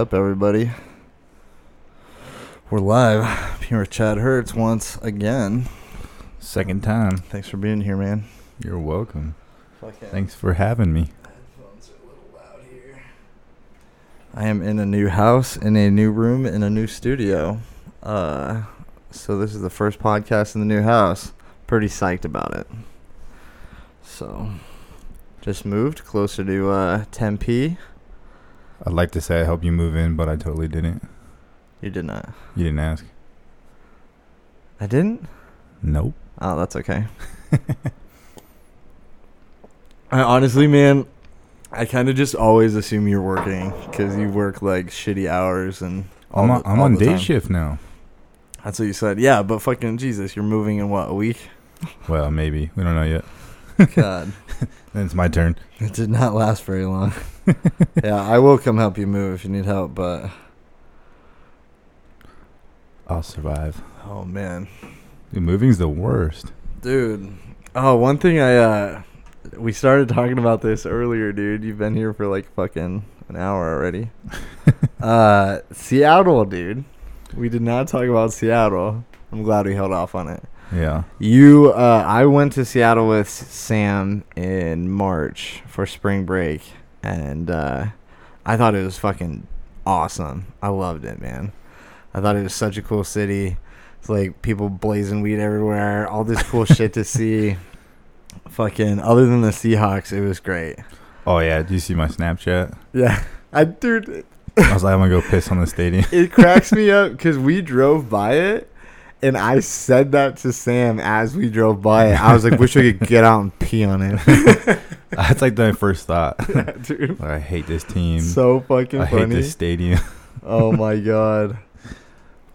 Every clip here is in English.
All right, what up, everybody? We're live. Here with Chad Hertz once again. Second time. Thanks for being here, man. You're welcome. Thanks for having me. headphones are a little loud here. I am in a new house, in a new room, in a new studio. Uh, so this is the first podcast in the new house. Pretty psyched about it. So, just moved closer to uh, Tempe. I'd like to say I helped you move in, but I totally didn't. You did not. You didn't ask. I didn't. Nope. Oh, that's okay. I honestly, man, I kind of just always assume you're working because you work like shitty hours and. all I'm on, the- I'm on day time. shift now. That's what you said. Yeah, but fucking Jesus, you're moving in what a week? Well, maybe. We don't know yet. God, Then it's my turn. it did not last very long. yeah, I will come help you move if you need help, but I'll survive. oh man, Dude, moving's the worst. dude. Oh, one thing I uh, we started talking about this earlier, dude. You've been here for like fucking an hour already. uh, Seattle, dude. We did not talk about Seattle. I'm glad we held off on it. Yeah. You, uh, I went to Seattle with Sam in March for spring break, and uh, I thought it was fucking awesome. I loved it, man. I thought it was such a cool city. It's like people blazing weed everywhere, all this cool shit to see. Fucking, other than the Seahawks, it was great. Oh yeah. Do you see my Snapchat? Yeah, I dude, I was like, I'm gonna go piss on the stadium. it cracks me up because we drove by it and I said that to Sam as we drove by it. I was like, wish I could get out and pee on it. That's like my first thought. Dude, I hate this team. so fucking I hate this stadium. Oh my god.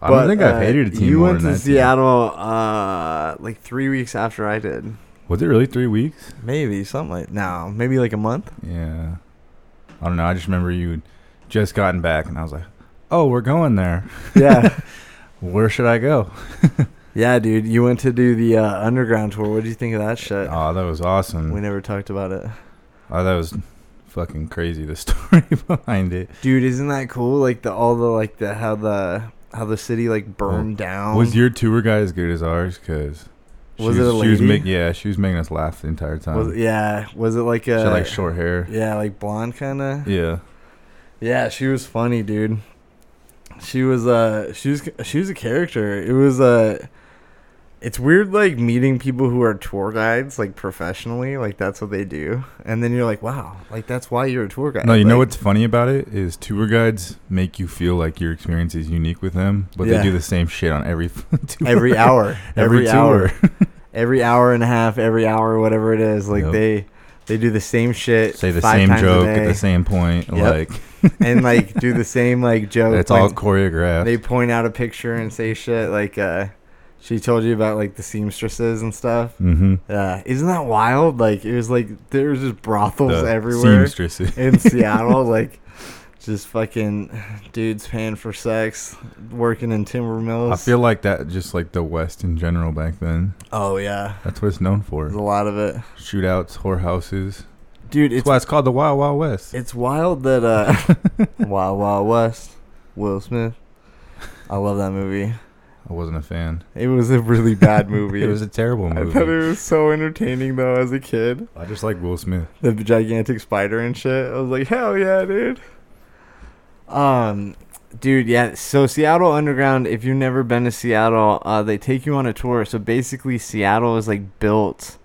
I don't think I've uh, hated a team You more went than to. Seattle uh like three weeks after I did. Was it really three weeks? Maybe something like no, maybe like a month. Yeah. I don't know. I just remember you just gotten back, and I was like, "Oh, we're going there. Yeah, Where should I go?" yeah, dude. You went to do the uh, underground tour. What do you think of that shit? Oh, that was awesome. we never talked about it. Oh, that was fucking crazy. The story behind it Dude, isn't that cool? Like the all the like the how the how the city like burned down. was your tour guide as good as ours? Because Was it a She was lady? make, yeah, she was making us laugh the entire time. Was, yeah, was it like she a had like short hair. Yeah, like blonde kind of. Yeah. Yeah, she was funny, dude. She was uh she was she was a character. It was uh it's weird like meeting people who are tour guides like professionally, like that's what they do. And then you're like, "Wow, like that's why you're a tour guide." No, you know what's funny about it is tour guides make you feel like your experience is unique with them, but Yeah. they do the same shit on every tour. every hour, every, every, hour, tour. every hour and a half, every hour whatever it is, like Yep. they they do the same shit, Say the same joke at the same point. Yep. Like and like do the same like joke. it's all choreographed. they point out a picture and say shit like uh she told you about like the seamstresses and stuff mm-hmm. uh isn't that wild like it was like there was just brothels The everywhere seamstresses. in seattle like just fucking dudes paying for sex working in timber mills I feel like that just like the West in general back then. oh yeah That's what it's known for. there's a lot of it Shootouts, whorehouses. dude That's it's why it's called the Wild Wild West. it's wild that uh wild wild west will smith i love that movie I wasn't a fan. it was a really bad movie It was a terrible I movie. thought it was so entertaining though as a kid. I just like Will Smith. The gigantic spider and shit. I was like, hell yeah, dude. Um, dude, yeah. So Seattle Underground. If you've never been to Seattle, uh, they take you on a tour. So basically, Seattle is like built,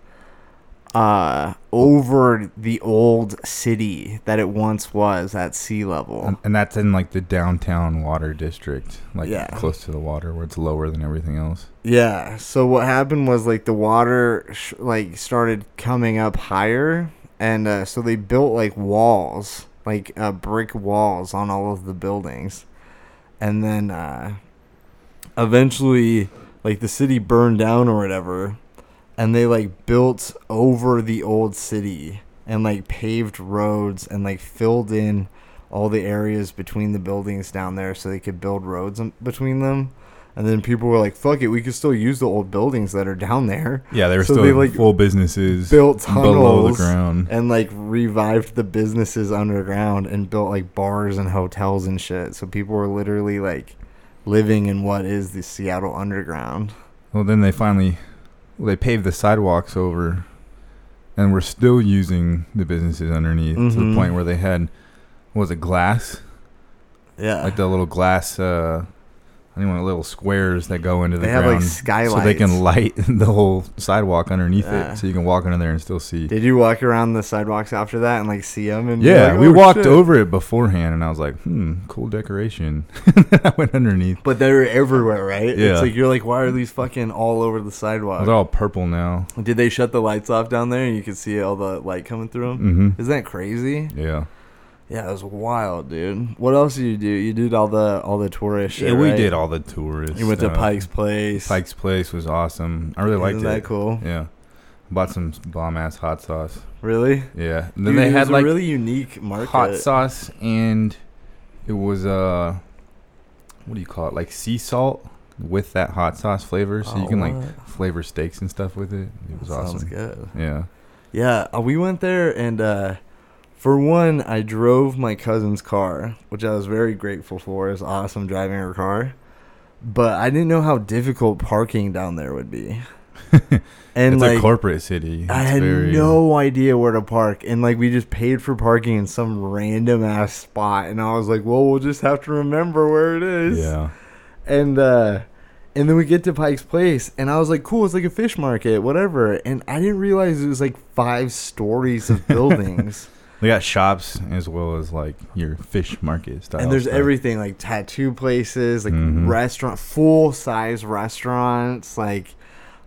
uh, over the old city that it once was at sea level. And, and that's in like the downtown water district, like Yeah. close to the water where it's lower than everything else. Yeah. So what happened was like the water sh- like started coming up higher, and uh, so they built like walls, like uh, brick walls on all of the buildings, and then uh, eventually, like the city burned down or whatever, and they like built over the old city and like paved roads and like filled in all the areas between the buildings down there so they could build roads between them And then people were like, "Fuck it, we could still use the old buildings that are down there." Yeah, they were So still they, like, full businesses built tunnels below the ground. and like revived the businesses underground and built like bars and hotels and shit. So people were literally like living in what is the Seattle underground. Well, then they finally, well, they paved the sidewalks over, and we're still using the businesses underneath to Mhm. the point where they had, what was it glass, Yeah. like the little glass, uh, I think one little squares that go into the they have like ground, skylights. so they can light the whole sidewalk underneath Yeah. it, so you can walk under there and still see. Did you walk around the sidewalks after that and like see them? And yeah, like, we "Oh, walked shit." over it beforehand, and I was like, "Hmm, cool decoration." I went underneath. But they're everywhere, right? Yeah. It's like you're like, why are these fucking all over the sidewalk?" They're all purple now. Did they shut the lights off down there and you could see all the light coming through them? Mm-hmm. Isn't that crazy? Yeah. Yeah, it was wild, dude. What else did you do? You did all the all the tourist shit. yeah, we right? did all the tourists. You went to. Pike's Place. Pike's Place was awesome. I really liked Isn't it. that cool? Yeah. Bought some bomb ass hot sauce. Really? Yeah. And then Dude, they had like really unique market. hot sauce and it was uh what do you call it? Like sea salt with that hot sauce flavor. So you Oh, can like flavor steaks and stuff with it. It was Sounds awesome. good. Yeah. Yeah, uh, we went there and uh for one, I drove my cousin's car, which I was very grateful for. It was awesome driving her car. But I didn't know how difficult parking down there would be. and it's like a corporate city. I had very- no idea where to park, and like we just paid for parking in some random ass spot, and I was like, "Well, we'll just have to remember where it is." Yeah. And uh, and then we get to Pike's Place, and I was like, "Cool, it's like a fish market, whatever." And I didn't realize it was like five stories of buildings, They got shops as well as like your fish market style. and there's stuff. everything like tattoo places, like Mhm. restaurant, full size restaurants, like.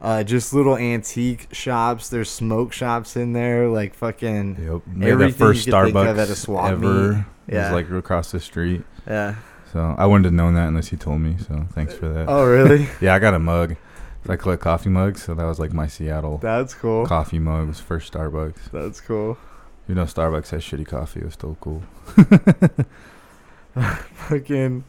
Uh, just little antique shops. There's smoke shops in there, like fucking Yep. The everything first you could think Starbucks of at a swap ever. meet. Yeah. was like across the street. Yeah. So I wouldn't have known that unless you told me. So thanks for that. Oh, really? Yeah, I got a mug. I collect coffee mugs, so that was like my Seattle That's cool. coffee mug. Was first Starbucks. That's cool. You know, Starbucks has shitty coffee. It was still cool. Fucking.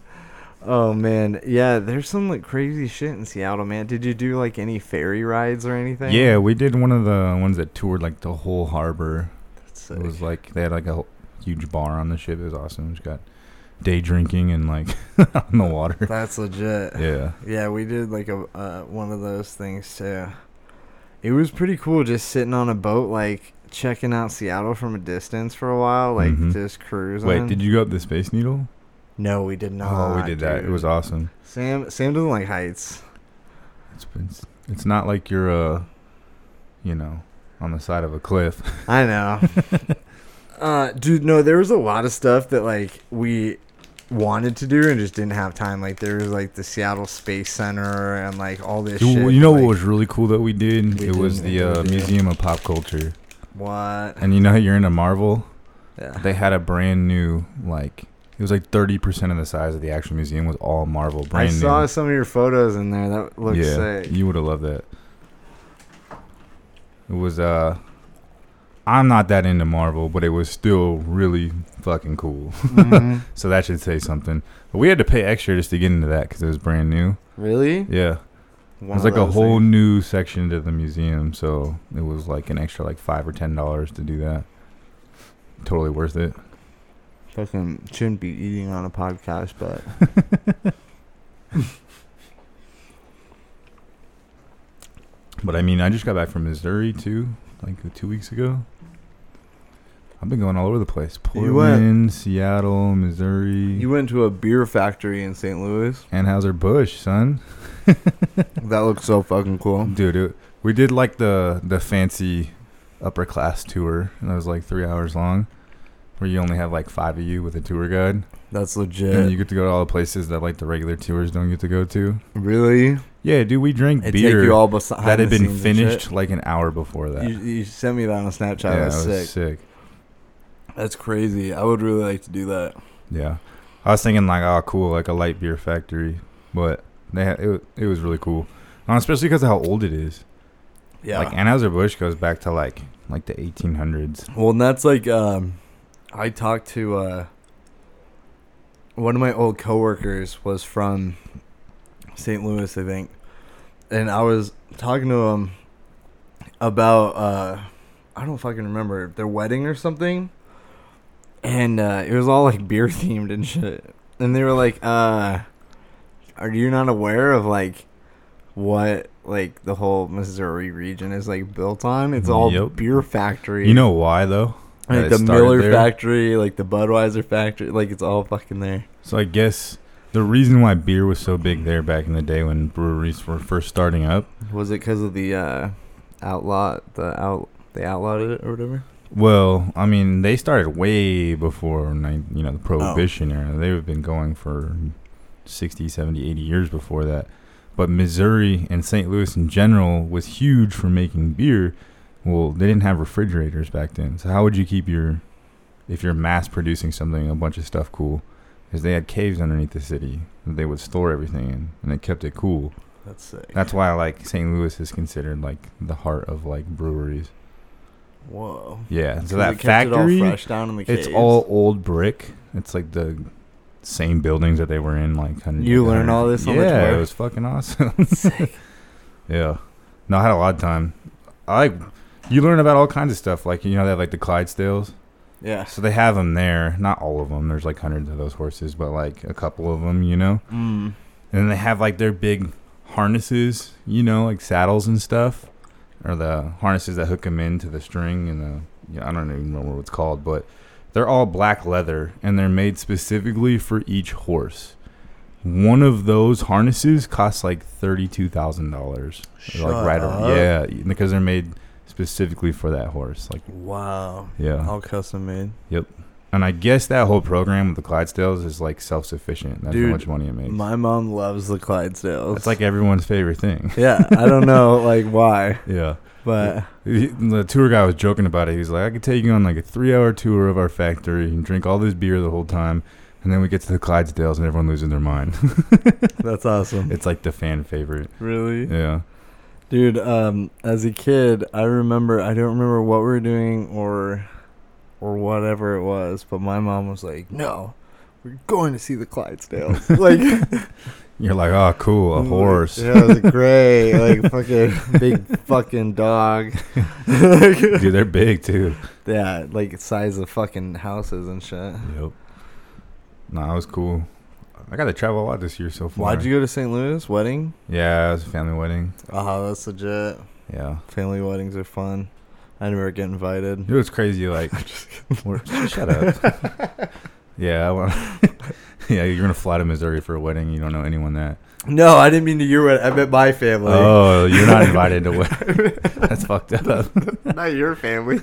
Oh man, yeah. There's some like crazy shit in Seattle, man. Did you do like any ferry rides or anything? Yeah, we did one of the ones that toured like the whole harbor. That's It was like they had like a huge bar on the ship. It was awesome. Just got day drinking and like on the water. That's legit. Yeah. Yeah, we did like a uh, one of those things too. It was pretty cool just sitting on a boat, like checking out Seattle from a distance for a while, like Mhm. just cruising. Wait, did you go up the Space Needle? No, we did not. oh, we did that. It was awesome. Sam. Sam doesn't like heights. It's it's, it's not like you're uh, you know, on the side of a cliff. I know. uh, dude, no, there was a lot of stuff that like we wanted to do and just didn't have time. Like there was like the Seattle Space Center and like all this Dude, shit. you know like, what was really cool that we did? We it was the uh. Museum of Pop Culture. What? And you know how you're into Marvel? Yeah. They had a brand new like it was like thirty percent of the size of the actual museum was all Marvel, brand I brand saw new. some of your photos in there. That looks yeah, sick. you would have loved that. It was uh, I'm not that into Marvel, but it was still really fucking cool. Mhm. So that should say something. But we had to pay extra just to get into that because it was brand new. Really? Yeah, it One was like a whole things. new section to the museum, so it was like an extra like five or ten dollars to do that. Totally worth it. Fucking shouldn't be eating on a podcast, but But I mean, I just got back from Missouri too, like two weeks ago. I've been going all over the place: Portland, Seattle, Missouri, you went to a beer factory in St. Louis. Anheuser Busch, son. That looks so fucking cool. Dude, it, we did like the the fancy upper class tour, and it was like three hours long, where you only have like five of you with a tour guide, That's and legit. you get to go to all the places that like the regular tours don't get to go to. really? Yeah, dude, we drank It take beer you all that had been and finished like an hour before that. You, you sent me that on Snapchat. yeah, That's it sick. was sick. That's crazy. I would really like to do that. Yeah, I was thinking like, oh, cool, like a light beer factory, but they had, it. It was really cool, Um, especially because of how old it is. Yeah. Like Anheuser Busch goes back to like like the 1800s. well, and that's like um, I talked to uh, one of my old coworkers was from St. Louis, I think. And I was talking to him about uh I don't fucking remember their wedding or something. And uh it was all like beer themed and shit. And they were like, uh are you not aware of like what like the whole Missouri region is like built on? It's all Yep. beer factory. You know why though? Like the Miller there? factory, like the Budweiser factory, like it's all fucking there. So I guess the reason why beer was so big there back in the day when breweries were first starting up, Was it because of the uh, outlaw, the out, they outlawed it or whatever? well, I mean, they started way before you know the Oh. prohibition era. They've been going for 60, 70, 80 years before that. But Missouri and St. Louis in general was huge for making beer. Well, they didn't have refrigerators back then. So how would you keep your if you're mass producing something, a bunch of stuff cool? Because they had caves underneath the city that they would store everything in, and it kept it cool. That's sick. That's why like St. Louis is considered like the heart of like breweries. Whoa. Yeah. so that factory, all fresh down in the it's all old brick. It's like the same buildings that they were in like. You learn all this on Yeah, it was fucking awesome. yeah, no, I had a lot of time. I you learn about all kinds of stuff. Like you know they have like the Clydesdales. Yeah. So they have them there. Not all of them. There's like hundreds of those horses, but like a couple of them, you know. Mm. And then they have like their big harnesses, you know, like saddles and stuff, or the harnesses that hook them into the string and the yeah, I don't even remember what it's called, but they're all black leather and they're made specifically for each horse. One of those harnesses costs like thirty-two thousand dollars. Like right, up. yeah, because they're made specifically for that horse. Like, Wow. yeah, All custom made. Yep. And I guess that whole program with the Clydesdales is like self-sufficient. That's Dude, how much money it makes. My mom loves the Clydesdales. It's like everyone's favorite thing. yeah, I don't know like why, Yeah. But the tour guy was joking about it. He's like, I could take you on like a three hour tour of our factory and drink all this beer the whole time. And then we get to the Clydesdales and everyone loses their mind. that's awesome. it's like the fan favorite. really? Yeah. Dude, um, as a kid, I remember I don't remember what we were doing or or whatever it was, but my mom was like, "No, we're going to see the Clydesdales." like You're like, oh, cool, a horse. Yeah, it was great. Like fucking big fucking dog. Dude, they're big too. yeah, like size of fucking houses and shit. Yep. Nah, it was cool. I got to travel a lot this year so far. Why'd you go to St. Louis? Wedding? Yeah, it was a family wedding. Oh, that's legit. Yeah. Family weddings are fun. I never get invited. It was crazy. Like, shut up. Yeah, I want, yeah. You're gonna fly to Missouri for a wedding. You don't know anyone that. No, I didn't mean to your wedding. I meant my family. Oh, you're not invited to wedding. That's fucked up. Not your family.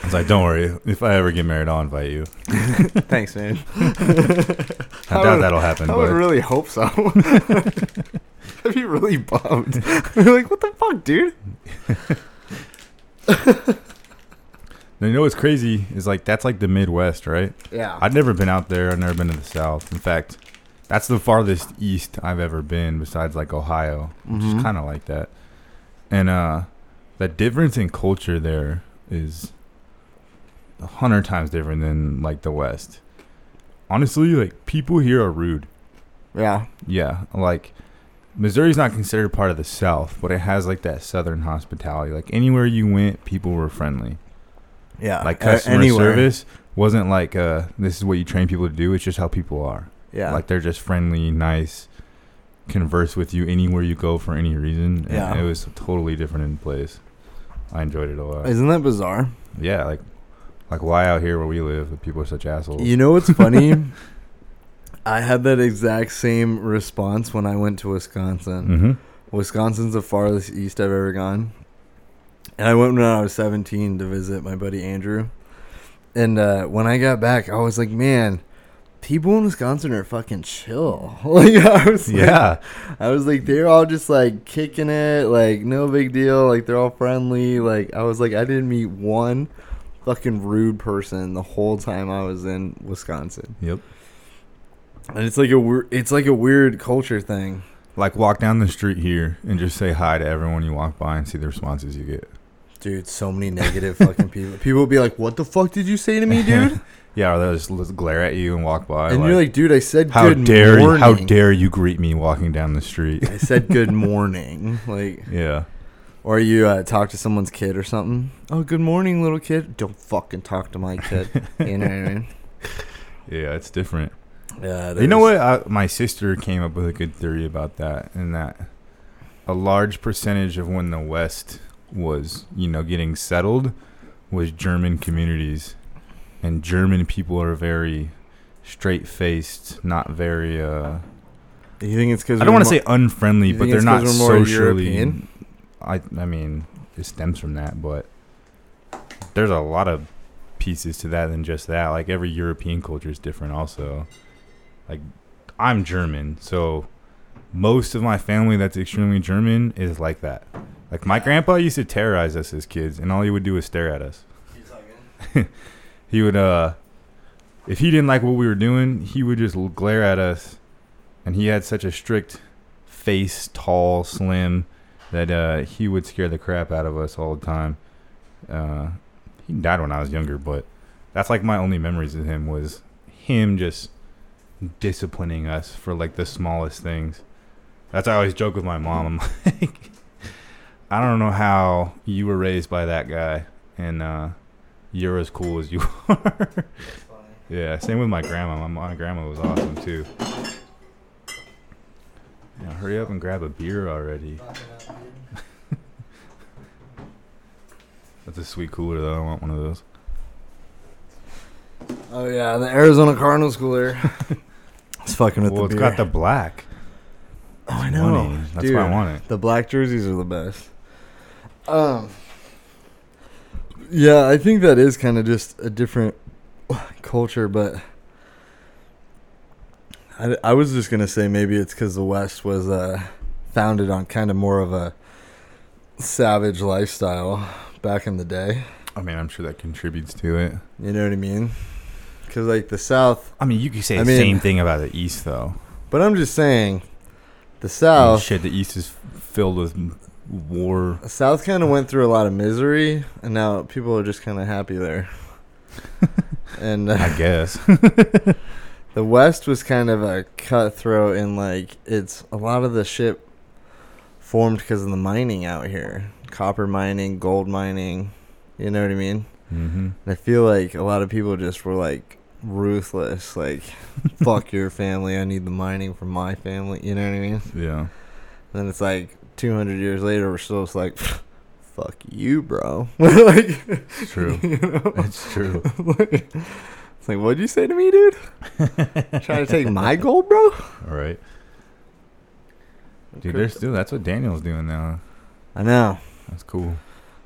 I was like, don't worry. If I ever get married, I'll invite you. Thanks, man. I I doubt would- that'll happen. I would really hope so. I'd be really bummed. like, what the fuck, dude? You know what's crazy is like that's like the Midwest, right? Yeah. I've never been out there. I've never been to the South. In fact, that's the farthest east I've ever been, besides like Ohio, which Mhm. is kind of like that. And uh, the difference in culture there is a hundred times different than like the West. Honestly, like people here are rude. yeah. Yeah, like Missouri's not considered part of the South, but it has like that Southern hospitality. Like anywhere you went, people were friendly. Yeah. Like customer anywhere. service wasn't like uh this is what you train people to do. It's just how people are. Yeah. Like they're just friendly, nice, converse with you anywhere you go for any reason. And Yeah. it was totally different in place. I enjoyed it a lot. Isn't that bizarre? yeah, like like why out here where we live, the people are such assholes. You know what's funny? I had that exact same response when I went to Wisconsin. mm-hmm. Wisconsin's the farthest east I've ever gone. And I went when I was 17 to visit my buddy Andrew. And uh, when I got back, I was like, man, people in Wisconsin are fucking chill. like, I was like, Yeah. I was like, they're all just like kicking it, like no big deal, like they're all friendly. Like I was like, I didn't meet one fucking rude person the whole time I was in Wisconsin, Yep. and it's like a it's like a weird culture thing. Like walk down the street here and just say hi to everyone you walk by and see the responses you get. Dude, so many negative fucking people. People will be like, "What the fuck did you say to me, dude?" Yeah, or they'll just l- glare at you and walk by. and you're like, "Dude, I said how good dare morning." you? How dare you greet me walking down the street? I said good morning. Like, yeah, or you uh, talk to someone's kid or something. Oh, good morning, little kid. Don't fucking talk to my kid. you know what I mean? yeah, it's different. Yeah. You know what? I, my sister came up with a good theory about that, and that a large percentage of when the West was, you know, getting settled was German communities, and German people are very straight-faced, not very. uh You think it's because I don't want to say unfriendly, but they're not not 'cause more socially. European? I I mean, it stems from that, but there's a lot of pieces to that than just that. Like every European culture is different, also. Like I'm German, so most of my family that's extremely German is like that. Like my grandpa used to terrorize us as kids, and all he would do was stare at us. he would uh if he didn't like what we were doing, he would just glare at us. And he had such a strict face, tall, slim, that uh, he would scare the crap out of us all the time. Uh, he died when I was younger, but that's like my only memories of him was him just disciplining us for like the smallest things. That's I always joke with my mom. I'm like, I don't know how you were raised by that guy, and uh, you're as cool as you are. yeah, same with my grandma. My, my grandma was awesome too. Yeah, hurry up and grab a beer already. That's a sweet cooler though. I want one of those. Oh yeah, the Arizona Cardinals cooler. it's fucking with the well, the it's beer. got the black. oh, I know. Money. That's Dude, why I want it. The black jerseys are the best. Um. Yeah, I think that is kind of just a different culture, but I, I was just gonna say maybe it's because the West was uh, founded on kind of more of a savage lifestyle back in the day. I mean, I'm sure that contributes to it. You know what I mean? Because like the South, I mean, you could say I the mean- same thing about the East, though. but I'm just saying, the I mean, South. shit, the East is filled with m- war. South kind of went through a lot of misery, and now people are just kind of happy there. and uh, I guess. the West was kind of a cutthroat, and like it's a lot of the shit formed because of the mining out here, copper mining, gold mining. You know what I mean? mm-hmm. And I feel like a lot of people just were like ruthless, like fuck your family. I need the mining for my family. You know what I mean? Yeah. And then it's like 200 years later, we're still just like, fuck you, bro. like, It's true. you know? It's true. it's like, what'd you say to me, dude? Trying to take my gold, bro? All right. Dude, there's still that's what Daniel's doing now. I know. That's cool.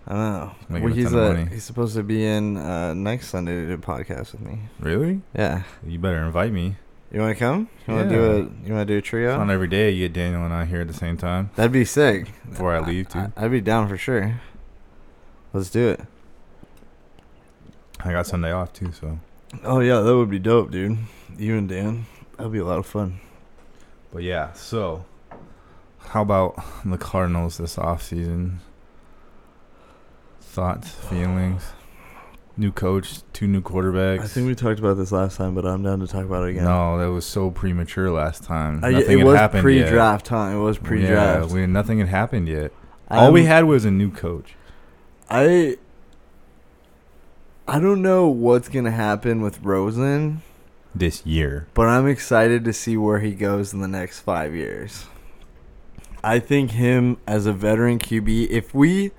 I know. Well, a he's of uh, he's supposed to be in uh, next Sunday to do a podcast with me. Really? Yeah. You better invite me. You want to come? You want to do Yeah. a You want to do a It's trio? not every day you get Daniel and I here at the same time That'd be sick. before I leave too. I, I'd be down for sure. Let's do it. I got Sunday off too, so. Oh yeah, that would be dope, dude. You and Dan. That'd be a lot of fun. But yeah, so how about the Cardinals this off season? Thoughts, feelings? New coach, two new quarterbacks. I think we talked about this last time, but I'm down to talk about it again. No, that was so premature last time. I, Nothing it had was happened yet. pre-draft time. It was pre-draft. Yeah, we, nothing had happened yet. All we had was a new coach. I I don't know what's gonna happen with Rosen, This year. but I'm excited to see where he goes in the next five years. I think him as a veteran QB, if we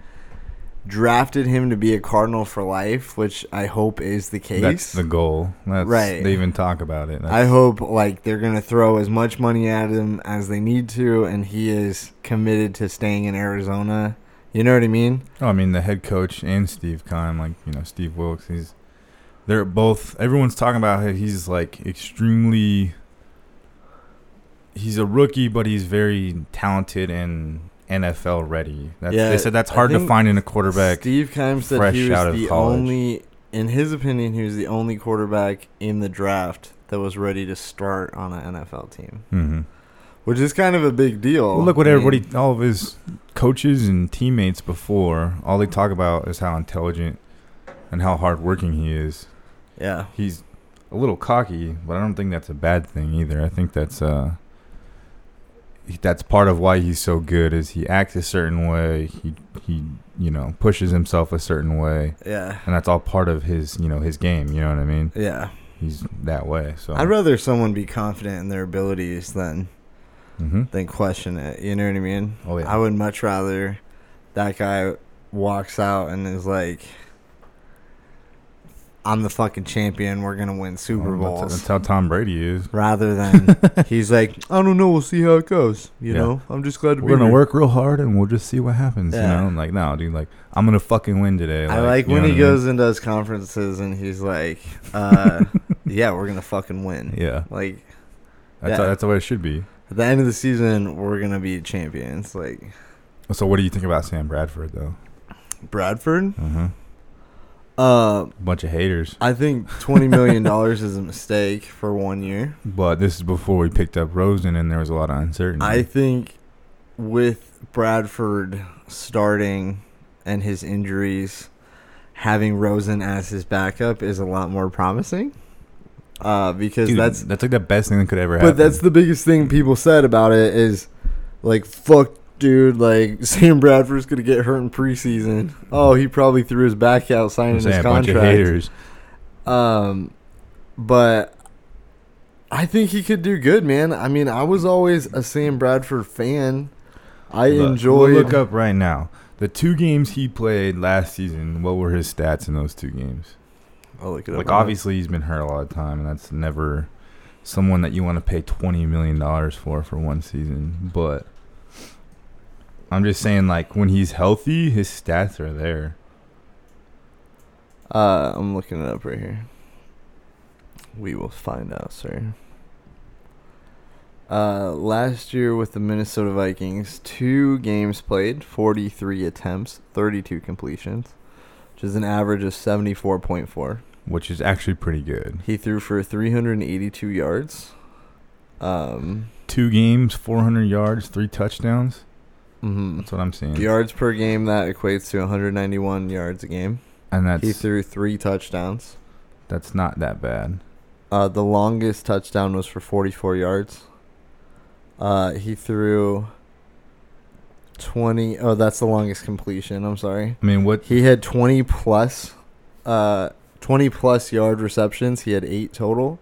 drafted him to be a Cardinal for life, which I hope is the case. That's the goal. That's, Right. They even talk about it. I hope like they're gonna throw as much money at him as they need to, and he is committed to staying in Arizona. You know what I mean? Oh, I mean, the head coach and Steve Keim, like you know, Steve Wilks. He's they're both. Everyone's talking about how he's like extremely. He's a rookie, but he's very talented and NFL ready. That's, Yeah, they said that's hard to find in a quarterback. Steve Keim said fresh he was out of the college. only, in his opinion, he was the only quarterback in the draft that was ready to start on an NFL team. mm-hmm. which is kind of a big deal. Well, look what I mean, everybody, all of his coaches and teammates before, all they talk about is how intelligent and how hardworking he is. Yeah, He's a little cocky, but I don't think that's a bad thing either. I think that's uh, that's part of why he's so good. Is he acts a certain way. He he you know pushes himself a certain way, yeah, and that's all part of his you know his game. You know what I mean? yeah. He's that way. So I'd rather someone be confident in their abilities than hmm than question it. You know what I mean? Oh yeah. I would much rather that guy walks out and is like, "I'm the fucking champion. We're gonna win Super Bowls." That's how Tom Brady is. rather than he's like, I don't know, we'll see how it goes. You Yeah. know, I'm just glad to We're be gonna here. work real hard and we'll just see what happens. Yeah. You know, I'm like no, dude, like I'm gonna fucking win today. I like when he I mean? goes and does conferences and he's like, uh, "Yeah, we're gonna fucking win." Yeah, Like that's Yeah. how, that's the way it should be. at the end of the season, we're gonna be champions. Like So what do you think about Sam Bradford though? Bradford, Uh-huh. Uh, Bunch of haters. I think twenty million dollars is a mistake for one year. But this is before we picked up Rosen and there was a lot of uncertainty. I think with Bradford starting and his injuries, having Rosen as his backup is a lot more promising. Uh, because Dude, that's that's like the best thing that could ever happen. but that's the biggest thing people said about it is like fuck dude like Sam Bradford's gonna get hurt in preseason. Oh, he probably threw his back out signing saying his a bunch of contract. haters. Um, but I think he could do good, man. I mean, I was always a Sam Bradford fan. I Look, enjoyed. We'll look up right now. The two games he played last season, what were his stats in those two games? I'll look it up. Like obviously he's been hurt a lot of time, and that's never someone that you want to pay twenty million dollars for for one season. But I'm just saying, like when he's healthy, his stats are there. Uh, I'm looking it up right here. We will find out, sir. Uh, last year with the Minnesota Vikings, two games played, 43 attempts, 32 completions, which is an average of 74.4. which is actually pretty good. He threw for 382 yards. Um, Two games, 400 yards, three touchdowns. Mhm. That's what I'm seeing. yards per game that equates to 191 yards a game. And that's he threw three touchdowns. that's not that bad. Uh, the longest touchdown was for 44 yards. Uh, he threw 20. Oh, that's the longest completion. I'm sorry. I mean, what? He had 20 plus, uh, 20 plus yard receptions. He had eight total.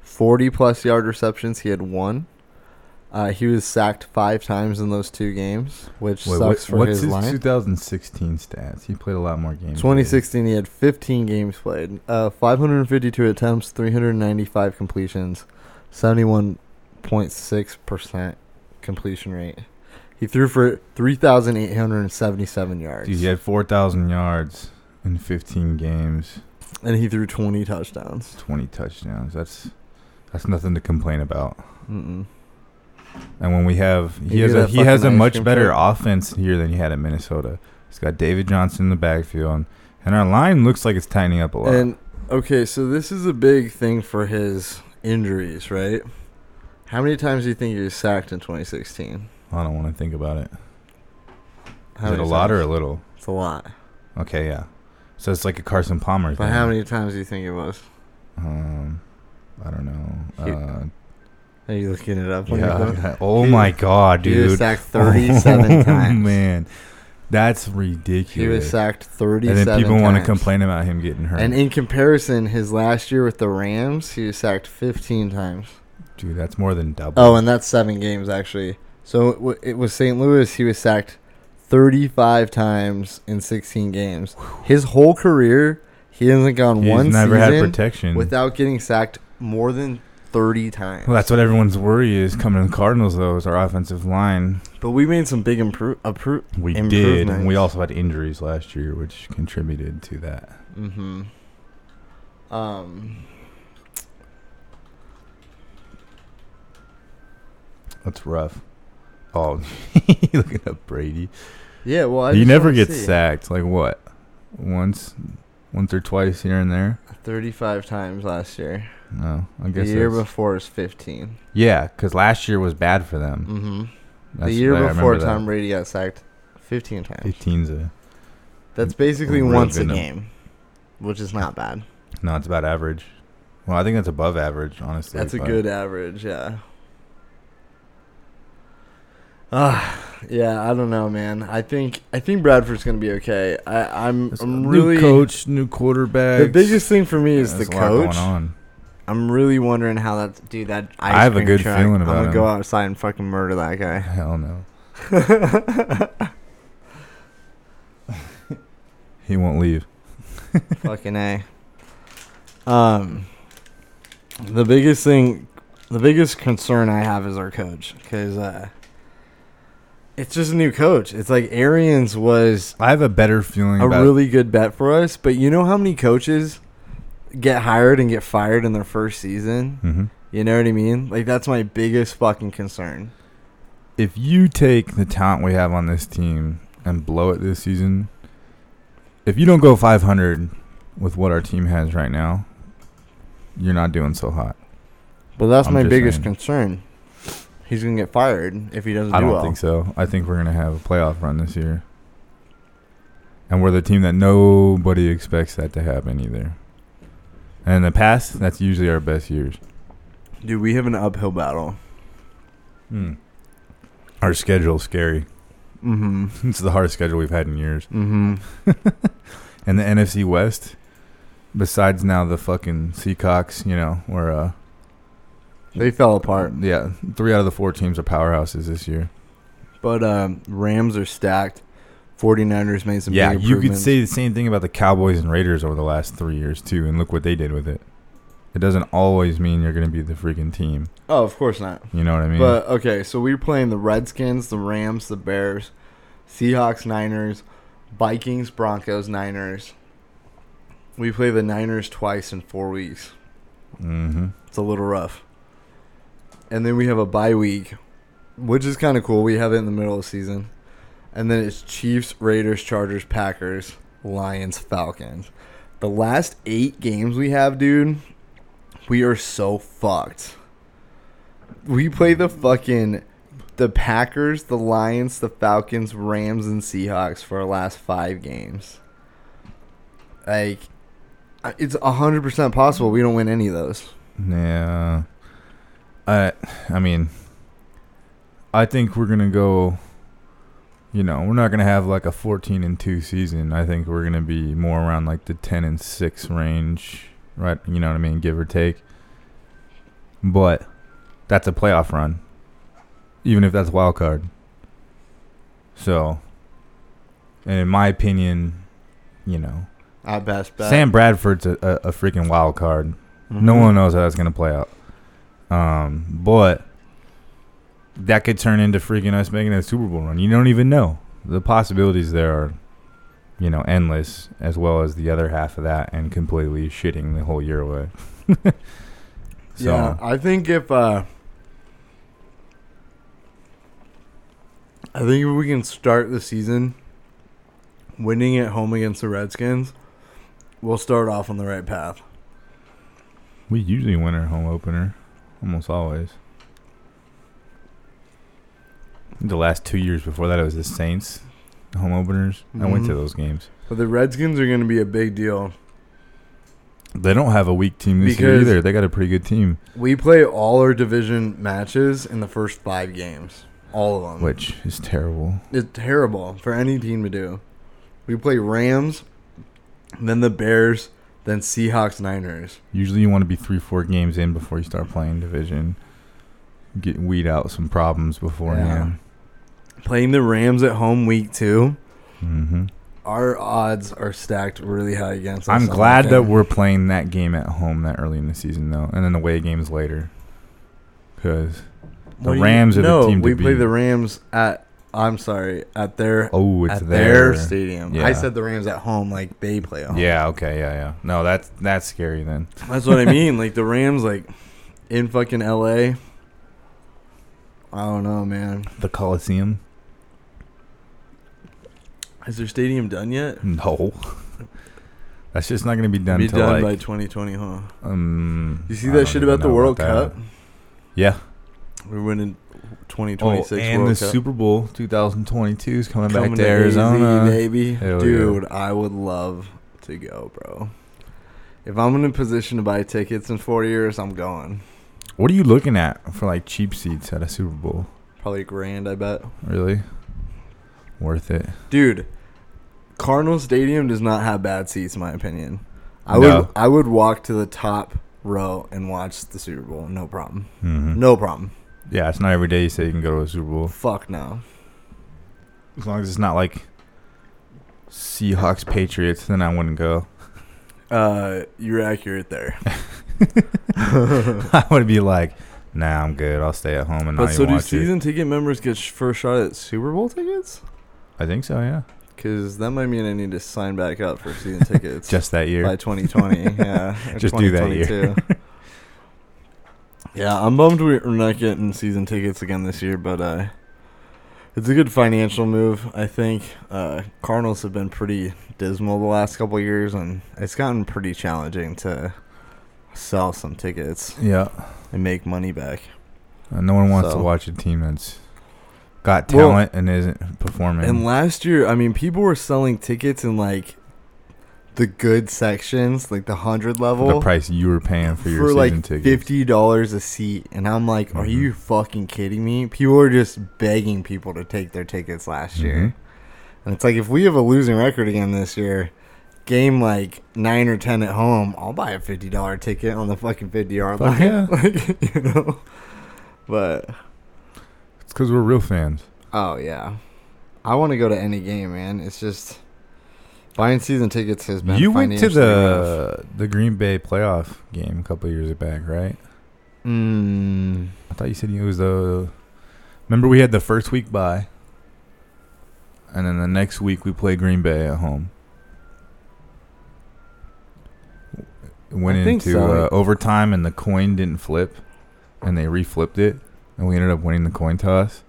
40 plus yard receptions. He had one. Uh, he was sacked five times in those two games, which Wait, sucks what, for what's his, his line. 2016 stats? He played a lot more games. 2016, he had 15 games played, uh, 552 attempts, 395 completions, 71.6 percent completion rate. He threw for 3,877 yards, Dude, he had 4,000 yards in 15 games, and he threw 20 touchdowns. 20 touchdowns. That's that's nothing to complain about. Mm-mm. And when we have he You has a he has a much better offense here than he had in Minnesota. He's got David Johnson in the backfield, and our line looks like it's tightening up a lot. And okay, so this is a big thing for his injuries, right? How many times do you think he was sacked in 2016? I don't want to think about it. How Is it a many lot or a little? It's a lot. Okay, yeah. So it's like a Carson Palmer But thing. how many times do you think it was? Um, I don't know. Uh, Are you looking it up? yeah. Oh He- my god, dude! He was sacked 37 oh, times. man. That's ridiculous. He was sacked 37 and then people want to complain about him getting hurt. And in comparison, his last year with the Rams, he was sacked 15 times. Dude, that's more than double. Oh, and that's seven games, actually. So it, w- it was St. Louis, he was sacked 35 times in 16 games. His whole career, he hasn't gone He's one never had season protection. without getting sacked more than 30 times. well, that's what everyone's worry is coming to the Cardinals, though, is our offensive line. but we made some big impro- appro- We did. And we also had injuries last year, which contributed to that. Mm-hmm. Um, That's rough. Oh, looking up Brady. yeah, well, I he never gets see. sacked. Like what? Once, once or twice here and there. 35 times last year. No, I The year that's- before is 15. Yeah, because last year was bad for them. Mm-hmm. The That's- year remember before that. Tom Brady got sacked 15 times. 15's a That's basically Really once a good num- game, which is not bad. no. It's about average. Well, I think that's above average, honestly. That's a but- good average, yeah. Ah, yeah. I don't know, man. I think I think Bradford's gonna be okay. I, I'm It's I'm new really coach, new quarterback. The biggest thing for me is the There's a lot going coach. on. I'm really wondering how that dude. That ice I have a cream good truck, feeling about it. I'm gonna go him. outside and fucking murder that guy. Hell no. He won't leave. fucking a. Um, the biggest thing, the biggest concern I have is our coach because uh, it's just a new coach. It's like Arians was I have a better feeling a about really good bet for us, but you know how many coaches get hired and get fired in their first season? hmm You know what I mean? Like that's my biggest fucking concern. If you take the talent we have on this team and blow it this season, if you don't go 500 with what our team has right now, you're not doing so hot. But that's I'm my biggest saying. concern. He's gonna get fired if he doesn't I do don't well. think so. I think we're gonna have a playoff run this year, and we're the team that nobody expects that to happen either. And in the past, that's usually our best years. Dude, we have an uphill battle. Hmm. Our schedule's scary. Mm-hmm. it's the hardest schedule we've had in years. Mm-hmm. And the NFC West, besides now the fucking Seacocks, you know, where uh, They fell apart. yeah, three out of the four teams are powerhouses this year. But um, Rams are stacked. 49ers made some yeah, big you could improvements. say the same thing about the Cowboys and Raiders over the last three years too, and look what they did with it. It doesn't always mean you're going to be the freaking team. Oh, of course not. You know what I mean? But okay, so we're playing the Redskins, the Rams, the Bears, Seahawks, Niners, Vikings, Broncos, Niners. We play the Niners twice in four weeks. mm-hmm. It's a little rough. And then we have a bye week, which is kind of cool. We have it in the middle of the season. And then it's Chiefs, Raiders, Chargers, Packers, Lions, Falcons. The last eight games we have, dude, we are so fucked. We play the fucking the Packers, the Lions, the Falcons, Rams, and Seahawks for our last five games. Like, it's hundred percent possible we don't win any of those. Yeah. I I mean I think we're to go you know, we're not going to have like a 14 and 2 season. I think we're going to be more around like the 10 and 6 range, right? You know what I mean, give or take. But that's a playoff run. Even if that's wild card. So, and in my opinion, you know, At best bet. Sam Bradford's a, a, a freaking wild card. No Mhm. one knows how that's gonna play out. Um, but that could turn into freaking us making a Super Bowl run. You don't even know. The possibilities there are, you know, endless, as well as the other half of that, and completely shitting the whole year away. so Yeah, I think if uh I think if we can start the season winning at home against the Redskins, we'll start off on the right path. we usually win our home opener, almost always. The last two years before that, it was the Saints home openers. I went to Mhm. those games. But the Redskins are going to be a big deal. They don't have a weak team this year Because- either. They got a pretty good team, We play all our division matches in the first 5 games. All of them. which is terrible. It's terrible for any team to do. We play Rams, then the Bears, then Seahawks, Niners. Usually, you want to be three, four games in before you start playing division. Get weed out some problems beforehand. Playing the Rams at home week 2. hmm Our odds are stacked really high against us. I'm glad that we're playing that game at home that early in the season, though, and then the away games later. Because the do you- Rams are the team to we play beat. the Rams at. I'm sorry, at their oh, it's at there. their stadium. Yeah. I said the Rams at home, like they play at home. Yeah. Okay. Yeah. Yeah. No, that's that's scary then. that's what I mean. Like the Rams, like in fucking L.A. I don't know, man. The Coliseum. Is their stadium done yet? No. That's just not gonna be done Be till done by 2020, huh? um. You see I that shit about the World that. Cup? Yeah. We're winning Oh, 2026 and World the Cup. Super Bowl 2022 is coming, Coming back to Arizona. AZ, baby. Hell yeah. Dude, I would love to go, bro. If I'm in a position to buy tickets in four years, I'm going. What are you looking at for like cheap seats at a Super Bowl? Probably a grand, I bet. Really? Worth it. Dude, Cardinal Stadium does not have bad seats, in my opinion. I No. would I would walk to the top row and watch the Super Bowl, no problem. hmm No problem. Yeah, it's not every day you say you can go to a Super Bowl. Fuck no. As long as it's not like Seahawks Patriots, then I wouldn't go. Uh, you're accurate there. I would be like, nah, I'm good. I'll stay at home and But not so do season ticket members get sh- first shot at Super Bowl tickets? I think so, yeah. Because that might mean I need to sign back up for season tickets. Just that year. by 2020. yeah, Just do that year. yeah, I'm bummed we're not getting season tickets again this year, but uh, it's a good financial move. I think uh, Cardinals have been pretty dismal the last couple of years, and it's gotten pretty challenging to sell some tickets yeah. and make money back. Uh, no one wants So- to watch a team that's got Well, talent and isn't performing. And last year, I mean, people were selling tickets in like the good sections, like the hundred level. the price you were paying for your for season like tickets. fifty dollars a seat, and I'm like, are Mhm. you fucking kidding me? People are just begging people to take their tickets last year, Mhm. and it's like if we have a losing record again this year, game like nine or ten at home, I'll buy a fifty dollar ticket on the fucking fifty yard line, yeah. like you know. But It's because we're real fans. oh yeah, I want to go to any game, man. It's just buying season tickets has been. You went to rough. the the Green Bay playoff game a couple years back, right? Mm, I thought you said it was the. Remember, we had the first week bye, and then the next week we play Green Bay at home. Went into so. uh, overtime, and the coin didn't flip, and they reflipped it, and we ended up winning the coin toss.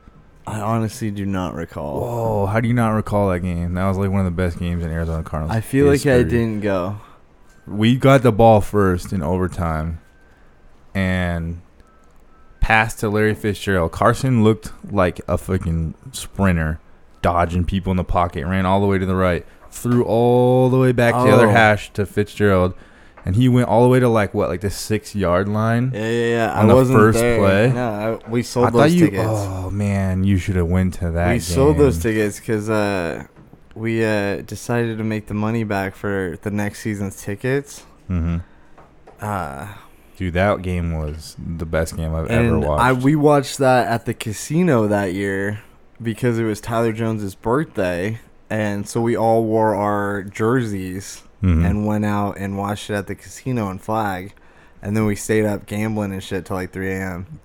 I honestly do not recall. Whoa! How do you not recall that game? That was like one of the best games in Arizona Cardinals. I feel like I didn't go. we got the ball first in overtime and passed to Larry Fitzgerald. Carson looked like a fucking sprinter, dodging people in the pocket, ran all the way to the right, threw all the way back to the other Oh. hash to Fitzgerald, and he went all the way to like what, like the six yard line. Yeah, yeah, yeah. On I the first there. play? No, I, we sold I those thought you. tickets. Oh man, you should have went to that. we sold those tickets because uh, we uh, decided to make the money back for the next season's tickets. Mm-hmm. Uh, Dude, that game was the best game I've ever watched. I we watched that at the casino that year because it was Tyler Jones's birthday, and so we all wore our jerseys Mhm. and went out and watched it at the casino in Flag, and then we stayed up gambling and shit till like 3 a.m.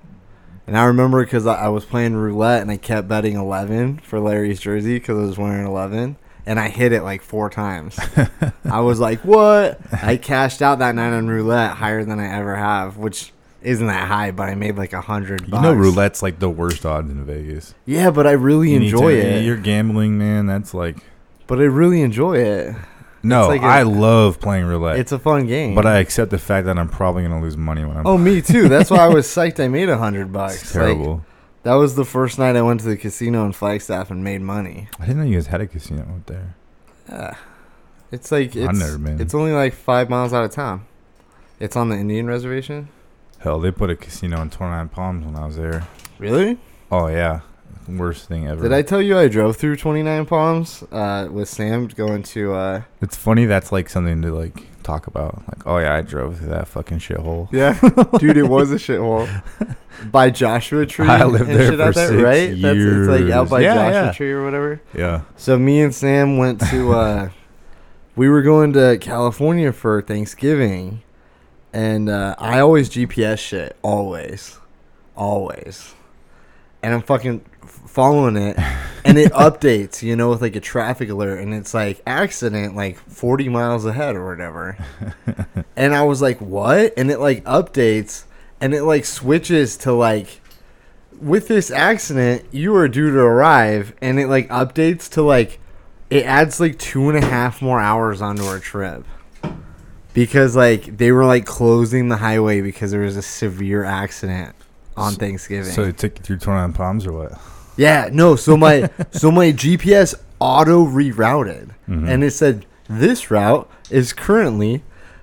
And I remember because I, I was playing roulette and I kept betting 11 for Larry's jersey because I was wearing 11, and I hit it like four times. I was like, "What?" I cashed out that night on roulette higher than I ever have, which isn't that high, but I made like a hundred. you know, roulette's like the worst odds in Vegas. Yeah, but I really You enjoy to- it. You're gambling, man. That's like But I really enjoy it. No. like a- I love playing roulette, It's a fun game. but I accept the fact that I'm probably gonna lose money when I'm. Oh, me too. That's why I was psyched. I made a hundred bucks. it's Like, terrible. that was the first night I went to the casino in Flagstaff and made money. I didn't know you guys had a casino out there. Yeah. It's like I've never been. it's only like five miles out of town. It's on the Indian reservation. Hell, they put a casino in 29 Palms when I was there. Really? Oh yeah, worst thing ever. Did I tell you I drove through 29 Palms uh, with Sam going to? Uh, It's funny. That's like something to like talk about. Like, oh yeah, I drove through that fucking shithole. yeah, dude, it was a shithole. By Joshua Tree. I lived there for there, six right? That's it's like out by Yeah, Joshua yeah. Tree or whatever. Yeah. So me and Sam went to uh we were going to California for Thanksgiving and uh I always GPS shit always. Always. And I'm fucking following it and it updates, you know, with like a traffic alert and it's like accident like 40 miles ahead or whatever. and I was like, "What?" And it like updates and it like switches to like with this accident, you are due to arrive, and it like updates to like it adds like two and a half more hours onto our trip. because like they were like closing the highway because there was a severe accident on Thanksgiving. So they took you through 29 Palms or what? Yeah, no. So my so my GPS auto rerouted, Mhm. and it said this route is currently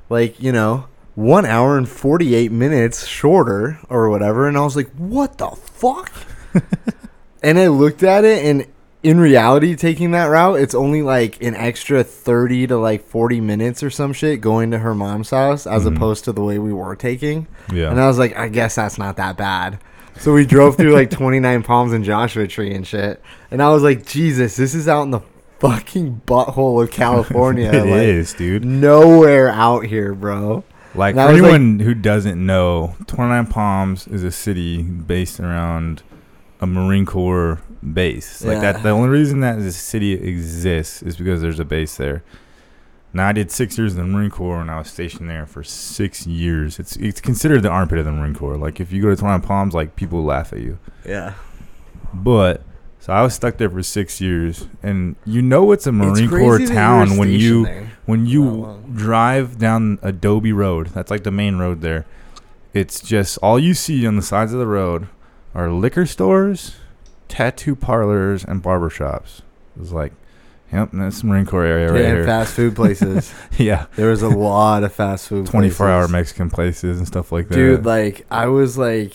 like you know one hour and 48 minutes shorter or whatever and i was like what the fuck and i looked at it and in reality taking that route it's only like an extra 30 to like 40 minutes or some shit going to her mom's house as Mhm. opposed to the way we were taking yeah. and i was like i guess that's not that bad so we drove through like 29 palms and joshua tree and shit and i was like jesus this is out in the fucking butthole of california It is, like, dude. nowhere out here bro Like And for was like- anyone who doesn't know, 29 Palms is a city based around a Marine Corps base. Like Yeah. that. The only reason that this city exists is because there's a base there. Now I did six years in the Marine Corps, and I was stationed there for six years. It's it's considered the armpit of the Marine Corps. Like if you go to 29 Palms, like people laugh at you. yeah But so I was stuck there for six years, and you know it's a Marine Corps you were town when you there. when you oh, long. drive down Adobe Road, that's like the main road there. It's just all you see on the sides of the road are liquor stores, tattoo parlors, and barber shops. It's like, yep, that's the Marine Corps area right and here. fast food places. yeah, there was a lot of fast food. twenty-four hour places. Mexican places and stuff like that. Dude, like I was like,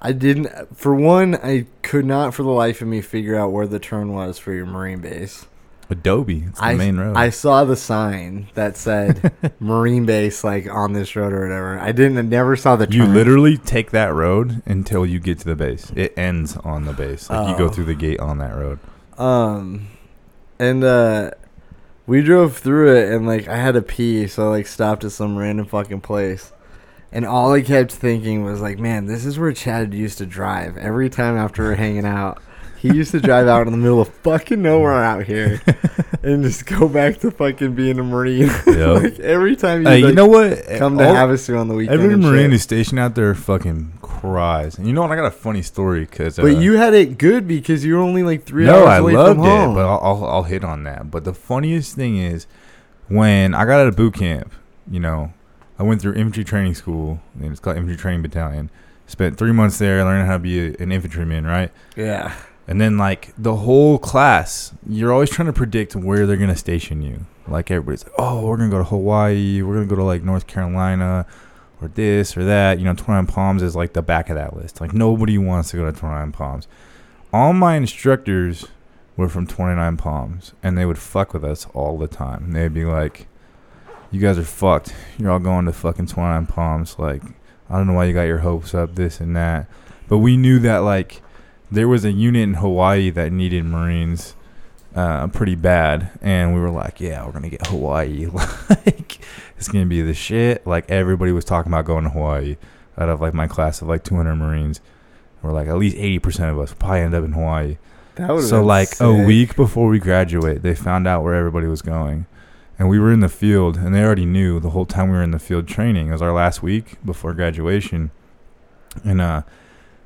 I didn't. For one, I could not for the life of me figure out where the turn was for your marine base. Adobe, it's the I main road. I saw the sign that said marine base like on this road or whatever. I didn't. I never saw the. Turn. you literally take that road until you get to the base. It ends on the base. Like you Oh. go through the gate on that road. Um, and uh, we drove through it, and like I had to pee, so I like stopped at some random fucking place, and all I kept thinking was like, man, this is where Chad used to drive every time after we we're hanging out. He used to drive out in the middle of fucking nowhere out here, and just go back to fucking being a marine. Yep. like every time Hey, you you know what? come to All- Havasu on the weekend. Every Marine who's stationed out there fucking cries. And you know what? I got a funny story because. Uh, But you had it good because you were only like three no, hours I away loved from it, home. but I'll, I'll I'll hit on that. But the funniest thing is when I got out of boot camp. You know, I went through infantry training school, and it's called infantry training battalion. Spent three months there, learning how to be a, an infantryman, right? yeah, And then like the whole class, you're always trying to predict where they're gonna station you. Like everybody's like, oh, we're gonna go to Hawaii, we're gonna go to like North Carolina, or this or that. You know, 29 Palms is like the back of that list. Like nobody wants to go to 29 Palms. All my instructors were from 29 Palms, and they would fuck with us all the time. They'd be like, "You guys are fucked. You're all going to fucking 29 Palms. Like, I don't know why you got your hopes up, this and that." But we knew that like there was a unit in Hawaii that needed Marines uh, pretty bad, and we were like, "Yeah, we're gonna get Hawaii. like, it's gonna be the shit." Like everybody was talking about going to Hawaii. Out of like my class of like 200 Marines, we're like at least 80% of us probably end up in Hawaii. that would. So like a week before we graduate, they found out where everybody was going, and we were in the field, and they already knew the whole time we were in the field training. It was our last week before graduation, and uh,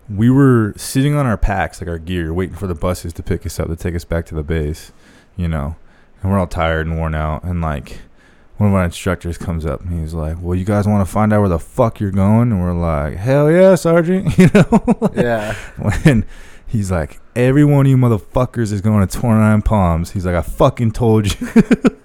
we were sitting on our packs, like our gear, waiting for the buses to pick us up to take us back to the base, you know, and we're all tired and worn out, and like. One of our instructors comes up and he's like, "Well, you guys want to find out where the fuck you're going?" And we're like, "Hell yeah, sergeant!" You know. Yeah. when he's like, every one of you motherfuckers is going to 29 Palms. He's like, I fucking told you.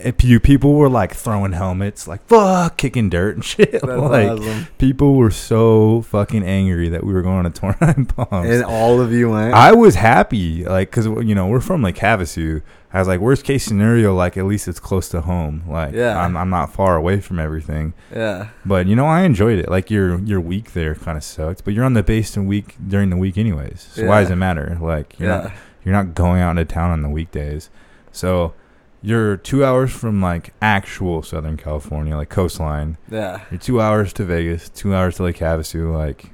and you people were like throwing helmets, like fuck, kicking dirt and shit. That's like awesome. people were so fucking angry that we were going to 29 Palms. And all of you went. I was happy, like, cause you know we're from like Havasu. I was like, worst case scenario, like at least it's close to home. Like, Yeah. I'm I'm not far away from everything. yeah. But you know, I enjoyed it. Like your your week there kind of sucked, but you're on the base and week during the week anyways. So why does it matter? Like you're Yeah. not you're not going out into town on the weekdays. So you're two hours from like actual Southern California, like coastline. Yeah. You're two hours to Vegas, two hours to Lake Havasu. Like,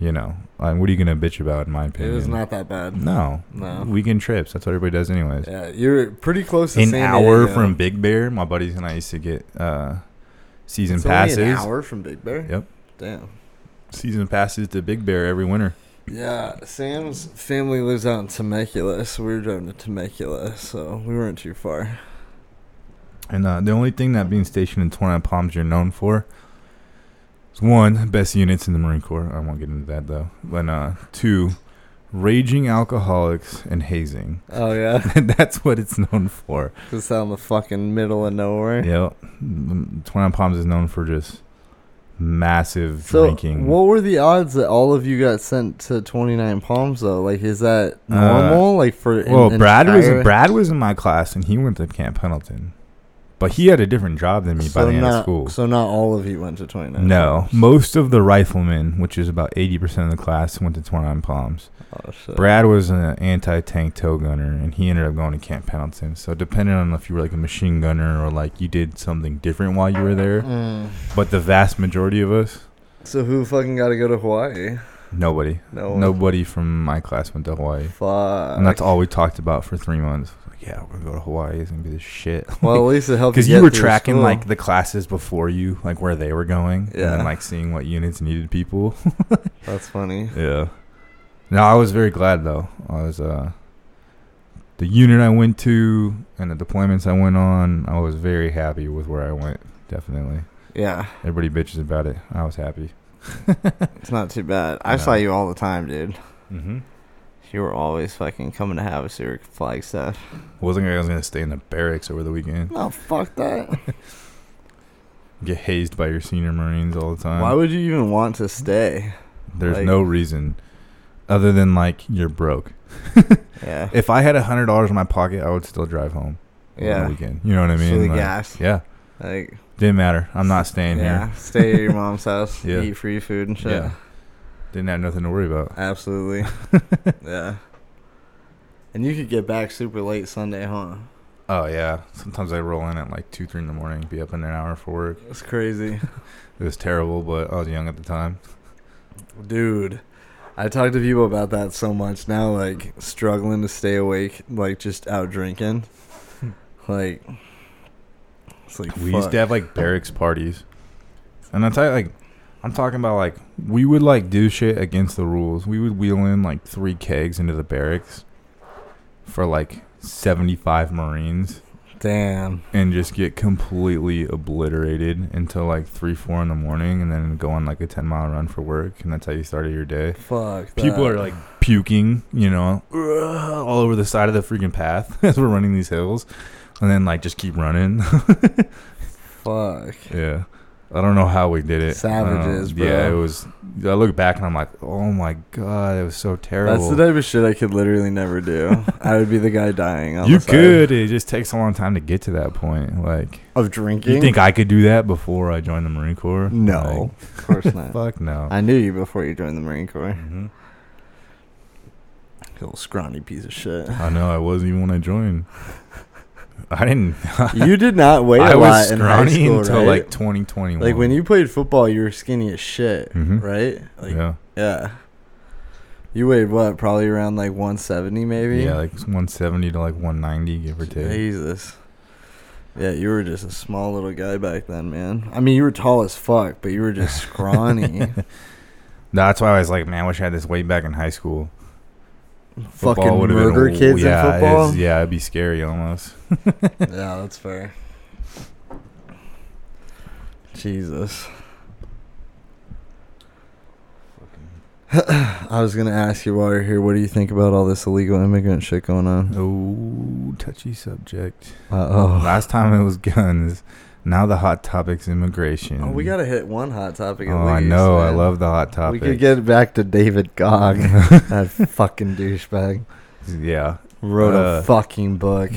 you know, like, what are you gonna bitch about? In my It opinion, was not that bad. No, No. weekend trips. That's what everybody does, anyways. Yeah, you're pretty close to An San hour Diego. from Big Bear, my buddies and I used to get uh, season It's passes. An hour from Big Bear. Yep. Damn. season passes to Big Bear every winter. Yeah, Sam's family lives out in Temecula, so we were driving to Temecula, so we weren't too far. And uh, the only thing that being stationed in 29 Palms you're known for is one, best units in the Marine Corps. I won't get into that though. But uh, two, raging alcoholics and hazing. Oh yeah, That's what it's known for. just out in the fucking middle of nowhere. Yep. 29 Palms is known for just massive So, drinking. what were the odds that all of you got sent to Twenty Nine Palms though? Like, is that Uh, normal? like for an well, Brad was Brad was in my class and he went to Camp Pendleton. But he had a different job than me by the end not, of school. So not all of you went to Twenty Nine. No, most of the riflemen, which is about eighty percent of the class, went to 29 Palms. Oh. Brad was an anti-tank tow gunner, and he ended up going to Camp Pendleton. So depending on if you were like a machine gunner or like you did something different while you were there, Mm. but the vast majority of us, So who fucking got to go to Hawaii? Nobody, No one. nobody from my class went to Hawaii, Fuck. and that's all we talked about for three months. Like, yeah, we're gonna go to Hawaii. It's gonna be the shit. Well, at least it helped Because you, you were tracking school. like the classes before you, like where they were going, and then like seeing what units needed people. That's funny. Yeah. No, I was very glad though. I was uh the unit I went to and the deployments I went on, I was very happy with where I went. Definitely. Yeah, Everybody bitches about it. I was happy. it's not too bad. I saw you all the time, dude. Mm-hmm. You were always fucking coming to Havasu Flagstaff. Wasn't like I was gonna stay in the barracks over the weekend. No, fuck that. Get hazed by your senior Marines all the time. Why would you even want to stay? There's like- no reason other than like you're broke. Yeah. If I had a hundred dollars in my pocket, I would still drive home. on the Yeah. weekend. You know what I mean? Silly Like, gas. Yeah. Like, Didn't matter. I'm not staying here. yeah. here. Stay at your mom's house. Yeah. Eat free food and shit. Yeah. Didn't have nothing to worry about. Absolutely. yeah. And you could get back super late Sunday, huh? Oh yeah. Sometimes I roll in at like two, three in the morning, be up in an hour for work. It's crazy. It was terrible, but I was young at the time. Dude. I talk to people about that so much now, like struggling to stay awake, like just out drinking. like, like We used to have like barracks parties, and I tell you, like, I'm talking about like we would like do shit against the rules. We would wheel in like three kegs into the barracks for like 75 Marines Damn. and just get completely obliterated until like three, four in the morning, and then go on like a 10 mile run for work, and that's how you started your day. Fuck. People that. are like puking, you know, all over the side of the freaking path as we're running these hills, and then like just keep running. fuck. yeah, I don't know how we did it. Savages, Um, Yeah, it was. I look back and I'm like, oh my god, it was so terrible. That's the type of shit I could literally never do. I would be the guy dying. You could. It just takes a long time to get to that point. Like, of drinking. you think I could do that before I joined the Marine Corps? No, of course not. fuck no. I knew you before you joined the Marine Corps. hmm Little scrawny piece of shit. I know. I wasn't even when I joined. I didn't. you did not weigh a I lot was in high scrawny school, until right? like 2021. Like when you played football, you were skinny as shit, Mhm. right? Like, yeah. yeah, You weighed what? Probably around like 170, maybe. yeah, like 170 to like 190, give or take. Jesus. Yeah, you were just a small little guy back then, man. I mean, you were tall as fuck, but you were just scrawny. That's why I was like, man, I wish I had this weight back in high school. Football Fucking would've been murder a- kids yeah, in football. it's- yeah, it'd be scary almost. yeah, that's fair. Jesus. I was gonna ask you while you're here, what do you think about all this illegal immigrant shit going on? Oh, touchy subject. Uh oh. Last time it was guns. Now the hot topic's immigration. Oh, we gotta hit one hot topic. At Oh, I least, know. I love the hot topic. We could get back to David Hogg, that fucking douchebag. yeah, Wrote Uh. a fucking book.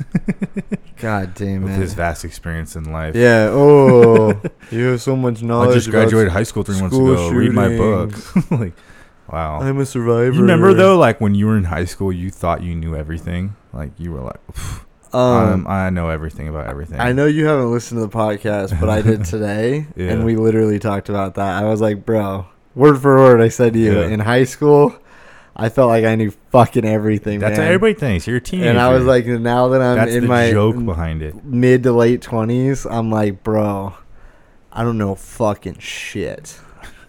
God damn it! with it. his vast experience in life. yeah. Oh, you have so much knowledge. I just graduated high school three months ago. Read my book. like, wow. I'm a survivor. You remember though, like when you were in high school, you thought you knew everything. Like you were like, "Pff, Um, um, I know everything about everything. I know you haven't listened to the podcast, but I did today, Yeah. and we literally talked about that. I was like, bro, word for word, I said to you Yeah. in high school, I felt like I knew fucking everything. That's man. how everybody thinks. You're a teenager. And I was like, now that I'm that's in the my joke behind it. mid to late twenties, I'm like, bro, I don't know fucking shit,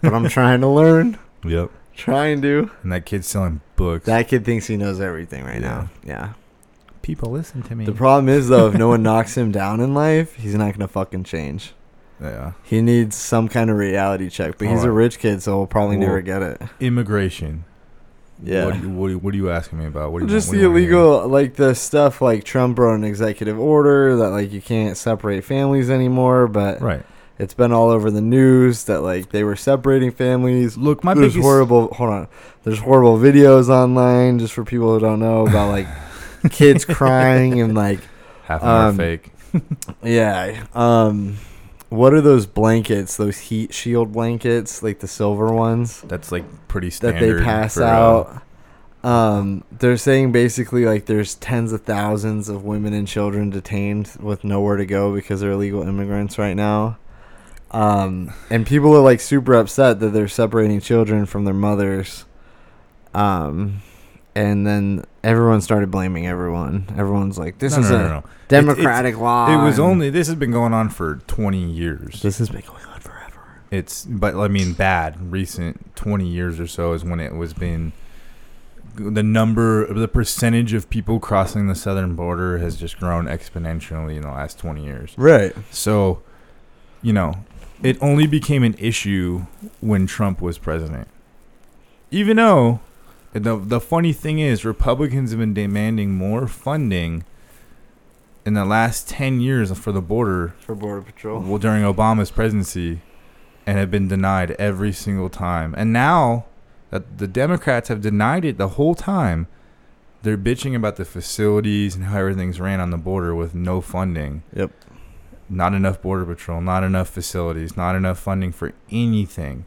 but I'm trying to learn. Yep. Trying to. And that kid's selling books. That kid thinks he knows everything right Yeah. now. Yeah. People listen to me. The problem is though, if no one knocks him down in life, he's not gonna fucking change. yeah. He needs some kind of reality check, but he's a rich kid, so he'll probably Well, never get it. Immigration. Yeah. What, what, what are you asking me about? What do you Just what the you wanna hear? illegal, like the stuff like Trump wrote an executive order that like you can't separate families anymore, but Right. it's been all over the news that like they were separating families. Look, my There's biggest horrible. Hold on. There's horrible videos online just for people who don't know about like kids crying and like half of them are um, fake. yeah. Um, what are those blankets? Those heat shield blankets, like the silver ones That's like pretty that they pass for, uh, out. Um, they're saying basically like there's tens of thousands of women and children detained with nowhere to go because they're illegal immigrants right now. Um, and people are like super upset that they're separating children from their mothers. Um, and then everyone started blaming everyone. Everyone's like, "This no, is no, a no, no. democratic law." It was and only this has been going on for 20 years. This has been going on forever. It's but I mean bad recent 20 years or so is when it was been the number the percentage of people crossing the southern border has just grown exponentially in the last 20 years. Right. So, you know, it only became an issue when Trump was president. Even though the the funny thing is Republicans have been demanding more funding in the last 10 years for the border For Border Patrol. well, during Obama's presidency and have been denied every single time. And now that the Democrats have denied it the whole time, they're bitching about the facilities and how everything's ran on the border with no funding. Yep. Not enough border patrol, not enough facilities, not enough funding for anything.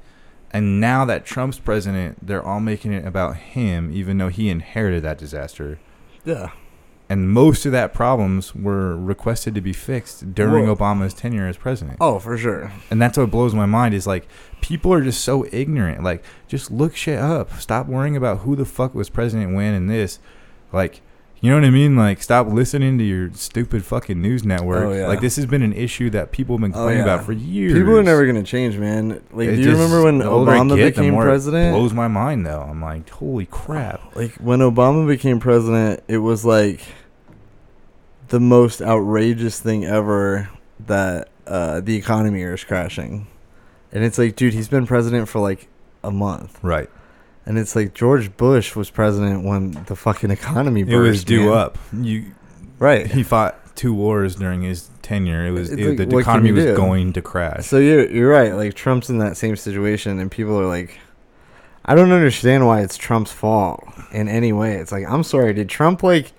And now that Trump's president, they're all making it about him, even though he inherited that disaster. Yeah. And most of that problems were requested to be fixed during Well- Obama's tenure as president Oh, for sure. and that's what blows my mind is like people are just so ignorant like just look shit up stop worrying about who the fuck was president when and this like you know what i mean like stop listening to your stupid fucking news network Oh, yeah. like this has been an issue that people have been Oh, complaining yeah. about for years People are never gonna change, man. Like, It do you remember when the older I Obama get, became president? blows my mind though i'm like holy crap Like when Obama became president, it was like the most outrageous thing ever that uh, the economy is crashing, and it's like, dude, he's been president for like a month, right and it's like George Bush was president when the fucking economy burst. it was due man. up you right? he fought two wars during his tenure it was it, like, the economy was do? going to crash So you're you're right. Like Trump's in that same situation, and people are like, I don't understand why it's Trump's fault in any way. It's like I'm sorry, did Trump like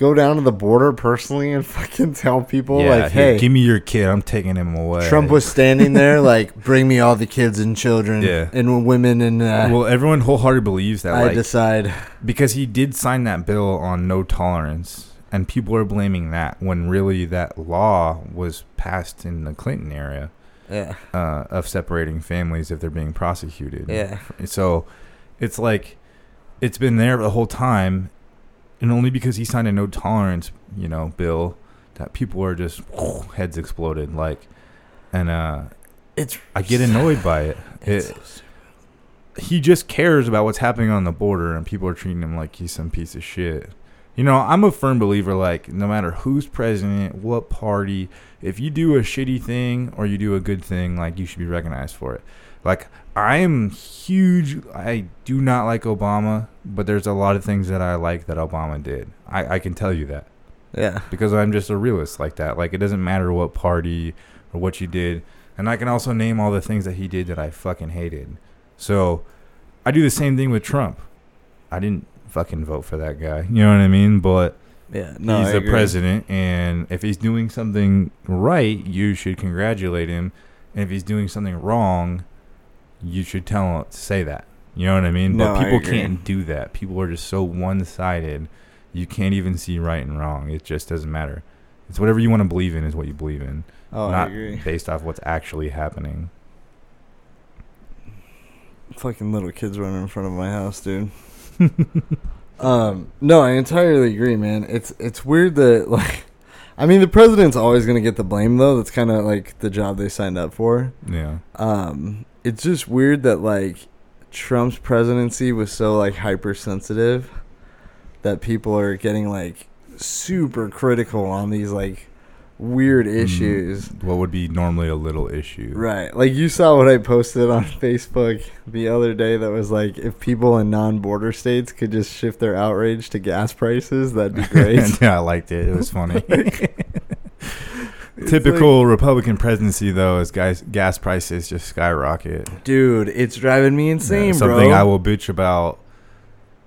go down to the border personally and fucking tell people yeah, like, hey, give me your kid i'm taking him away Trump was standing there like, bring me all the kids and children Yeah. and women and uh, well, everyone wholeheartedly believes that, I like, decide. because he did sign that bill on no tolerance, and people are blaming that when really that law was passed in the Clinton era Yeah, uh, of separating families if they're being prosecuted. yeah, So it's like it's been there the whole time, and only because he signed a no tolerance, you know, bill that people are just heads exploded like, and uh, it's. I get annoyed by it. It's It- so he just cares about what's happening on the border and people are treating him like he's some piece of shit. You know, I'm a firm believer like no matter who's president, what party, if you do a shitty thing or you do a good thing, like you should be recognized for it. Like I am huge I do not like Obama, but there's a lot of things that I like that Obama did. I, I can tell you that yeah, because I'm just a realist like that. Like it doesn't matter what party or what you did, and I can also name all the things that he did that I fucking hated. So I do the same thing with Trump. I didn't fucking vote for that guy. You know what I mean? But yeah. No, he's I the agree. president, and if he's doing something right, you should congratulate him. And if he's doing something wrong, you should tell him say that. You know what I mean? No, but I people can't do that. People are just so one sided. You can't even see right and wrong. It just doesn't matter. It's whatever you want to believe in is what you believe in, Oh, I not agree. based off what's actually happening. fucking little kids running in front of my house, dude. um, no, I entirely agree, man. It's it's weird that like, I mean, the president's always gonna get the blame though. That's kind of like the job they signed up for. Yeah. Um, it's just weird that like Trump's presidency was so like hypersensitive that people are getting like super critical on these like weird Mm. issues. What would be normally a little issue. Right. Like you saw what I posted on Facebook the other day that was like if people in non-border states could just shift their outrage to gas prices, that'd be great. yeah, I liked it. It was funny. Typical Republican presidency, though, is guys gas prices just skyrocket. dude, it's driving me insane, Yeah, something bro. I will bitch about.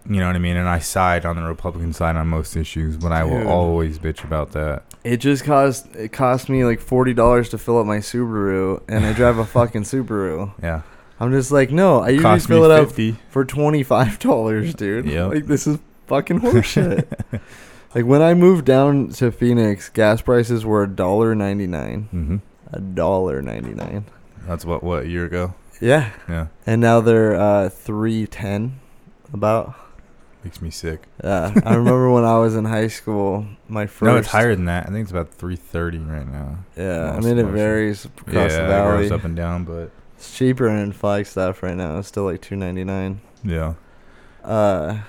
You know what I mean? And I side on the Republican side on most issues, but I will always bitch about that. It just cost it cost me like forty dollars to fill up my Subaru, and I drive a fucking Subaru. Yeah, I'm just like, no, I usually cost fill it up for twenty five dollars, dude. Yep. Like this is fucking horseshit. like when I moved down to Phoenix, gas prices were a dollar ninety nine. hmm A dollar ninety nine. That's what what a year ago. Yeah, Yeah, and now they're uh, three ten. About. makes me sick. Yeah, I remember when I was in high school, my first. No, it's higher than that. I think it's about three thirty right now. Yeah, I mean it varies across yeah, the it valley. goes up and down, but It's cheaper in Flagstaff right now. It's still like two ninety nine. yeah, Uh,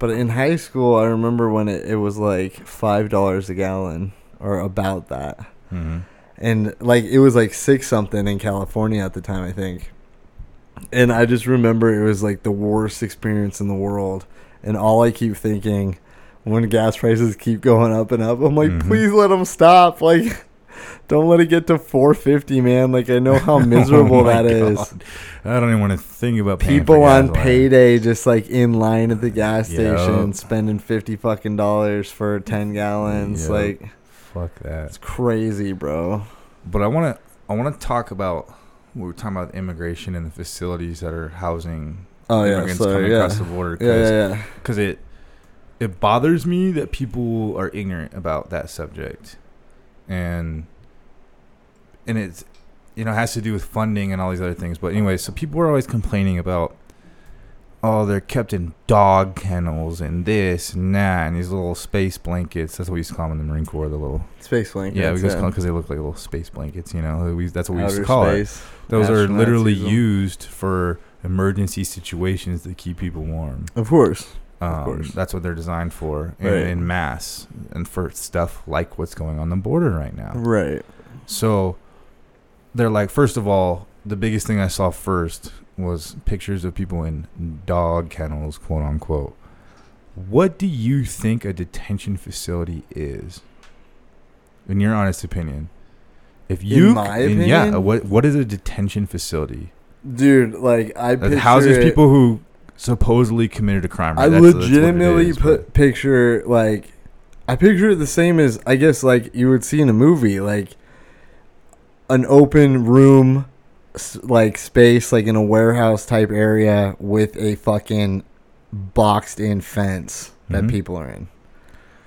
but in high school, I remember when it, it was like five dollars a gallon or about that, hmm and like it was like six something in California at the time, I think. And I just remember it was like the worst experience in the world, and all I keep thinking when gas prices keep going up and up, I'm like, Mhm. please let them stop, like. Don't let it get to 450, man. Like I know how oh miserable Oh that is. God. I don't even want to think about paying people on payday just like in line at the gas station spending 50 fucking dollars for 10 gallons Yup. like Fuck that. it's crazy bro But I want to I want to talk about we were talking about immigration and the facilities that are housing oh yeah immigrants so coming yeah across the border. yeah yeah yeah Because it it bothers me that people are ignorant about that subject, and and it's you know has to do with funding and all these other things. But anyway, so people are always complaining about. Oh, they're kept in dog kennels and this and that and these little space blankets. That's what we used to call them in the Marine Corps. The little space blankets yeah, we just call because they look like little space blankets. You know, we, that's what we used to call it. Those are literally 'em. used for emergency situations to keep people warm. of course Um, course. that's what they're designed for in, Right. in mass and for stuff like what's going on the border right now. right So they're like, first of all, the biggest thing I saw first was pictures of people in dog kennels, quote unquote. What do you think a detention facility is? In your honest opinion, if you my in- yeah, what what is a detention facility? dude like i That picture houses it- people who supposedly committed a crime. i right? That's- that's legitimately is, put but- picture like i picture it the same as i guess like you would see in a movie like an open room like space like in a warehouse type area with a fucking boxed in fence that Mhm. people are in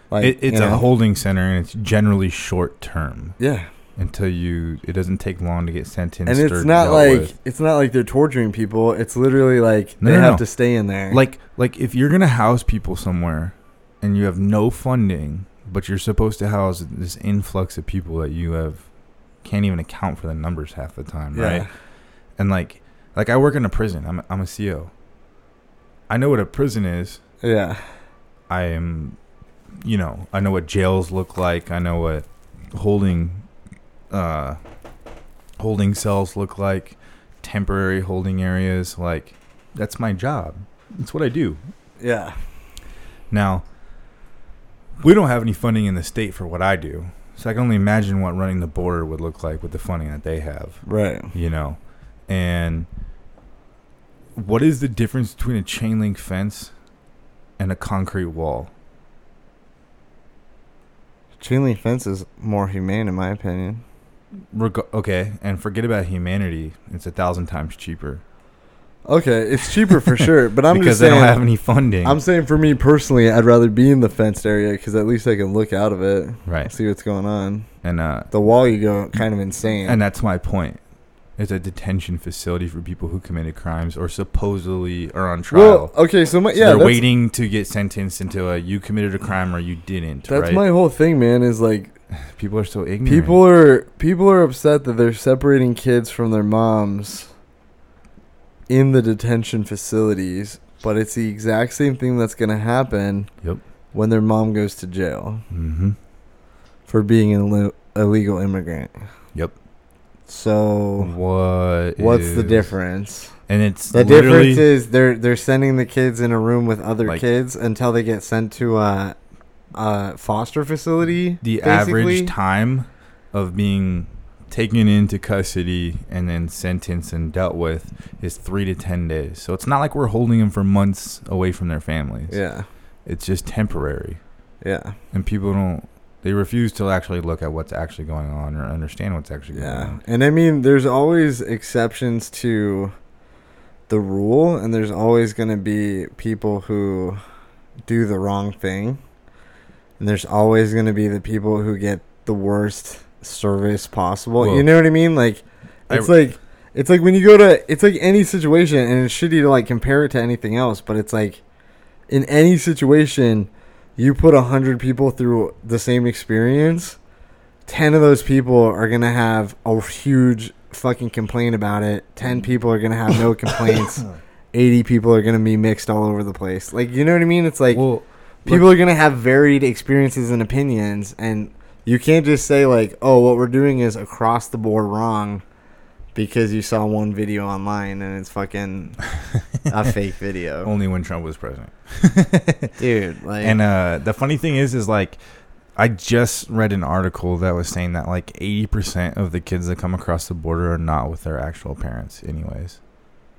like it, it's you a holding center and it's generally short term yeah until you. It doesn't take long to get sentenced. and or it's not like with. it's not like they're torturing people it's literally like No, they no, have no. to stay in there like like if you're gonna house people somewhere and you have no funding, but you're supposed to house this influx of people that you have can't even account for the numbers half the time, yeah right? And like like I work in a prison. I'm a, I'm a CO. I know what a prison is. yeah I am, you know, I know what jails look like. I know what holding, uh, holding cells look like, temporary holding areas. Like, that's my job. That's what I do. yeah Now, we don't have any funding in the state for what I do, so I can only imagine what running the border would look like with the funding that they have. right You know, and what is the difference between a chain link fence and a concrete wall? chain link fence is more humane in my opinion Reg- okay, and forget about humanity. It's a thousand times cheaper Okay, it's cheaper for sure, but I'm because just they don't have any funding. I'm saying for me personally, I'd rather be in the fenced area because at least I can look out of it, right, see what's going on. and uh, The wall, you go kind of insane. and that's my point. It's a detention facility for people who committed crimes or supposedly are on trial. well, okay, so my So yeah, they're waiting to get sentenced into a you committed a crime or you didn't. that's right? my whole thing, man. Is like people are so ignorant. people are people are upset that they're separating kids from their moms in the detention facilities, but it's the exact same thing that's going to happen. Yep. when their mom goes to jail Mm-hmm. for being an Ill- illegal immigrant. Yep. So What? what's the difference? And it's The difference is they're they're sending the kids in a room with other Like- kids until they get sent to a, a foster facility. the basically. average time of being taken into custody and then sentenced and dealt with is three to ten days. So it's not like we're holding them for months away from their families. Yeah, It's just temporary, yeah, and people don't. They refuse to actually look at what's actually going on or understand what's actually going on. yeah. on. And I mean, there's always exceptions to the rule, and there's always going to be people who do the wrong thing, and there's always going to be the people who get the worst service possible. Well, you know what I mean? Like, I- it's like it's like when you go to it's like any situation, and it's shitty to like compare it to anything else, but it's like in any situation, you put a hundred people through the same experience, ten of those people are gonna have a huge fucking complaint about it. Ten mm. people are gonna have no complaints. Eighty people are gonna be mixed all over the place. Like you know what I mean? It's like well, people are gonna have varied experiences and opinions, and you can't just say like, "Oh, what we're doing is across the board wrong," because you saw one video online and it's fucking a fake video, only when Trump was president. dude. Like, And uh, the funny thing is, is like, I just read an article that was saying that like 80% of the kids that come across the border are not with their actual parents, anyways.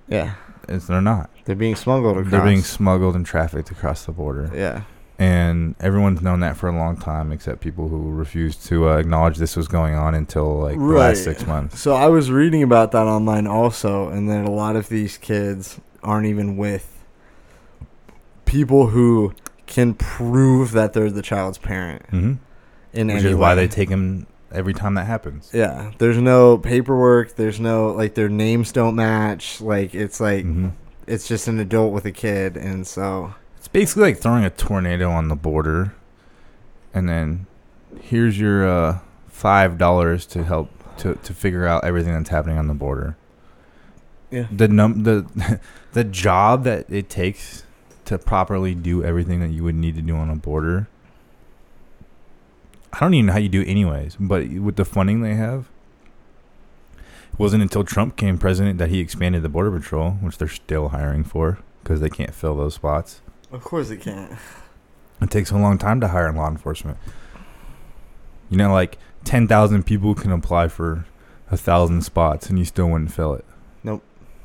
yeah, It's, they're not. they're being smuggled across. They're being smuggled and trafficked across the border. yeah, And everyone's known that for a long time, except people who refused to uh, acknowledge this was going on until like the last six months. So I was reading about that online also, and that a lot of these kids aren't even with people who can prove that they're the child's parent hmm in Which any is why they take them every time that happens. Yeah, there's no paperwork. There's no like their names don't match. Like it's like hmm it's just an adult with a kid, and so basically like throwing a tornado on the border, and then here's your uh, five dollars to help to, to figure out everything that's happening on the border. yeah, The num the the job that it takes to properly do everything that you would need to do on a border. I don't even know how you do it anyways, but with the funding they have, it wasn't until Trump came president that he expanded the border patrol, which they're still hiring for because they can't fill those spots. Of course it can't. It takes a long time to hire in law enforcement. You know, like ten thousand people can apply for a thousand spots, and you still wouldn't fill it. Nope.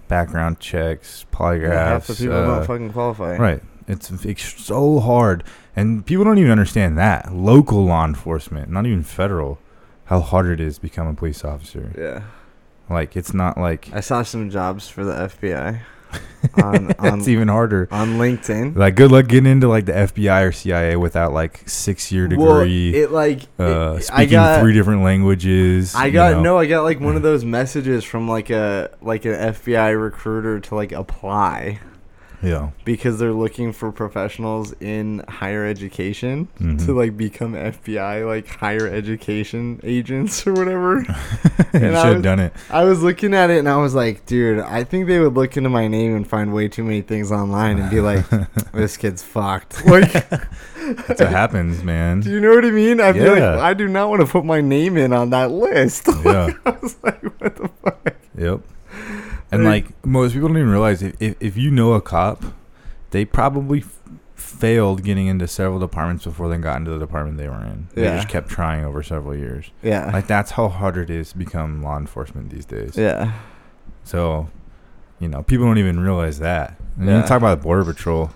Background checks, Yeah, half polygraphs. the people uh, don't fucking qualify. right. It's, it's so hard, and people don't even understand that local law enforcement, not even federal, how hard it is to become a police officer. Yeah, Like it's not like I saw some jobs for the FBI on on, it's even harder. on LinkedIn. Like good luck getting into like the FBI or CIA without like six year Well, degree. it like uh, it- speaking I got three different languages. I you got know. no, I got like one of those messages from like a like an FBI recruiter to like apply Yeah. because they're looking for professionals in higher education Mhm. to like become FBI like higher education agents or whatever. you and should I have was- done it. I was looking at it and I was like, dude, I think they would look into my name and find way too many things online and be like, this kid's fucked. Like, That's what happens, man. do you know what I mean? I feel like Yeah. I do not want to put my name in on that list. Yeah. I was like, what the fuck? Yep. And Like- like most people don't even realize if, if, if you know a cop, they probably f- failed getting into several departments before they got into the department they were in. They Yeah. just kept trying over several years. Yeah. Like that's how hard it is to become law enforcement these days. yeah. So, you know, people don't even realize that. And Yeah. you talk about the border patrol,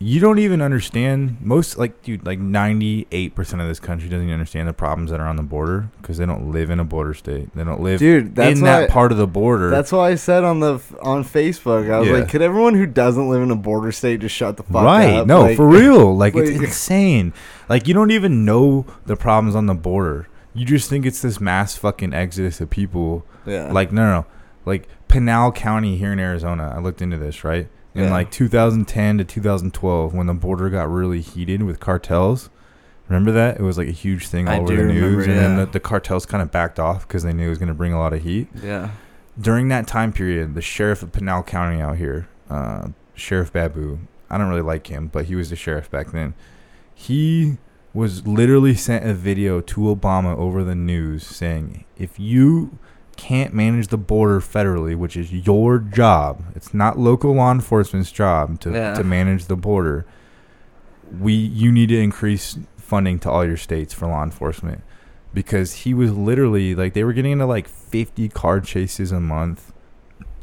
you don't even understand most like dude like 98% of this country doesn't even understand the problems that are on the border because they don't live in a border state. They don't live Dude, that's in that part of the border. That's why I said on the on Facebook, I was Yeah. like, could everyone who doesn't live in a border state just shut the fuck right. up? Right no, Like, for real. Like, it's like- insane. Like you don't even know the problems on the border. You just think it's this mass fucking exodus of people Yeah. Like no, no, no, like Pinal County here in Arizona. I looked into this right in Yeah. like 2010 to 2012 when the border got really heated with cartels. Remember that? It was like a huge thing all I over the remember, news, and then the, the cartels kind of backed off because they knew it was going to bring a lot of heat. yeah. During that time period, the sheriff of Pinal County out here, uh, Sheriff Babeu, I don't really like him, but he was the sheriff back then. He was literally sent a video to Obama over the news saying, if you can't manage the border federally, which is your job, it's not local law enforcement's job to, Yeah. to manage the border. We you need to increase funding to all your states for law enforcement because he was literally like they were getting into like 50 car chases a month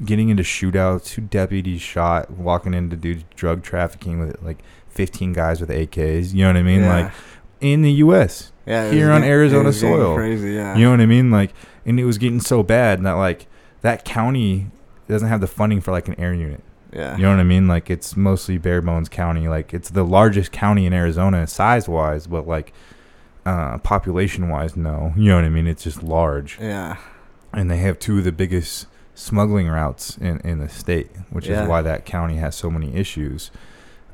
getting into shootouts two deputies shot walking into do drug trafficking with like 15 guys with AKs you know what I mean Yeah. like in the US yeah, here on Arizona it was getting soil. Crazy, yeah. you know what I mean like and it was getting so bad that like that county doesn't have the funding for like an air unit yeah. you know what I mean? Like it's mostly bare bones county. Like it's the largest county in Arizona size wise, but like uh, population wise, no. You know what I mean? It's just large, yeah. and they have two of the biggest smuggling routes in in the state, which Yeah. is why that county has so many issues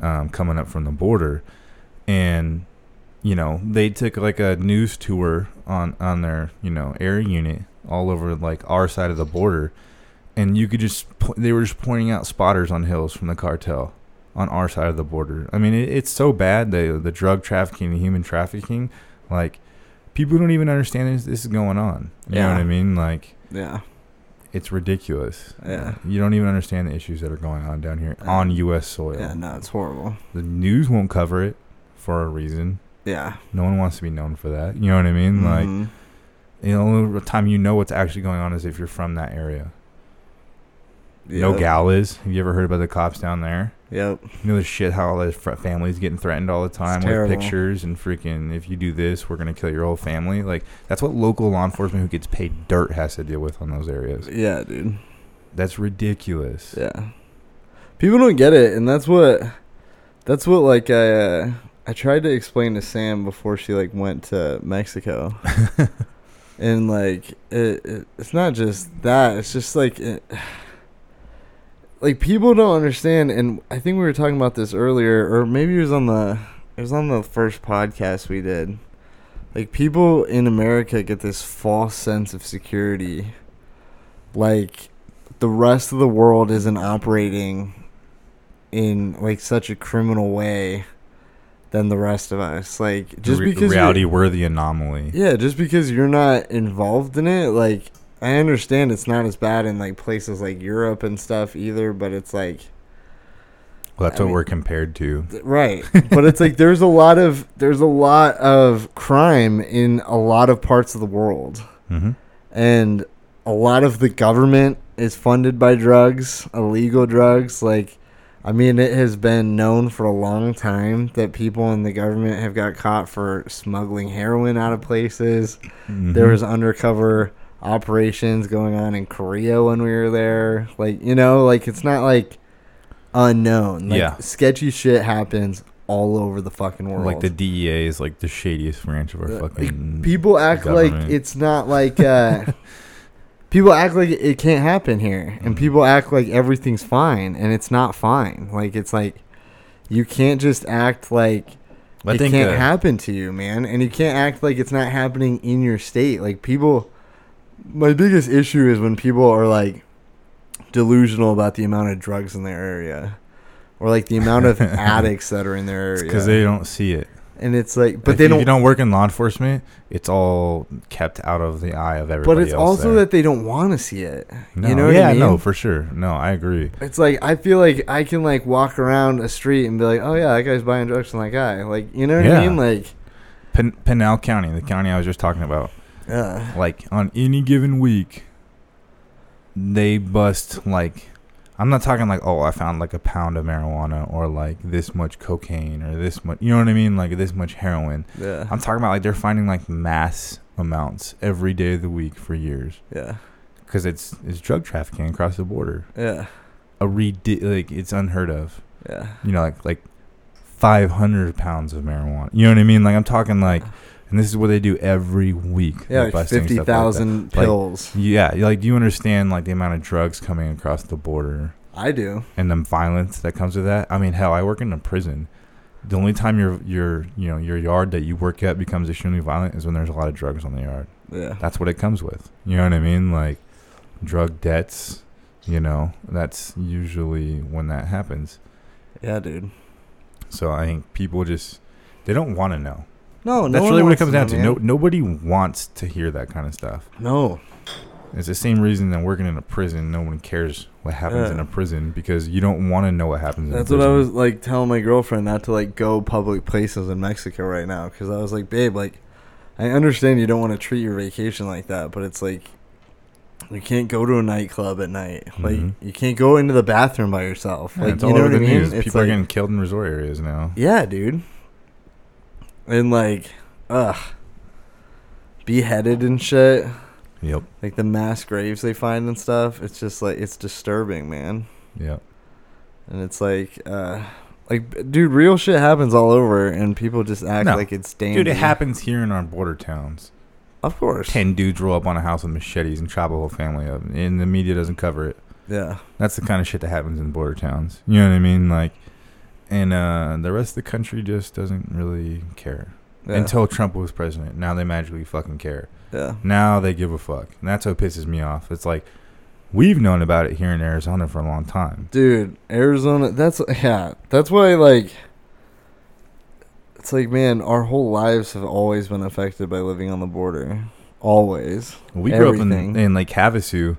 um, coming up from the border. And you know they took like a news tour on on their you know air unit all over like our side of the border and you could just they were just pointing out spotters on hills from the cartel on our side of the border. I mean, it, it's so bad the the drug trafficking, the human trafficking, like people don't even understand this, this is going on. You know Yeah. what I mean? Like Yeah. it's ridiculous. Yeah. You don't even understand the issues that are going on down here Yeah. on U.S. soil. Yeah. No, it's horrible. The news won't cover it for a reason. Yeah. No one wants to be known for that. You know what I mean? Like Mhm. the only time you know what's actually going on is if you're from that area. No Yep. gal is. Have you ever heard about the cops down there? Yep. You know the shit how all the fr- families getting threatened all the time with pictures and freaking if you do this we're gonna kill your whole family. Like that's what local law enforcement who gets paid dirt has to deal with on those areas. Yeah, dude. That's ridiculous. Yeah. People don't get it, and that's what that's what like I uh, I tried to explain to Sam before she like went to Mexico. and like it, it it's not just that, it's just like it, like people don't understand and I think we were talking about this earlier or maybe it was on the it was on the first podcast we did. Like people in America get this false sense of security like the rest of the world isn't operating in like such a criminal way than the rest of us. Like just Re- because reality we're the anomaly. yeah, just because you're not involved in it, like I understand it's not as bad in like places like Europe and stuff either, but it's like Well, that's I what mean- we're compared to. th- right. but it's like there's a lot of there's a lot of crime in a lot of parts of the world. hmm and a lot of the government is funded by drugs, illegal drugs. Like, I mean, it has been known for a long time that people in the government have got caught for smuggling heroin out of places. Mm-hmm. There was undercover operations going on in Korea when we were there. Like, you know, like it's not like unknown. Like, Yeah. sketchy shit happens all over the fucking world. like the DEA is like the shadiest branch of our Uh, like, fucking. people act like it's not like uh people act like it can't happen here and Mhm. people act like everything's fine and it's not fine. Like it's like you can't just act like I it think can't uh, happen to you man. And you can't act like it's not happening in your state. Like people my biggest issue is when people are like delusional about the amount of drugs in their area or like the amount of addicts that are in their area. because they don't see it. And it's like but If they don't If you don't work in law enforcement, it's all kept out of the eye of everybody. But it's also there. that they don't want to see it. No, you know what yeah, I mean? no, for sure. No, I agree. It's like I feel like I can like walk around a street and be like, "Oh yeah, that guy's buying drugs from that guy." Like, you know what Yeah. I mean? Like, Pen- Pinal County, the county I was just talking about, uh, like on any given week, they bust like. I'm not talking like, oh, I found like a pound of marijuana or like this much cocaine or this much, you know what I mean? Like this much heroin. yeah, I'm talking about like they're finding like mass amounts every day of the week for years yeah, because it's it's drug trafficking across the border. yeah, A redi- like it's unheard of. yeah, you know, like like 500 pounds of marijuana. You know what I mean? Like I'm talking like, and this is what they do every week. yeah. Like fifty like thousand. Like, pills. yeah, like you understand like the amount of drugs coming across the border I do. and the violence that comes with that? I mean, hell, I work in a prison. The only time your your you know your yard that you work at becomes extremely violent is when there's a lot of drugs on the yard. Yeah, That's what it comes with. You know what I mean? Like drug debts. You know, that's usually when that happens. yeah, dude. So I think people just They don't want to know. No, no That's really what it comes down to. No, nobody wants to hear that kind of stuff. no. It's the same reason that working in a prison, no one cares what happens Yeah. in a prison because you don't want to know what happens. That's in a what I was like telling my girlfriend not to like go public places in Mexico right now because I was like, babe, like, I understand you don't want to treat your vacation like that, but it's like you can't go to a nightclub at night. Like Mhm. you can't go into the bathroom by yourself. Yeah, like it's you all know over what I the mean? People are getting killed in resort areas now. Yeah, dude. And like, ugh, beheaded and shit. Yep. Like the mass graves they find and stuff. It's just like it's disturbing, man. Yep. And it's like, uh, like, dude, real shit happens all over, and people just act No. like it's dandy. Dude, it happens here in our border towns. Of course. Ten dudes roll up on a house with machetes and chop a whole family up, and the media doesn't cover it. Yeah. That's the kind of shit that happens in border towns. You know what I mean? Like, and uh, the rest of the country just doesn't really care Yeah. until Trump was president. Now they magically fucking care. yeah. Now they give a fuck, and that's what pisses me off. It's like we've known about it here in Arizona for a long time. Dude, Arizona. That's yeah. That's why like. It's like, man, our whole lives have always been affected by living on the border. Always. We grew up in, in like Havasu,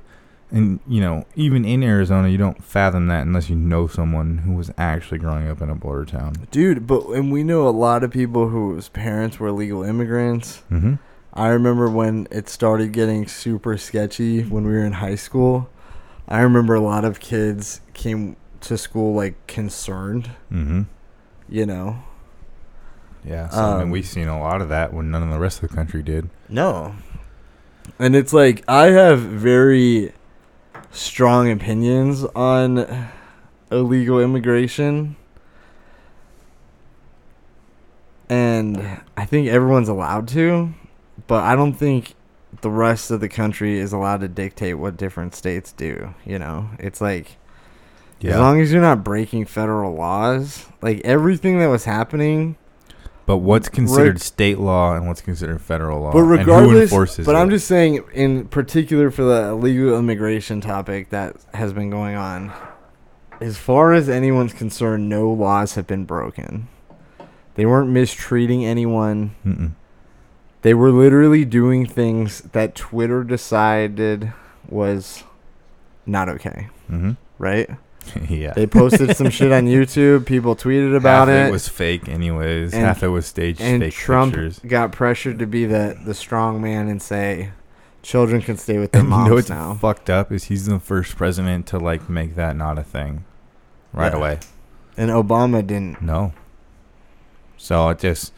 and you know, even in Arizona, you don't fathom that unless you know someone who was actually growing up in a border town. Dude, but and we know a lot of people whose parents were illegal immigrants. Mm-hmm. I remember when it started getting super sketchy when we were in high school. I remember a lot of kids came to school like concerned, Mm-hmm. you know. Yeah, so I mean, Um, we've seen a lot of that when none of the rest of the country did. No. And it's like I have very strong opinions on illegal immigration. And I think everyone's allowed to, but I don't think the rest of the country is allowed to dictate what different states do, you know? It's like as long as you're not breaking federal laws, like everything that was happening but what's considered Reg- state law and what's considered federal law? But and who regardless, enforces but I'm it? just saying, in particular for the illegal immigration topic that has been going on, as far as anyone's concerned, no laws have been broken. They weren't mistreating anyone. Mm-mm. They were literally doing things that Twitter decided was not okay, Mhm. right? yeah. They posted some shit on YouTube. People tweeted about it. half it. it was fake, anyways. And- half it was staged and fake Trump pictures. got pressured to be the the strong man and say children can stay with their And you moms know what's now. fucked up is he's the first president to like make that not a thing, right Yeah. away. And Obama didn't. No. So it just,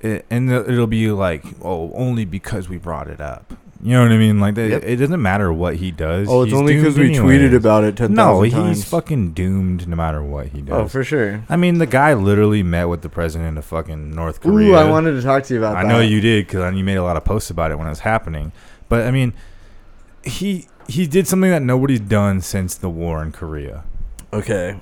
it, and it'll be like, oh, only because we brought it up. You know what I mean? Like, that, Yep. it doesn't matter what he does. Oh, it's he's only because we anyways. tweeted about it No, he's times. fucking doomed no matter what he oh, does. oh, for sure. I mean, the guy literally met with the president of fucking North Korea. Ooh, I wanted to talk to you about I that. I know you did because you made a lot of posts about it when it was happening. But I mean, he he did something that nobody's done since the war in Korea. Okay.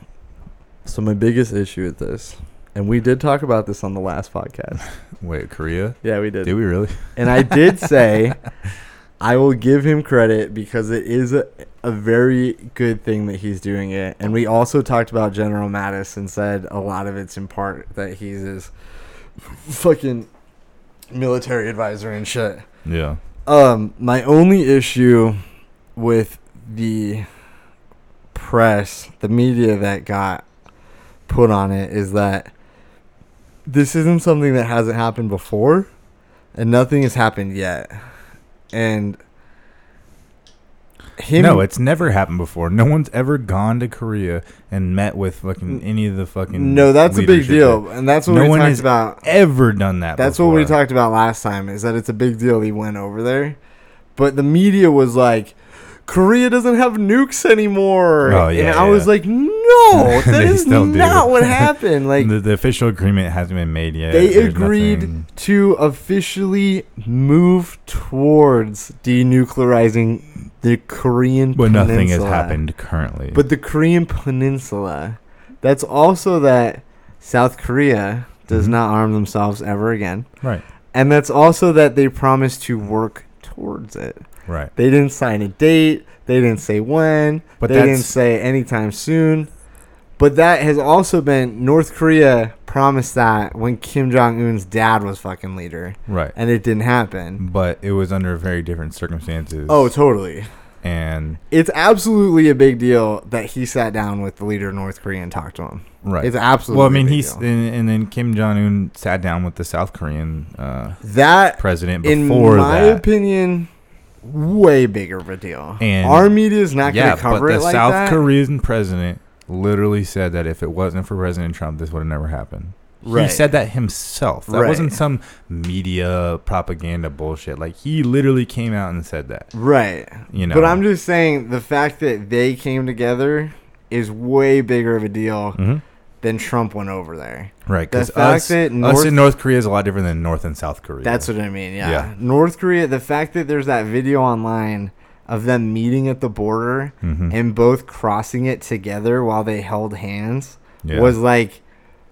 So my biggest issue with this, and we did talk about this on the last podcast. Wait, Korea? yeah, we did. Did we really? And I did say I will give him credit because it is a, a very good thing that he's doing it. And we also talked about General Mattis and said a lot of it's in part that he's his fucking military advisor and shit. Yeah. Um, my only issue with the press, the media that got put on it is that this isn't something that hasn't happened before and nothing has happened yet. And him no, it's never happened before. No one's ever gone to Korea and met with fucking any of the fucking. No, that's a big deal. there. And that's what No we one talked has about. Ever done that? That's what we talked about last time is that it's a big deal he went over there. But the media was like, Korea doesn't have nukes anymore. Oh, yeah, and I was like, no, that They is still do. not what happened. Like, the, the official agreement hasn't been made yet. they There's agreed nothing- to officially move towards denuclearizing the Korean but peninsula. nothing has happened currently. But the Korean peninsula, that's also that South Korea does Mhm. not arm themselves ever again. right, And that's also that they promised to work towards it. right. They didn't sign a date. They didn't say when. But they didn't say anytime soon. But that has also been North Korea promised that when Kim Jong Un's dad was fucking leader, Right. and it didn't happen. But it was under very different circumstances. Oh, totally. and It's absolutely a big deal that he sat down with the leader of North Korea and talked to him. right. It's absolutely. well, I mean, he's and, and then Kim Jong Un sat down with the South Korean uh, that president in before my that. opinion, way bigger of a deal. And- Our media is not yeah, going to cover but the it like South that. Korean president literally said that if it wasn't for President Trump, this would have never happened. Right. He said that himself. That Right. wasn't some media propaganda bullshit. Like he literally came out and said that. right. You know. But I'm just saying the fact that they came together is way bigger of a deal Mhm. than Trump went over there. right the because fact us, that us North- in North Korea is a lot different than North and South Korea. That's what I mean. Yeah. Yeah. North Korea, the fact that there's that video online of them meeting at the border Mhm. and both crossing it together while they held hands Yeah. was like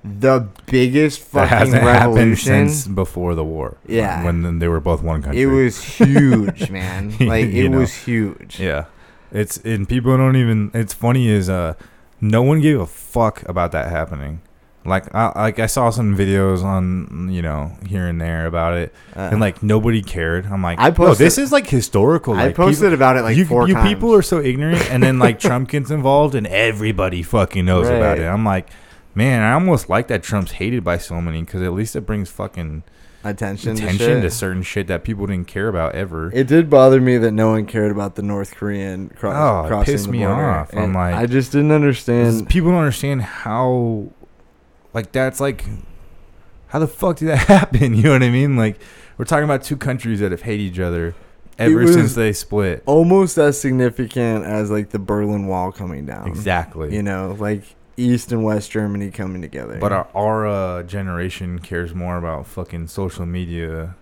the biggest fucking revolution. since before the war. Yeah. when they were both one country. It was huge, man. Like it know. was huge. Yeah. It's and people don't even it's funny is uh no one gave a fuck about that happening. Like I like I saw some videos on you know here and there about it Uh, and like nobody cared. I'm like I posted- this is like historical. I Like, posted people, about it like you, four you times. people are so ignorant and then like Trump gets involved and everybody fucking knows about it. I'm like man, I almost like that Trump's hated by so many because at least it brings fucking attention, attention to, to certain shit that people didn't care about ever. It did bother me that no one cared about the North Korean cro- Oh, it crossing pissed the me border. off. I'm like- I just didn't understand. people don't understand how like that's like how the fuck did that happen? You know what i mean? Like we're talking about two countries that have hated each other ever since they split. Almost as significant as like the Berlin Wall coming down. exactly. You know, like East and West Germany coming together. but our, our uh, generation cares more about fucking social media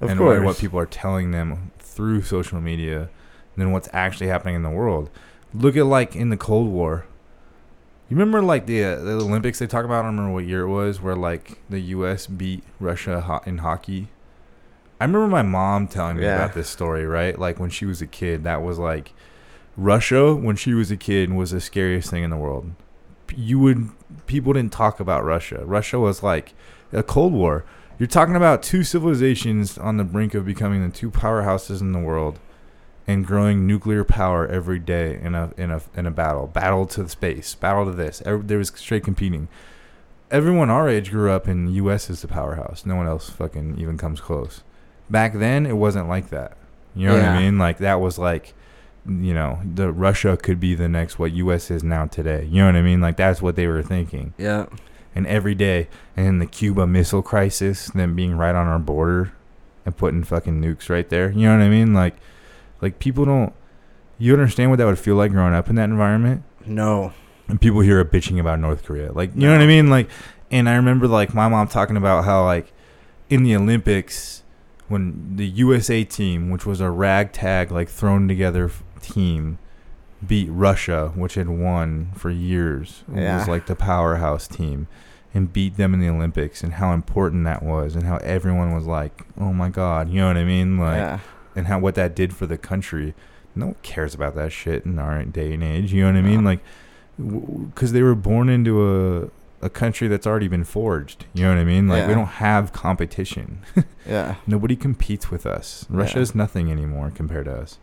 of and course, what, what people are telling them through social media than what's actually happening in the world. Look at like in the cold war you remember like the, uh, the olympics they talk about? I don't remember what year it was where like the us beat russia ho- in hockey. I remember my mom telling me Yeah. about this story right? Like when she was a kid that was like russia when she was a kid was the scariest thing in the world. P- you would people didn't talk about russia. Russia was like a cold war. You're talking about two civilizations on the brink of becoming the two powerhouses in the world and growing nuclear power every day in a in a in a battle, battle to the space, battle to this. Every, there was straight competing. Everyone our age grew up in U.S. is the powerhouse. No one else fucking even comes close. Back then, it wasn't like that. You know what I mean? Like that was like, you know, the Russia could be the next what U.S. is now today. You know what I mean? Like that's what they were thinking yeah, and every day and the Cuba Missile Crisis, them being right on our border and putting fucking nukes right there. You know what I mean? Like, like people don't. You understand what that would feel like growing up in that environment, no, and people here are bitching about North Korea. Like, you know what I mean? Like, and I remember like my mom talking about how like in the Olympics when the USA team, which was a ragtag like thrown together team, beat Russia, which had won for years, Yeah. was like the powerhouse team, and beat them in the Olympics, and how important that was, and how everyone was like, "Oh my God," you know what I mean? Like, yeah, and how what that did for the country. No one cares about that shit in our day and age. You know what I mean? Like, because they were born into a a country that's already been forged. You know what I mean? Like, we don't have competition. yeah, Nobody competes with us. Yeah. Russia is nothing anymore compared to us.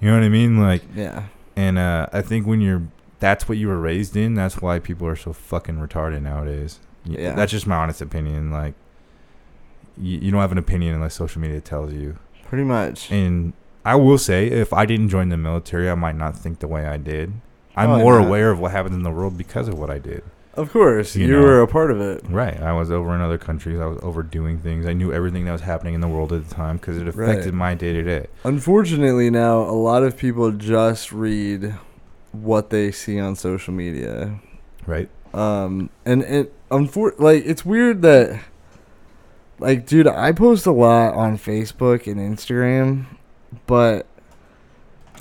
You know what I mean? Like, yeah. and uh, I think when you're that's what you were raised in, that's why people are so fucking retarded nowadays. Yeah. That's just my honest opinion. Like, you, you don't have an opinion unless social media tells you. Pretty much. And I will say, if I didn't join the military, I might not think the way I did. I'm more aware of what happens in the world because of what I did. Of course, You you, know. were a part of it. Right. I was over in other countries. I was overdoing things. I knew everything that was happening in the world at the time because it affected Right. my day to day. Unfortunately, now a lot of people just read what they see on social media. Right. Um, and it unfor- like it's weird that, like, dude, I post a lot on Facebook and Instagram, but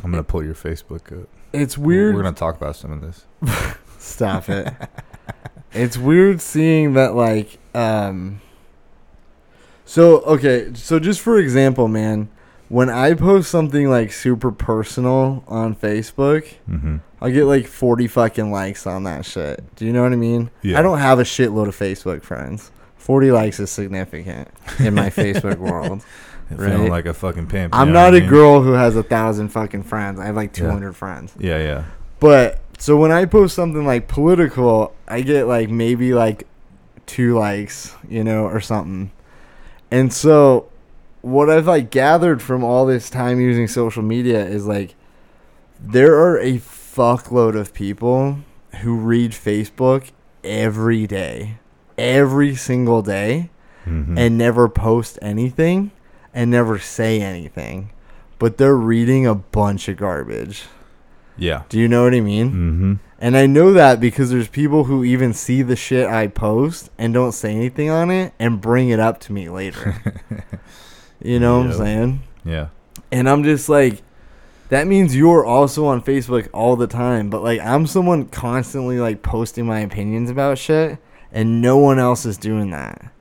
I'm gonna pull your Facebook up. it's weird. We're gonna talk about some of this. Stop it. it's weird seeing that like um So okay, so just for example, man, when I post something like super personal on Facebook, Mm-hmm. I'll get like 40 fucking likes on that shit. Do you know what I mean? Yeah. I don't have a shitload of Facebook friends. 40 likes is significant in my Facebook world. Feeling Right. like a fucking pimp. I'm not I a mean? girl who has a thousand fucking friends. I have like Yeah. 200 friends. Yeah, yeah. But so when I post something like political, I get like maybe like two likes, you know, or something. And so what I've like gathered from all this time using social media is like there are a fuckload of people who read Facebook every day. Every single day Mhm. and never post anything and never say anything. But they're reading a bunch of garbage. yeah. Do you know what I mean? Mm-hmm. And I know that because there's people who even see the shit I post and don't say anything on it and bring it up to me later. you know what I'm saying? Yeah. And I'm just like, that means you're also on Facebook all the time. But like, I'm someone constantly like posting my opinions about shit, and no one else is doing that.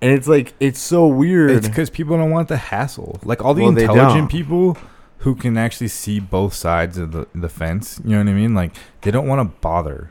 And it's like, it's so weird. It's because people don't want the hassle. Like all the Well, intelligent people who can actually see both sides of the, the fence, you know what I mean? Like they don't want to bother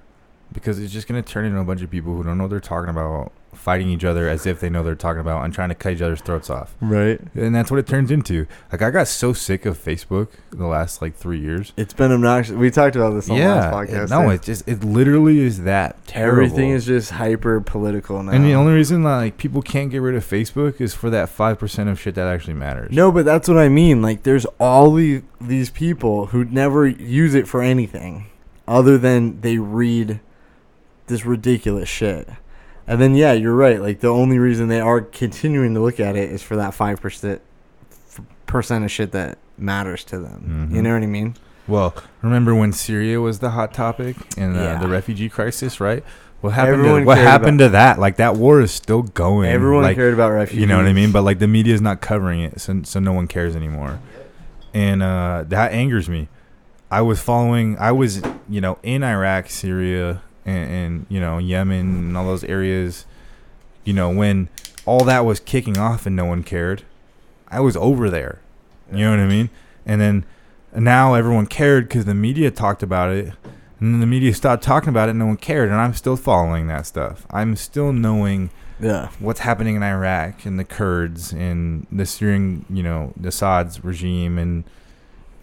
because it's just going to turn into a bunch of people who don't know what they're talking about, fighting each other as if they know they're talking about and trying to cut each other's throats off. right. And that's what it turns into. Like I got so sick of Facebook in the last like three years. It's been obnoxious. We talked about this on the last podcast. it- no, too. it just it literally is that terrible. Everything is just hyper political now. And the only reason like people can't get rid of Facebook is for that five percent of shit that actually matters. No, but that's what I mean. Like, there's all the, these people who never use it for anything other than they read this ridiculous shit. And then, yeah, you're right. Like, the only reason they are continuing to look at it is for that 5% of shit that matters to them. You Mhm. know what I mean? Well, remember when Syria was the hot topic and uh, Yeah. the refugee crisis, right? What happened? Everyone To, what happened to that? Like that war is still going. Everyone like, cared about refugees. You know what I mean? But like the media is not covering it, so so no one cares anymore, and uh, that angers me. I was following. I was you know in Iraq, Syria, and, and you know Yemen and all those areas. You know when all that was kicking off and no one cared. I was over there. You know what I mean? And then now everyone cared because the media talked about it. And then the media stopped talking about it and no one cared. And I'm still following that stuff. I'm still knowing Yeah. what's happening in Iraq and the Kurds and the Syrian, you know, the Assad's regime and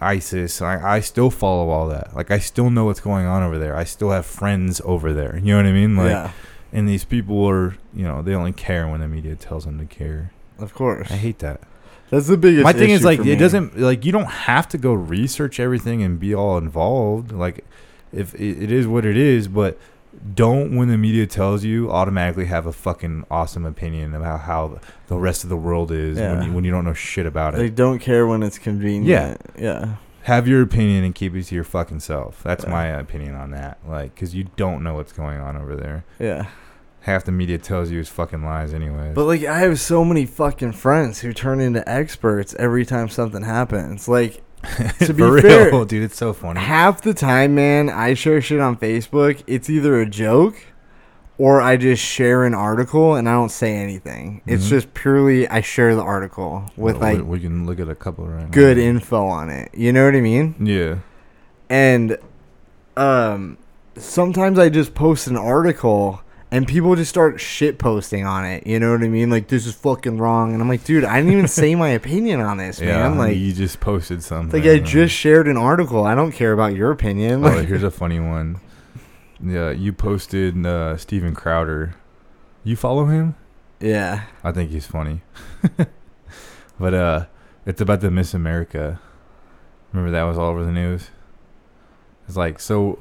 ISIS. I, I still follow all that. Like, I still know what's going on over there. I still have friends over there. You know what I mean? Like, yeah. and these people are, you know, they only care when the media tells them to care. Of course. I hate that. That's the biggest My thing is like it me. doesn't like you don't have to go research everything and be all involved. Like if it, it is what it is, but don't when the media tells you automatically have a fucking awesome opinion about how the rest of the world is Yeah. when you when you don't know shit about it. They don't care when it's convenient. Yeah. Have your opinion and keep it to your fucking self. That's Yeah. my opinion on that. Like cuz you don't know what's going on over there. Yeah. Half the media tells you is fucking lies anyway. But like I have so many fucking friends who turn into experts every time something happens. Like to be fair, real, dude, it's so funny. half the time, man, I share shit on Facebook. It's either a joke or I just share an article and I don't say anything. It's Mhm. just purely I share the article with Well, like we can look at a couple right now. good info on it. You know what I mean? Yeah. and um sometimes i just post an article and people just start shit posting on it you know what i mean like this is fucking wrong and i'm like dude i didn't even say my opinion on this Yeah, man like you just posted something. like i just shared an article i don't care about your opinion Oh, like, here's a funny one. Yeah, you posted uh, Steven Crowder. You follow him? yeah I think he's funny. but uh, it's about the Miss America. Remember that was all over the news. It's like so.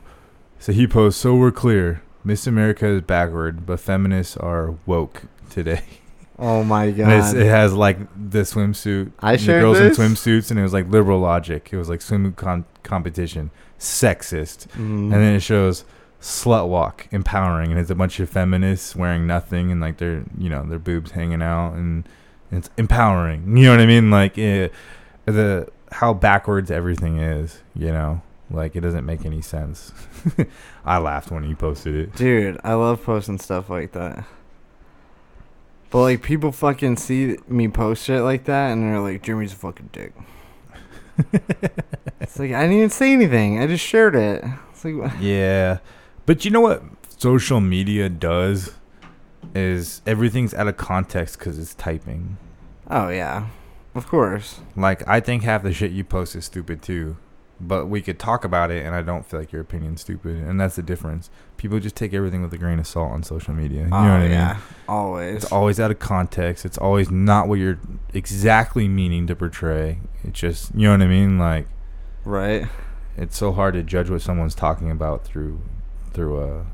So he posts. So we're clear. Miss America is backward, but feminists are woke today. oh my god it has like the swimsuit. I the shared girls this? in swimsuits, and it was like liberal logic. It was like swim con- competition, sexist, Mm. and then it shows slut walk, empowering, and it's a bunch of feminists wearing nothing and like their you know their boobs hanging out, and it's empowering. You know what I mean? Like it, the how backwards everything is. You know, like it doesn't make any sense. I laughed when he posted it. dude i love posting stuff like that but like people fucking see me post shit like that and they're like jeremy's a fucking dick It's like I didn't even say anything. I just shared it. It's like, wha- Yeah, but you know what social media does is everything's out of context because it's typing. oh yeah, of course. Like I think half the shit you post is stupid too, but we could talk about it, and I don't feel like your opinion's stupid, and that's the difference. People just take everything with a grain of salt on social media. You know oh what I mean? yeah, always. It's always out of context. It's always not what you're exactly meaning to portray. It's just you know what I mean. Like right. it's so hard to judge what someone's talking about through through a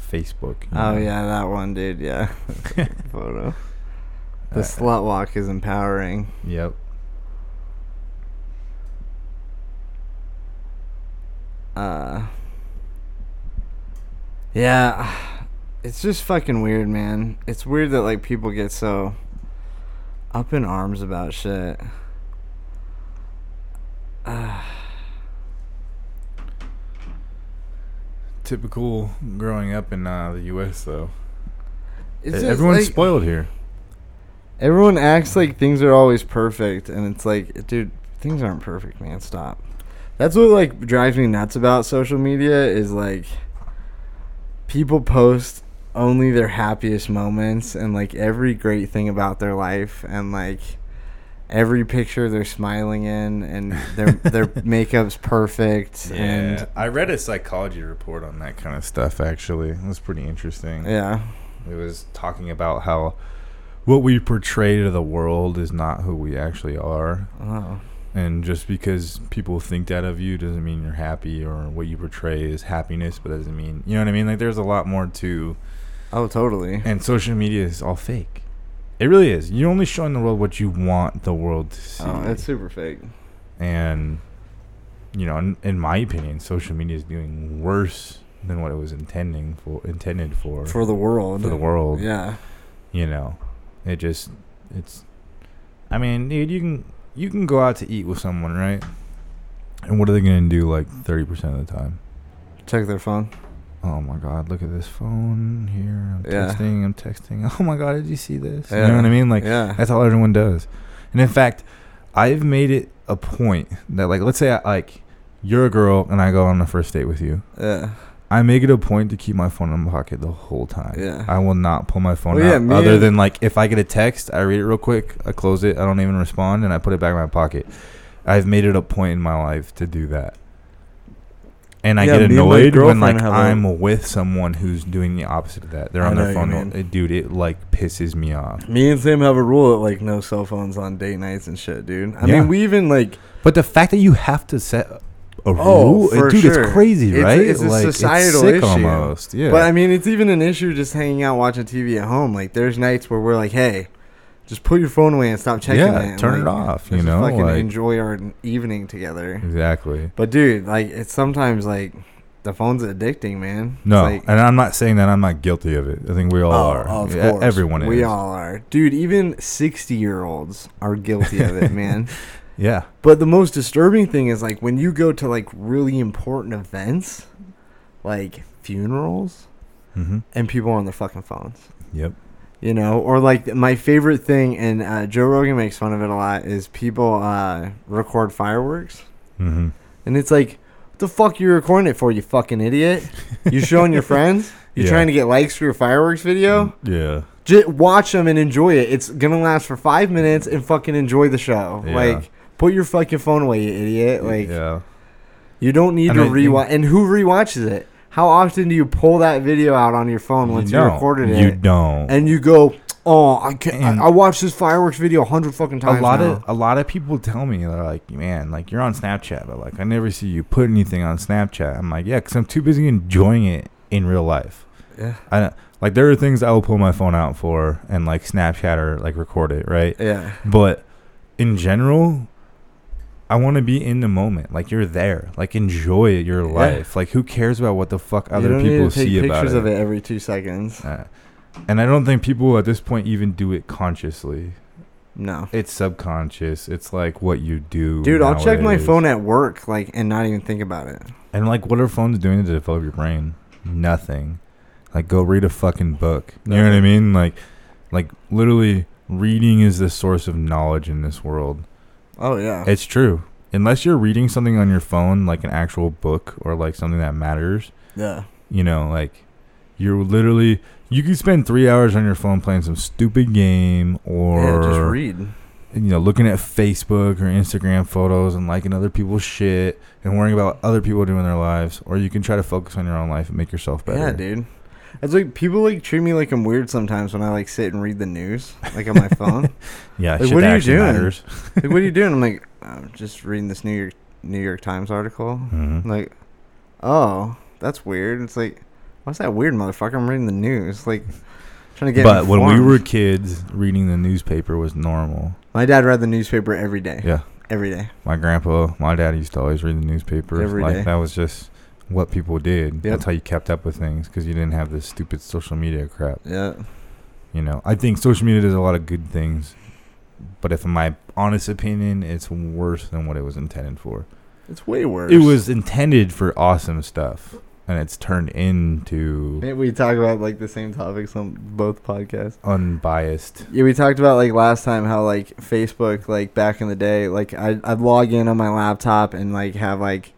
Facebook. Oh know? yeah, that one, dude. Yeah, photo. The Uh, slut walk is empowering. Yep. Uh. Yeah, it's just fucking weird, man. It's weird that like people get so up in arms about shit. Uh, Typical growing up in uh, the U.S. though. it's Everyone's like, spoiled here. Everyone acts like things are always perfect, and it's like, dude, things aren't perfect, man. Stop. That's what like drives me nuts about social media is like people post only their happiest moments and like every great thing about their life and like every picture they're smiling in and their their makeup's perfect and I read a psychology report on that kind of stuff. Actually, it was pretty interesting. yeah. It was talking about how what we portray to the world is not who we actually are. Oh. And just because people think that of you doesn't mean you're happy or what you portray is happiness, but doesn't mean, you know what I mean? Like there's a lot more to, Oh, totally. and social media is all fake. It really is. You're only showing the world what you want the world to oh, see. Oh, it's super fake. and, you know, in, in my opinion, social media is doing worse than what it was intending for, intended for, for, For the world. For the world. Yeah. you know it just it's i mean dude you can you can go out to eat with someone right and what are they gonna do like 30% of the time Check their phone. oh my god look at this phone here i'm Yeah. texting i'm texting oh my god did you see this you Yeah. know what i mean like yeah. that's all everyone does and in fact i've made it a point that like let's say I, like you're a girl and i go on a first date with you Yeah. I make it a point to keep my phone in my pocket the whole time. Yeah. I will not pull my phone Well, yeah, out me other than like if I get a text, I read it real quick, I close it, I don't even respond, and I put it back in my pocket. I've made it a point in my life to do that. And I Yeah, get me and my annoyed when like have a- I'm with someone who's doing the opposite of that. They're on their phone. mean. Uh, dude, it like pisses me off. Me and Sam have a rule that like no cell phones on date nights and shit, dude. I Yeah. mean, we even like But the fact that you have to set a Oh, rule, dude, sure. it's crazy, It's right? it's a like, societal sick issue. almost. Yeah. But I mean, it's even an issue just hanging out watching TV at home. Like, there's nights where we're like, "Hey, just put your phone away and stop checking Yeah, it." and, turn it off, you know, fucking like- enjoy our evening together. exactly. But dude, like, it's sometimes like the phone's addicting, man. No, like, and I'm not saying that I'm not guilty of it. I think we all oh, are. of Yeah, course, Everyone is. We all are, dude. Even sixty-year-olds are guilty of it, man. Yeah. But the most disturbing thing is like when you go to like really important events, like funerals, Mm-hmm. and people are on their fucking phones. Yep. You know, or like my favorite thing, and uh, Joe Rogan makes fun of it a lot, is people uh, record fireworks, Mm-hmm. and it's like, what the fuck you recording it for, you fucking idiot? You showing your friends? You Yeah. trying to get likes for your fireworks video? Yeah. Just watch them and enjoy it. It's gonna last for five minutes, and fucking enjoy the show. Yeah. Like, put your fucking phone away, you idiot. Like, yeah. you don't need And to I rewatch. And who rewatches it? How often do you pull that video out on your phone once you, don't. recorded You don't. and you go, "Oh, I can't. I, I watched this fireworks video a hundred fucking times. a times." lot now. of a lot of people tell me they're like, man, like you're on Snapchat, but like I never see you put anything on Snapchat. I'm like, yeah, because I'm too busy enjoying it in real life. yeah, I don't, like there are things I will pull my phone out for and like Snapchat or like record it, right? yeah, But in general, I want to be in the moment. Like you're there. Like enjoy your Yeah. life. Like who cares about what the fuck you other people need to take see about pictures of it every two seconds. Uh, and I don't think people at this point even do it consciously. No, It's subconscious. It's like what you do. dude, I'll check my phone at work, like, and not even think about it. And like, what are phones doing to develop your brain? Nothing. Like, go read a fucking book. You know what I mean? Like, like literally, reading is the source of knowledge in this world. Oh yeah, It's true. unless you're reading something on your phone, like an actual book or like something that matters, Yeah. you know, like you're literally you could spend three hours on your phone playing some stupid game or yeah, just read. you know looking at Facebook or Instagram photos and liking other people's shit and worrying about other people doing their lives, or you can try to focus on your own life and make yourself better. Yeah, dude. It's like people like treat me like I'm weird sometimes when I like sit and read the news, like on my phone. Yeah, Like, what are you doing? like, what are you doing? I'm like, I'm just reading this New York New York Times article. Mhm. Like, oh, that's weird. It's like, what's that weird, motherfucker? I'm reading the news. Like, trying to get. But when we were kids, reading the newspaper was normal. my dad read the newspaper every day. Yeah. Every day. My grandpa, my dad used to always read the newspaper. Every like day. that was just what people did. Yep. That's how you kept up with things because you didn't have this stupid social media crap. Yeah. You know, I think social media does a lot of good things, but if in my honest opinion, it's worse than what it was intended for. It's way worse. It was intended for awesome stuff, and it's turned into Maybe we talk about like the same topics on both podcasts. unbiased. Yeah, we talked about like last time how like Facebook, like back in the day, like I I'd log in on my laptop and like have like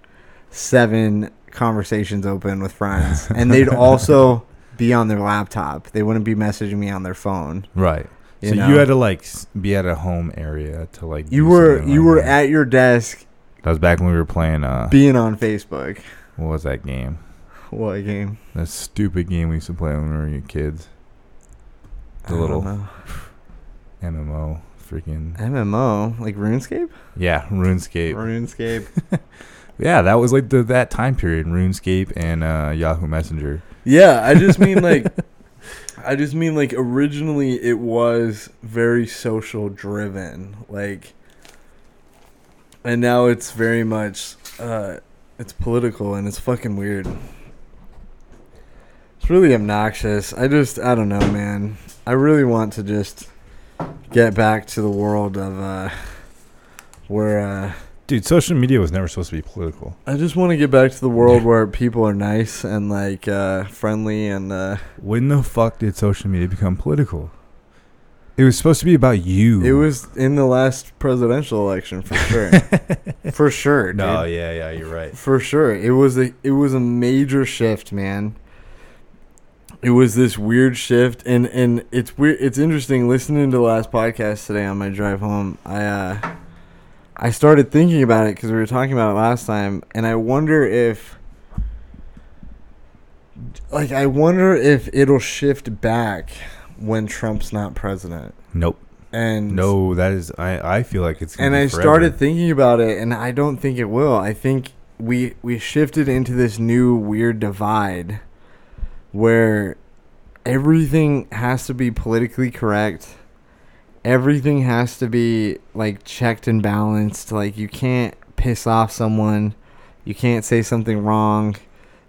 seven conversations open with friends, and they'd also be on their laptop. They wouldn't be messaging me on their phone. Right. You so know? you had to like be at a home area to like. You were you like were that. at your desk That was back when we were playing. Uh, being on Facebook. what was that game? What game? That stupid game we used to play when we were kids. The I little. MMO, freaking MMO like RuneScape. yeah, RuneScape. RuneScape. Yeah, that was like the that time period, RuneScape and uh, Yahoo Messenger. Yeah, I just mean like I just mean like originally it was very social driven, like and now it's very much uh it's political and it's fucking weird. It's really obnoxious. I just I don't know, man. I really want to just get back to the world of uh where uh Dude, social media was never supposed to be political. I just want to get back to the world where people are nice and like uh friendly and uh When the fuck did social media become political? It was supposed to be about you. It was in the last presidential election for sure. for sure, dude. No, yeah, yeah, you're right. For sure. It was a it was a major shift, man. It was this weird shift and and it's weird it's interesting listening to the last podcast today on my drive home. I uh I started thinking about it cuz we were talking about it last time and I wonder if like I wonder if it'll shift back when Trump's not president. Nope. And No, that is. I. I feel like it's. And be I forever. started thinking about it, and I don't think it will. I think we we shifted into this new weird divide where everything has to be politically correct. Everything has to be like checked and balanced. Like you can't piss off someone. You can't say something wrong.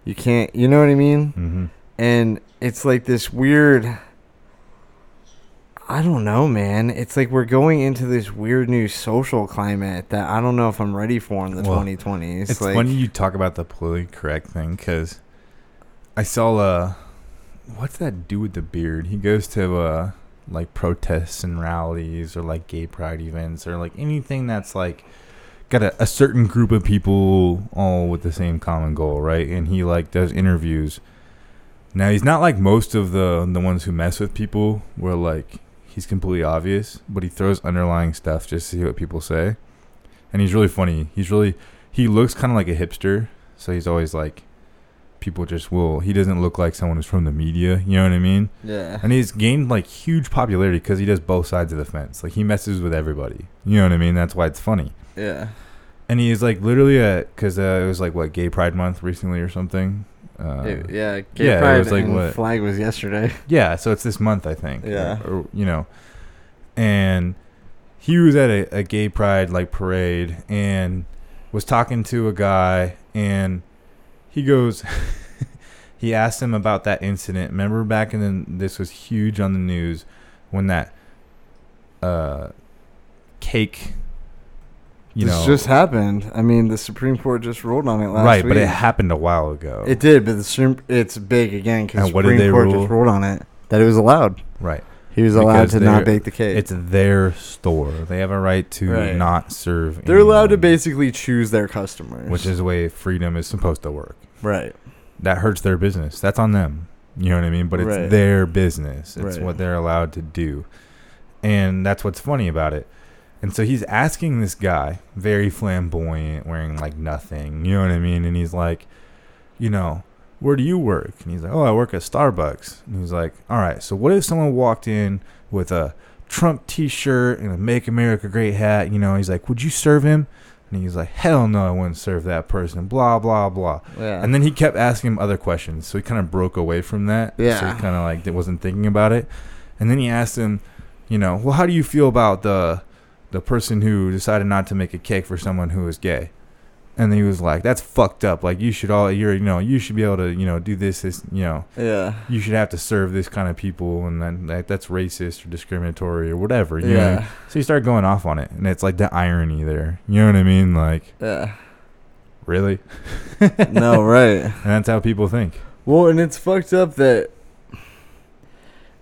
You can't. You know what I mean? Mm-hmm. and it's like this weird I don't know, man. It's like we're going into this weird new social climate that I don't know if I'm ready for in the Well, 2020s. It's like, funny you talk about the politically correct thing because I saw uh, what's that dude with the beard? He goes to uh, like protests and rallies or like gay pride events or like anything that's like got a, a certain group of people all with the same common goal, right? And he like does interviews. Now he's not like most of the the ones who mess with people where like he's completely obvious, but he throws underlying stuff just to see what people say. And he's really funny. He's really he looks kind of like a hipster, so he's always like people just will. He doesn't look like someone who's from the media, you know what I mean? yeah. And he's gained like huge popularity because he does both sides of the fence. Like he messes with everybody, you know what I mean? That's why it's funny. Yeah. And he is like literally at because uh, it was like what Gay Pride Month recently or something. Uh, It- yeah, Gay yeah, it was like what- flag was yesterday. Yeah, so it's this month, I think. Yeah. Or, or, you know, and he was at a, a gay pride like parade and was talking to a guy, and he goes, he asked him about that incident. Remember back in the, this was huge on the news when that uh cake, you this know, just happened. I mean, the Supreme Court just ruled on it last right, week. but it happened a while ago. It did, but the Supreme, it's big again because Supreme they Court rule? just ruled on it that it was allowed. Right. He was allowed to not bake the cake. It's their store. They have a right to Right. not serve. They're allowed to anyone, basically choose their customers. which is the way freedom is supposed to work. right. That hurts their business. That's on them. You know what I mean? But it's Right. their business. It's Right. what they're allowed to do. And that's what's funny about it. And so he's asking this guy, very flamboyant, wearing like nothing. You know what I mean? And he's like, you know, where do you work? And he's like, oh, I work at Starbucks. And he's like, all right, so what if someone walked in with a Trump t shirt and a Make America Great hat? You know, he's like, would you serve him? And he's like, hell no, I wouldn't serve that person. Blah, blah, blah. Yeah. And then he kept asking him other questions. So he kind of broke away from that. Yeah. So he kind of like wasn't thinking about it. And then he asked him, you know, well, how do you feel about the the person who decided not to make a cake for someone who is gay? And he was like, that's fucked up. Like you should all, you're, you know, you should be able to, you know, do this, this, you know, yeah. you should have to serve this kind of people, and then that, that's racist or discriminatory or whatever. You know? Yeah. So you start going off on it, and it's like the irony there. You know what I mean? Like, Yeah. really? no, right. And that's how people think. Well, and it's fucked up that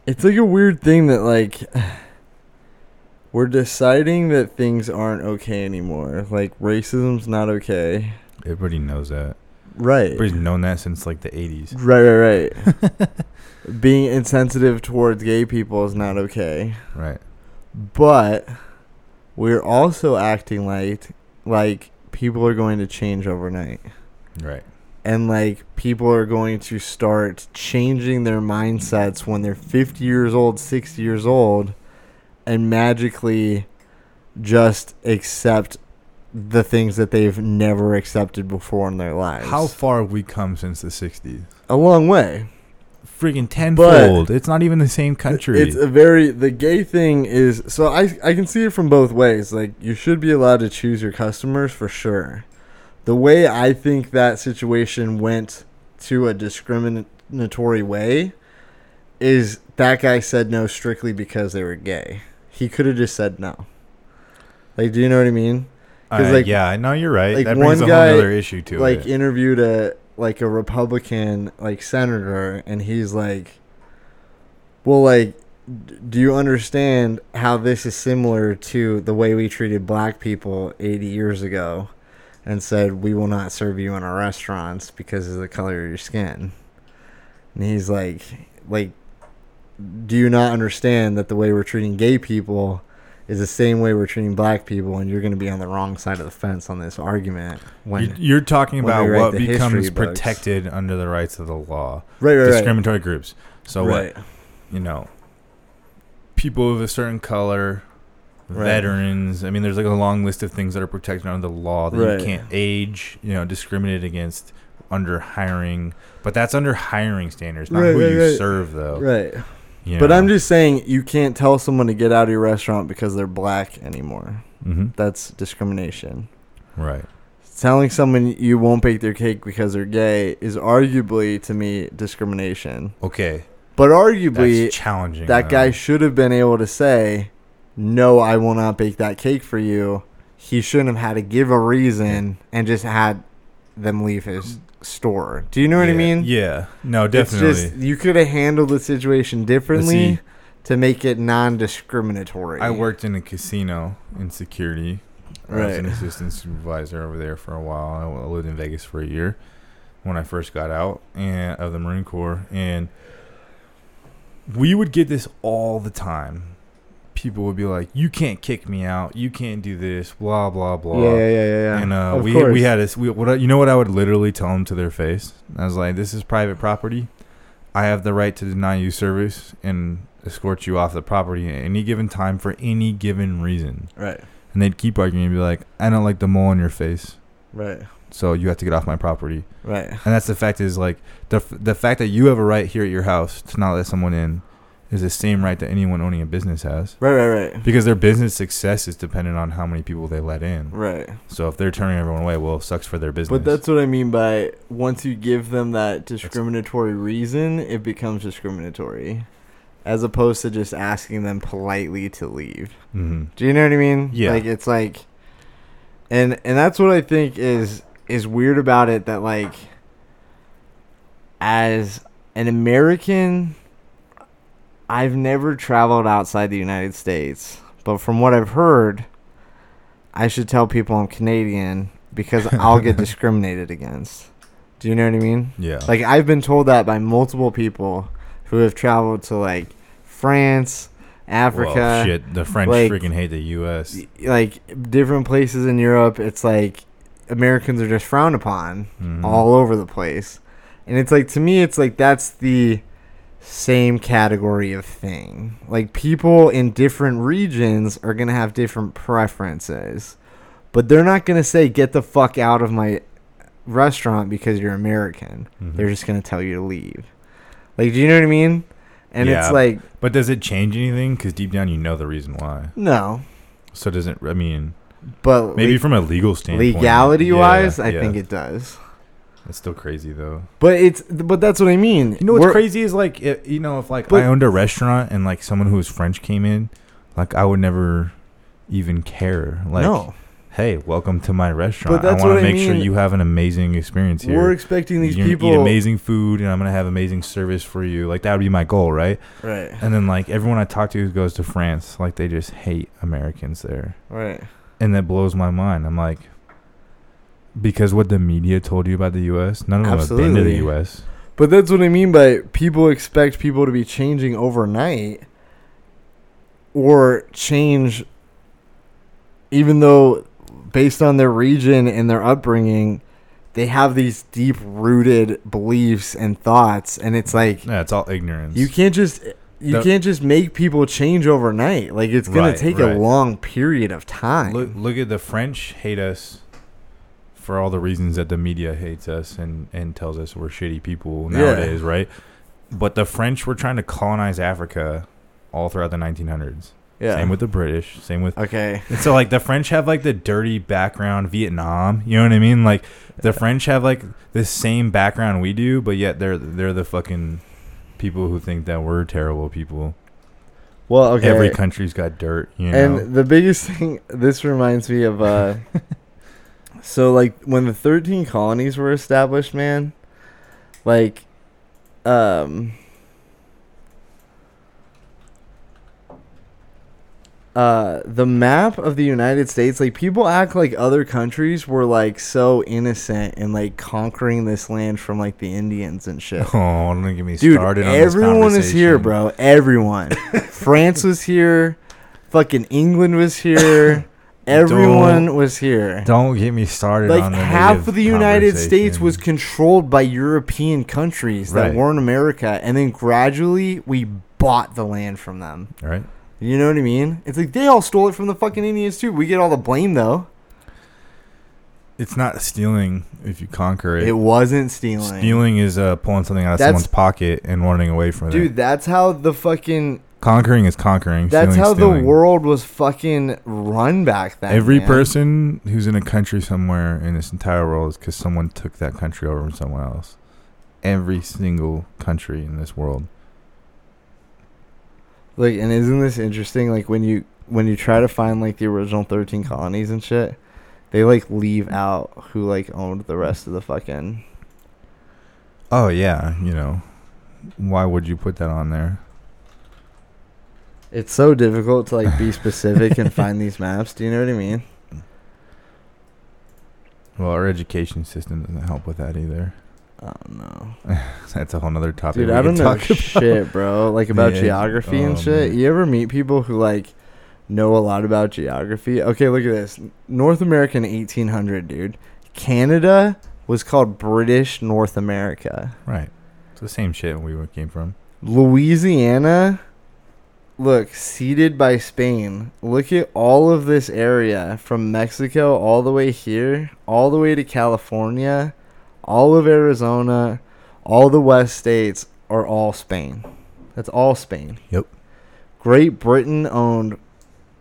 it's like a weird thing that like we're deciding that things aren't okay anymore. Like racism's not okay. Everybody knows that. Right. Everybody's known that since like the 80s. Right, right, right. Being insensitive towards gay people is not okay. Right. But we're also acting like like people are going to change overnight. Right. and like people are going to start changing their mindsets when they're 50 years old 60 years old and magically just accept the things that they've never accepted before in their lives How far have we come since the 60s? a long way Freaking tenfold. it's not even the same country. it's a very the gay thing is so i i can see it from both ways like you should be allowed to choose your customers for sure the way i think that situation went to a discriminatory way is that guy said no strictly because they were gay he could have just said no like do you know what i mean Uh, like- yeah, no, you're right. like, that brings one a whole guy, other issue to like it. Like, interviewed a like a Republican like senator and he's like well like do you understand how this is similar to the way we treated black people 80 years ago and said we will not serve you in our restaurants because of the color of your skin and he's like like do you not understand that the way we're treating gay people is the same way we're treating black people and you're going to be on the wrong side of the fence on this argument when You- You're talking when about what becomes books. protected under the rights of the law. right right right Discriminatory groups. So right what? You know, people of a certain color, Right. veterans. I mean, there's like a long list of things that are protected under the law that Right. you can't age. You know, discriminate against under hiring. But that's under hiring standards, not Right, who right, you right. serve, though. right you but know? i'm just saying you can't tell someone to get out of your restaurant because they're black anymore Mhm. that's discrimination right. telling someone you won't bake their cake because they're gay is arguably to me discrimination Okay. but arguably That's challenging. that though. guy should have been able to say no i will not bake that cake for you he shouldn't have had to give a reason and just had them leave his store do you know what i mean Yeah. No, definitely. It's just you could have handled the situation differently see- to make it non-discriminatory. I worked in a casino in security. I was an assistant supervisor over there for a while. I lived in Vegas for a year when I first got out and of the Marine Corps, and we would get this all the time. People would be like, "You can't kick me out. You can't do this." Blah blah blah. Yeah, yeah, yeah, yeah. And uh, Of we course. we had this. We, what you know what I would literally tell them to their face? I was like, "This is private property. I have the right to deny you service and escort you off the property at any given time for any given reason." right, And they'd keep arguing and be like, "I don't like the mole on your face, right, so you have to get off my property." right, And that's the fact is like the the fact that you have a right here at your house to not let someone in is the same right that anyone owning a business has. right, right, right, Because their business success is dependent on how many people they let in. right. So if they're turning everyone away, well, it sucks for their business. But that's what I mean by once you give them that discriminatory reason, it becomes discriminatory, as opposed to just asking them politely to leave. hmm Do you know what I mean? Yeah. Like it's like, and and that's what I think is is weird about it. That like, as an American, I've never traveled outside the United States, but from what I've heard, I should tell people I'm Canadian because I'll get discriminated against. Do you know what I mean? Yeah. Like I've been told that by multiple people who have traveled to like France, Africa, Well, shit, the French like- freaking hate the U.S. like different places in Europe. It's like Americans are just frowned upon Mhm. all over the place. And it's like to me it's like that's the same category of thing. Like people in different regions are going to have different preferences. But they're not going to say get the fuck out of my restaurant because you're American. Mhm. They're just going to tell you to leave. Like do you know what I mean? And Yeah. it's like But does it change anything? Because deep down, you know the reason why. no. So does it? I mean, But maybe le- from a legal standpoint, legality wise, yeah, I yeah. think it does. It's still crazy though. But it's but that's what I mean. You know what's We're- crazy is like, it, you know, if like But- I owned a restaurant and like someone who was French came in, like I would never even care. Like, no. hey, welcome to my restaurant. that's I want what to I make sure you have an amazing experience here. We're expecting these You're people eat amazing food, and I'm gonna have amazing service for you. Like that would be my goal, right? Right. And then like everyone I talk to who goes to France, like they just hate Americans there, Right. and that blows my mind. I'm like, because what the media told you about the U.S., none of them have been to the U.S. But that's what I mean by people expect people to be changing overnight or change even though based on their region and their upbringing they have these deep rooted beliefs and thoughts and it's like Yeah, it's all ignorance. you can't just you The- can't just make people change overnight like it's Right, to take right. a long period of time look, look at the French hate us for all the reasons that the media hates us and, and tells us we're shitty people Yeah. nowadays, right? But the French were trying to colonize Africa all throughout the 1900s. yeah Same with the British. Same with okay And so like the French have like the dirty background Vietnam, you know what I mean? Like the French have like the same background we do, but yet they're they're the fucking people who think that we're terrible people. well okay Every country's got dirt, you know. And the biggest thing, this reminds me of, uh, so like when the 13 colonies were established, man, like, um, uh, the map of the United States, like people act like other countries were like so innocent and like conquering this land from like the Indians and shit. oh, don't get me Dude, started everyone is here, bro. Everyone. France was here. Fucking England was here. Everyone Don't- was here. Don't get me started Like on the half of the United States was controlled by European countries that Right. weren't America, and then gradually we bought the land from them. Right. You know what I mean? It's like they all stole it from the fucking Indians too. We get all the blame though. It's not stealing if you conquer it. It wasn't stealing. Stealing is uh, pulling something out of That's- someone's pocket and running away from it. Dude, that's how the fucking Conquering is conquering. that's stealing's how the world was fucking run back then. Every man. person who's in a country somewhere in this entire world is because someone took that country over from someone else. Every single country in this world. Like, and isn't this interesting? Like when you when you try to find like the original thirteen colonies and shit, they like leave out who like owned the rest of the fucking. Oh yeah, you know, why would you put that on there? It's so difficult to like be specific and find these maps. Do you know what I mean? Well, our education system doesn't help with that either. Oh no, That's a whole nother topic. dude, I don't know about. shit, bro. Like about Yeah, geography and oh, shit. man. You ever meet people who like know a lot about geography? Okay, look at this. North American 1800, dude. Canada was called British North America. Right. It's the same shit we came from. Louisiana, look, ceded by Spain. Look at all of this area from Mexico all the way here, all the way to California, all of Arizona, all the West states are all Spain. That's all Spain. Yep. Great Britain owned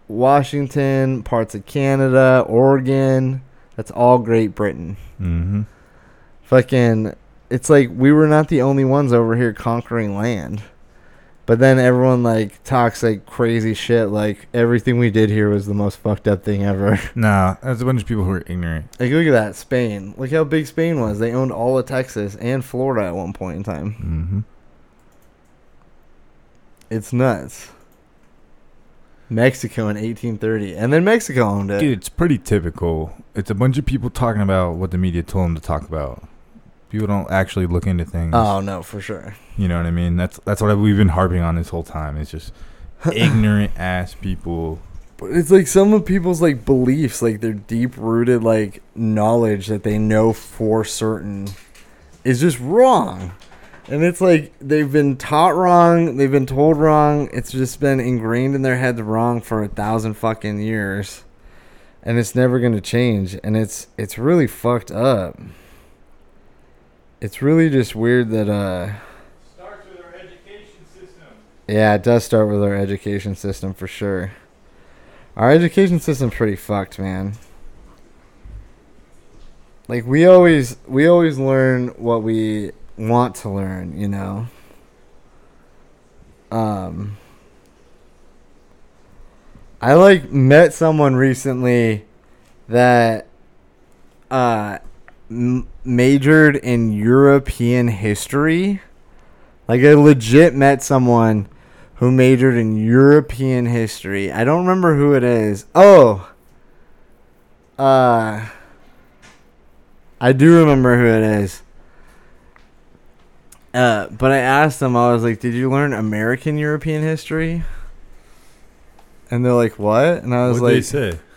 Washington, parts of Canada, Oregon. That's all Great Britain Mm-hmm. fucking it's like we were not the only ones over here conquering land but then everyone like talks like crazy shit like everything we did here was the most fucked up thing ever Nah, that's a bunch of people who are ignorant. like look at that spain look how big spain was they owned all of texas and florida at one point in time Mm-hmm. It's nuts. Mexico in 1830, and then Mexico owned it. Dude, it's pretty typical. It's a bunch of people talking about what the media told them to talk about. People don't actually look into things. Oh no, for sure. You know what I mean? That's that's what we've been harping on this whole time. It's just ignorant ass people. But it's like some of people's like beliefs, like their deep rooted like knowledge that they know for certain is just wrong. And it's like they've been taught wrong, they've been told wrong. It's just been ingrained in their heads wrong for a thousand fucking years. And it's never gonna change. And it's it's really fucked up. It's really just weird that uh Starts with our education system. yeah, it does start with our education system for sure. Our education system's pretty fucked, man. Like we always we always learn what we want to learn, you know. Um I like met someone recently that uh m- majored in European history. Like I legit met someone who majored in European history. I don't remember who it is. Oh. Uh I do remember who it is. Uh, but I asked them, I was like, Did you learn American European history? And they're like, What? And I was What they like say?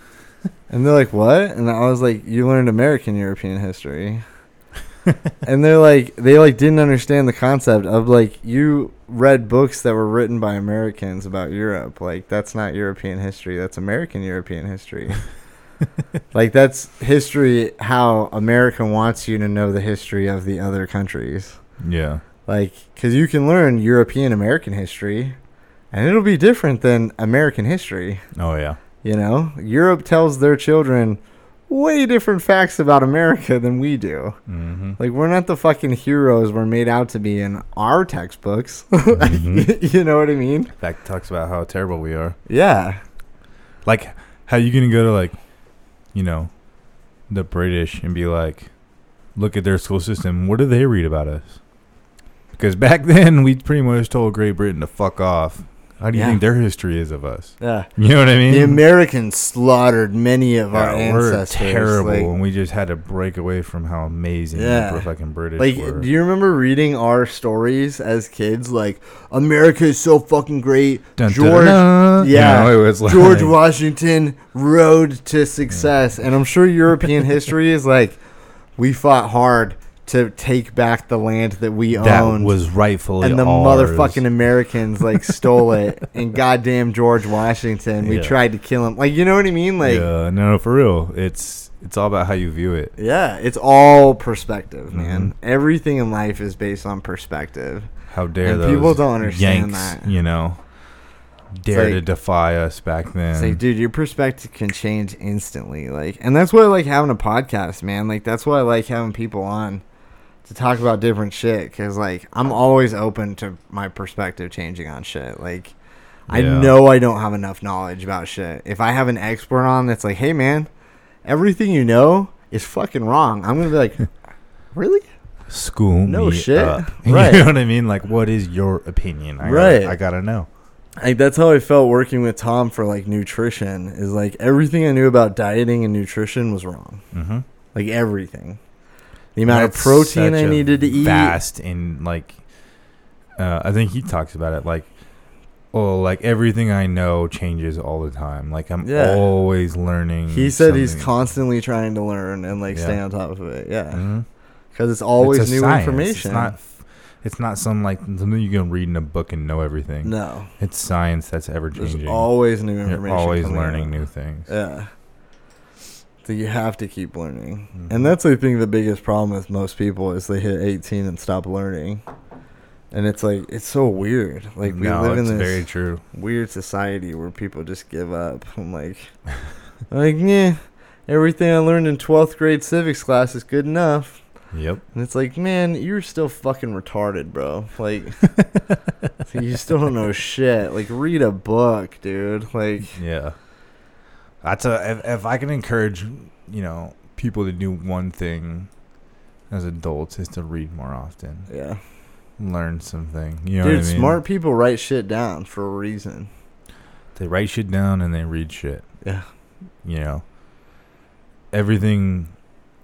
and they're like, "What?" And I was like, "You learned American European history." and they're like, they like didn't understand the concept of like you read books that were written by Americans about Europe. Like that's not European history. That's American European history. like that's history how America wants you to know the history of the other countries. Yeah. Like, because you can learn European American history, and it'll be different than American history. Oh yeah. You know, Europe tells their children way different facts about America than we do. Mm-hmm. Like we're not the fucking heroes we're made out to be in our textbooks. Mhm. you know what I mean? That talks about how terrible we are. Yeah. Like, how you gonna go to like, you know, the British and be like, look at their school system. What do they read about us? Because back then we pretty much told Great Britain to fuck off. How do you Yeah. think their history is of us? Yeah. You know what I mean? The Americans slaughtered many of our Yeah, we're ancestors. terrible, Like- and we just had to break away from how amazing Yeah. the fucking British Like, were. do you remember reading our stories as kids? Like, America is so fucking great. Dun, dun, George, dun. yeah, You know, it was like, George Washington road to success, and I'm sure European history is like, we fought hard to take back the land that we that owned, was rightfully and the ours. motherfucking Americans like stole it. And goddamn George Washington, we Yeah. tried to kill him. Like, you know what I mean? Like, yeah, no, for real. It's it's all about how you view it. yeah, it's all perspective, man. Mhm. Everything in life is based on perspective. How dare And those people don't understand Yanks, that. you know, dare like- to defy us back then. It's like, dude, your perspective can change instantly. Like, and that's why I like having a podcast, man. Like, that's why I like having people on to talk about different shit. Cause like, I'm always open to my perspective changing on shit. Like, I know I don't have enough knowledge about shit. If I have an expert on that's like, hey, man, everything you know is fucking wrong. I'm gonna be like, really? School No shit. up. Right. You know what I mean? Like, what is your opinion? I Right. Gotta, I gotta know. Like that's how I felt working with Tom for like nutrition. Is like everything I knew about dieting and nutrition was wrong. Mm-hmm. Like everything. The amount of protein I needed to eat. Fast and like, uh, I think he talks about it like, oh, like everything I know changes all the time. Like I'm Yeah. always learning. He said he's constantly trying to learn and like stay on top of it. Yeah, because it's always It's new science. information. It's not. It's not some like something you can read in a book and know everything. no, It's science that's ever there's changing. always new You're information. always learning out. new things. Yeah. So you have to keep learning, Mhm. and that's I think the biggest problem with most people is they hit 18 and stop learning, and it's like it's so weird. Like we no, live in this very true. weird society where people just give up. I'm like, like yeah, everything I learned in 12th grade civics class is good enough. Yep. And it's like, man, you're still fucking retarded, bro. Like, you still don't know shit. Like, read a book, dude. Like, Yeah. That's a if, if I can encourage, you know, people to do one thing as adults is to read more often. yeah, learn something. You know Dude, what I mean? smart people write shit down for a reason. They write shit down and they read shit. Yeah. You know, everything.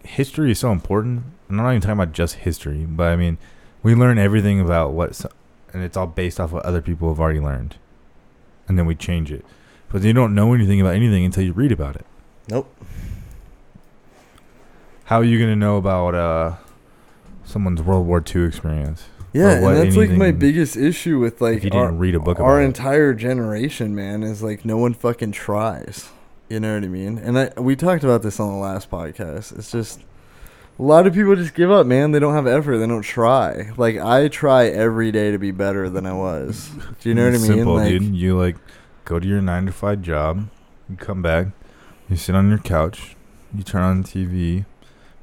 History is so important. I'm not even talking about just history, but I mean, we learn everything about what, and it's all based off what other people have already learned, and then we change it. But you don't know anything about anything until you read about it. Nope. How are you gonna know about uh, someone's World War II experience? Yeah, what and that's like my biggest issue with like if you our, didn't read a book our it. entire generation, man, is like no one fucking tries. You know what I mean? And I we talked about this on the last podcast. It's just a lot of people just give up, man. They don't have effort. They don't try. Like I try every day to be better than I was. Do you know what I mean? Simple, like dude. You like go to your nine to five job. You come back. You sit on your couch. You turn on the TV,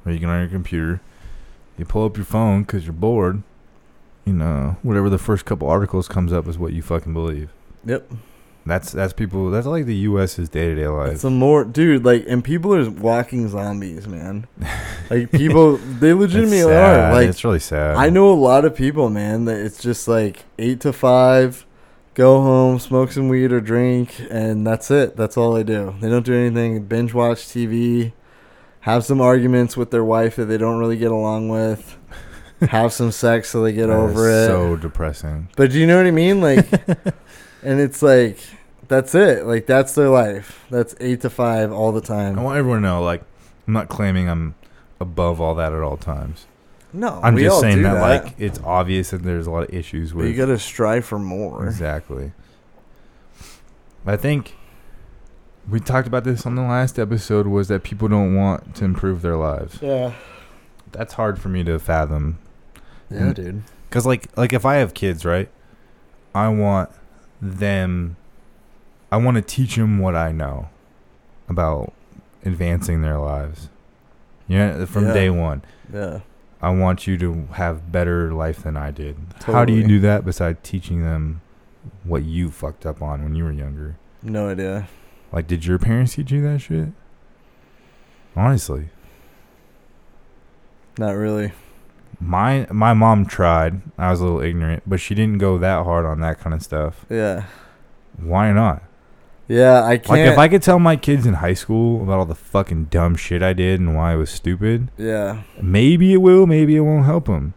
or you get on your computer. You pull up your phone because you're bored. You know, whatever the first couple articles comes up is what you fucking believe. Yep. That's that's people. That's like the U.S.'s day to day life. It's a more dude, like and people are walking zombies, man. Like people they legitimately are. Like it's really sad. I know a lot of people, man, that it's just like eight to five, go home, smoke some weed or drink, and that's it. That's all they do. They don't do anything. Binge watch TV, have some arguments with their wife that they don't really get along with, have some sex so they get That over it. So depressing. but do you know what I mean? Like, and it's like that's it. Like that's their life. That's eight to five all the time. I want everyone to know, like, I'm not claiming I'm above all that at all times. No, I'm we just all saying do that, like it's obvious that there's a lot of issues but with you gotta strive for more. exactly. I think we talked about this on the last episode was that people don't want to improve their lives. Yeah. That's hard for me to fathom Yeah, Mm. dude. cuz like like if I have kids, right? I want them I want to teach them what I know about advancing their lives. Yeah, from Yeah. day 1. Yeah. I want you to have better life than I did. How do you do that besides teaching them what you fucked up on when you were younger? No idea. Like, did your parents teach you that shit? Honestly, Not really. my my mom tried. I was a little ignorant, but she didn't go that hard on that kind of stuff. Yeah. Why not? Yeah, I can't. Like, if I could tell my kids in high school about all the fucking dumb shit I did and why I was stupid, yeah. maybe it will, maybe it won't help them.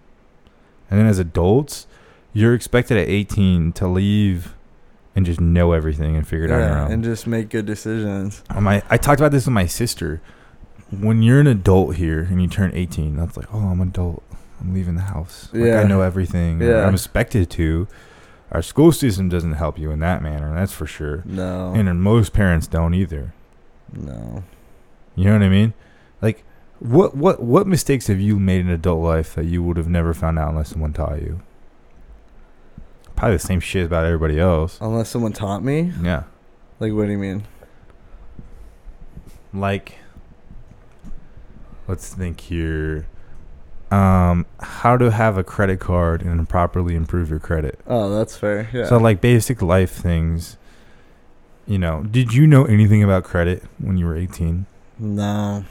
And then as adults, you're expected at 18 to leave and just know everything and figure it out on your own. and just make good decisions. My, I talked about this with my sister. When you're an adult here and you turn 18, that's like, oh, I'm an adult. I'm leaving the house. Like, Yeah. I know everything. Yeah. I'm expected to. Our school system doesn't help you in that manner, that's for sure. No. And most parents don't either. no. You know what I mean? Like, what what what mistakes have you made in adult life that you would have never found out unless someone taught you? Probably the same shit about everybody else. Unless someone taught me. Yeah. Like, what do you mean? Like, let's think here. Um, how to have a credit card and properly improve your credit. Oh, that's fair. Yeah. So like basic life things. You know, did you know anything about credit when you were 18? no.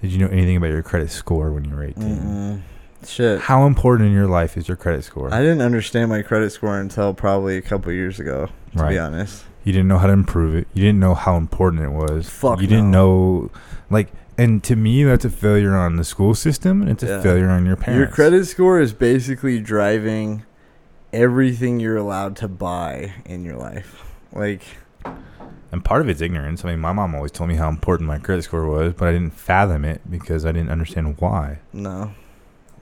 Did you know anything about your credit score when you were 18? Mm-mm. Shit. How important in your life is your credit score? I didn't understand my credit score until probably a couple years ago. To Right. be honest. You didn't know how to improve it. You didn't know how important it was. Fuck You didn't know, like, and to me, that's a failure on the school system, and it's a Yeah. failure on your parents. Your credit score is basically driving everything you're allowed to buy in your life. Like, and part of it's ignorance. I mean, my mom always told me how important my credit score was, but I didn't fathom it because I didn't understand why. no.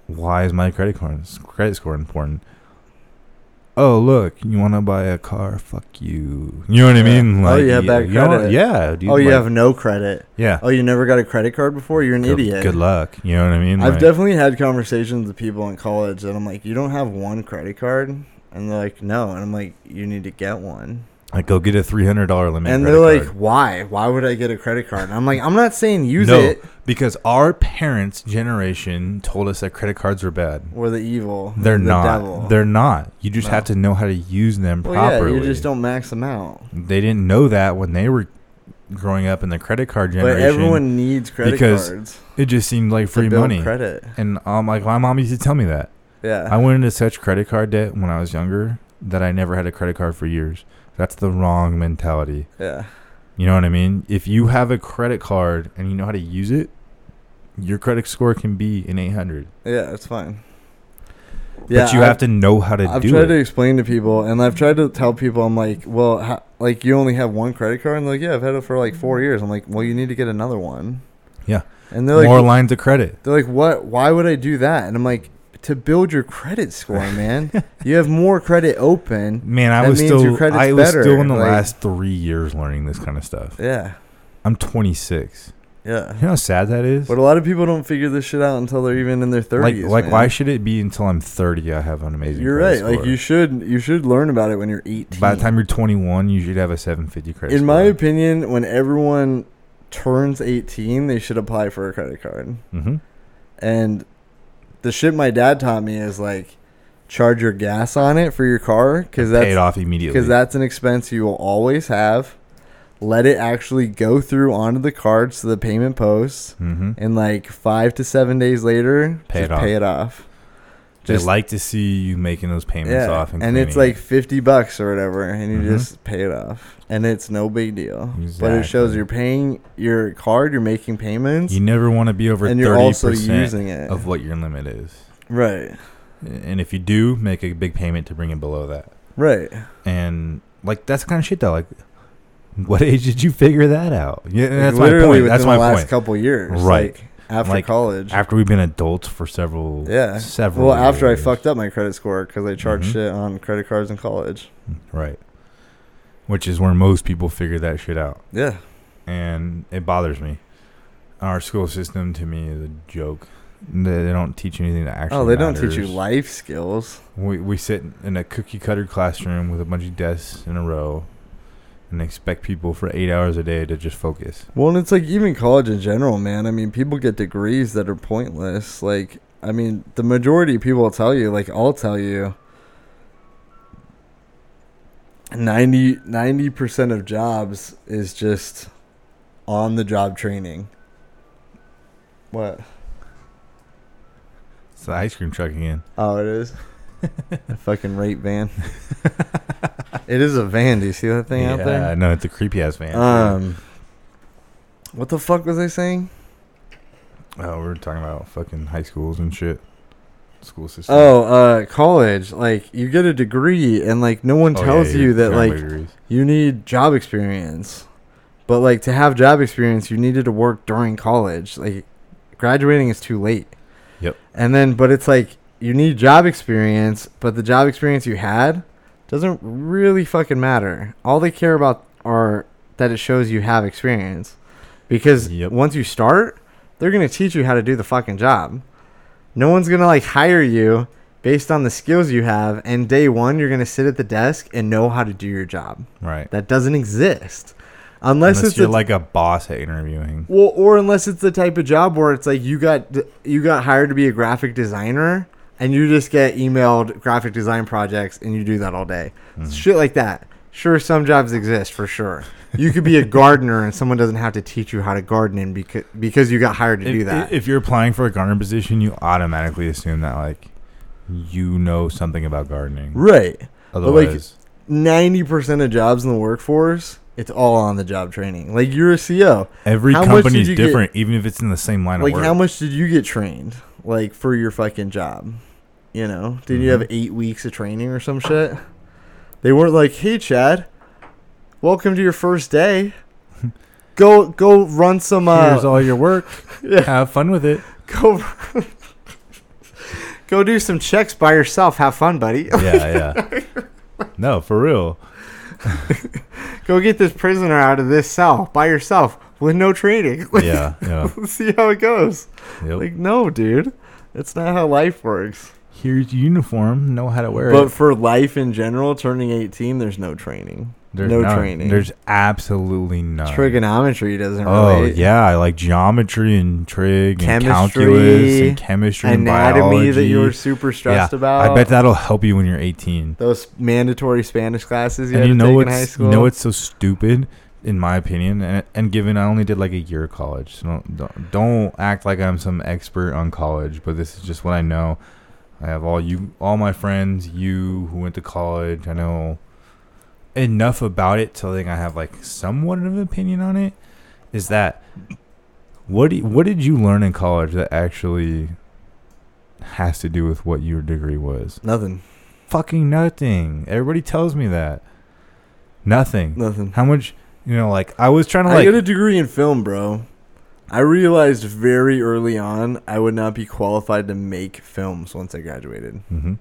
Why is my credit card credit score important? Oh, look, you want to buy a car? Fuck you. You know what I Yeah. mean? Oh, you have bad know- credit. yeah. Dude, oh, you like- have no credit. Yeah. Oh, you never got a credit card before? You're an good, idiot. Good luck. You know what I mean? I've Like- definitely had conversations with people in college and I'm like, you don't have one credit card? And they're like, no. And I'm like, you need to get one. Like go get a three hundred dollar limit. and they're like, card. why? Why would I get a credit card? And I'm like, I'm not saying use no, it because our parents' generation told us that credit cards are bad. or the evil. They're the not. Devil. They're not. You just No. have to know how to use them well, properly. yeah, you just don't max them out. They didn't know that when they were growing up in the credit card generation. But everyone needs credit because cards it just seemed like free money. credit. And um, like my mom used to tell me that. Yeah. I went into such credit card debt when I was younger that I never had a credit card for years. That's the wrong mentality. yeah. You know what I mean? If you have a credit card and you know how to use it, your credit score can be an 800. Yeah, it's fine. but you I've- have to know how to I've do it. I've tried to explain to people, and I've tried to tell people, I'm like, well, how, like you only have one credit card, and they're like, yeah, I've had it for like four years. I'm like, well, you need to get another one. Yeah. And they're like, More lines of credit. they're like, what? Why would I do that? And I'm like, to build your credit score, man. you have more credit open. Man, I That was means your still credit's I was better, still in the like- last 3 years learning this kind of stuff. Yeah, I'm 26. yeah. You know how sad that is? But a lot of people don't figure this shit out until they're even in their like thirties. like why should it be until I'm 30 I have an amazing You're right. credit Like you should you should learn about it when you're 18. By the time you're 21, you should have a 750 credit in score. my opinion, when everyone turns 18, they should apply for a credit card. Mhm. And the shit my dad taught me is like charge your gas on it for your car because Pay it that's off immediately. because that's an expense you will always have. Let it actually go through onto the card so the payment posts, Mhm. and like five to seven days later, Pay it off. pay it off. They Just like to see you making those payments yeah, off and, and it's like fifty bucks or whatever, and you Mhm. just pay it off, and it's no big deal. But it shows you're paying your card, you're making payments, You never want to be over and 30% you're also using it. of what your limit is. right, And if you do, make a big payment to bring it below that. right. And like that's the kind of shit though. Like, what age did you figure that out? Yeah, that's my point. within That's the my last point. couple years, Right. Like after Like, college. After we've been adults for several, yeah. several. Well, after I fucked up my credit score because I charged Mhm. shit on credit cards in college. right, which is where most people figure that shit out, Yeah. and it bothers me. Our school system to me is a joke. They, they don't teach you anything that actually. Oh, they don't teach you life skills. We we sit in a cookie cutter classroom with a bunch of desks in a row, and expect people for eight hours a day to just focus. Well, and it's like even college in general, man. I mean, people get degrees that are pointless. Like, I mean, the majority of people will tell you, like, I'll tell you, 90 percent of jobs is just on the job training. What? It's the ice cream truck again. Oh, it is. a fucking rape van. it is a van. Do you see that thing out there? Yeah, no, it's a creepy ass van. Um, what the fuck was I saying? oh, we're talking about fucking high schools and shit. School system. Oh, uh, college. Like you get a degree, and like no one yeah, tells yeah, you that like degrees. you need job experience. But like to have job experience, you needed to work during college. Like graduating is too late. Yep. And then, but it's like you need job experience, but the job experience you had doesn't really fucking matter. All they care about are that it shows you have experience. Because Yep. once you start, they're gonna teach you how to do the fucking job. No one's gonna like hire you based on the skills you have, and day one you're gonna sit at the desk and know how to do your job. right. That doesn't exist. Unless, Unless it's you're a- like a boss at interviewing. well, or unless it's the type of job where it's like you got you got hired to be a graphic designer and you just get emailed graphic design projects and you do that all day. Mhm. Shit like that. Sure, some jobs exist for sure. You could be a gardener and someone doesn't have to teach you how to garden in because because you got hired to do that. if you're applying for a gardener position, you automatically assume that like you know something about gardening. right. Otherwise, Ninety percent of jobs in the workforce, it's all on the job training. Like you're a CEO. every company is you get- different, even if it's in the same line like of work. how much did you get trained like for your fucking job you know did you have eight weeks of training or some shit they weren't like hey chad welcome to your first day go go run some uh Here's all your work. yeah, Have fun with it. go go do some checks by yourself have fun buddy Yeah, yeah. No, for real. go get this prisoner out of this cell by yourself with no training Yeah, yeah. see how it goes Yep. like no dude that's not how life works Here's your uniform. Know how to wear But it. But for life in general, turning 18, there's no training. There's no none. training. There's absolutely none. Trigonometry doesn't Oh relate. yeah, I like geometry and trig and Chemistry, calculus and chemistry and Anatomy that you were super stressed about. I bet that'll help you when you're 18. Those mandatory Spanish classes you and had you to know what's in high school. you know what's so stupid, in my opinion, and, and given I only did like a year of college, so don't, don't don't act like I'm some expert on college, but this is just what I know. I have all you, all my friends, you who went to college. I know enough about it to think I have like somewhat of an opinion on it. Is that what? Do, what did you learn in college that actually has to do with what your degree was? Nothing. Fucking nothing. Everybody tells me that. Nothing. Nothing. How much? You know, like I was trying to I like. got a degree in film, bro. I realized very early on I would not be qualified to make films once I graduated. hmm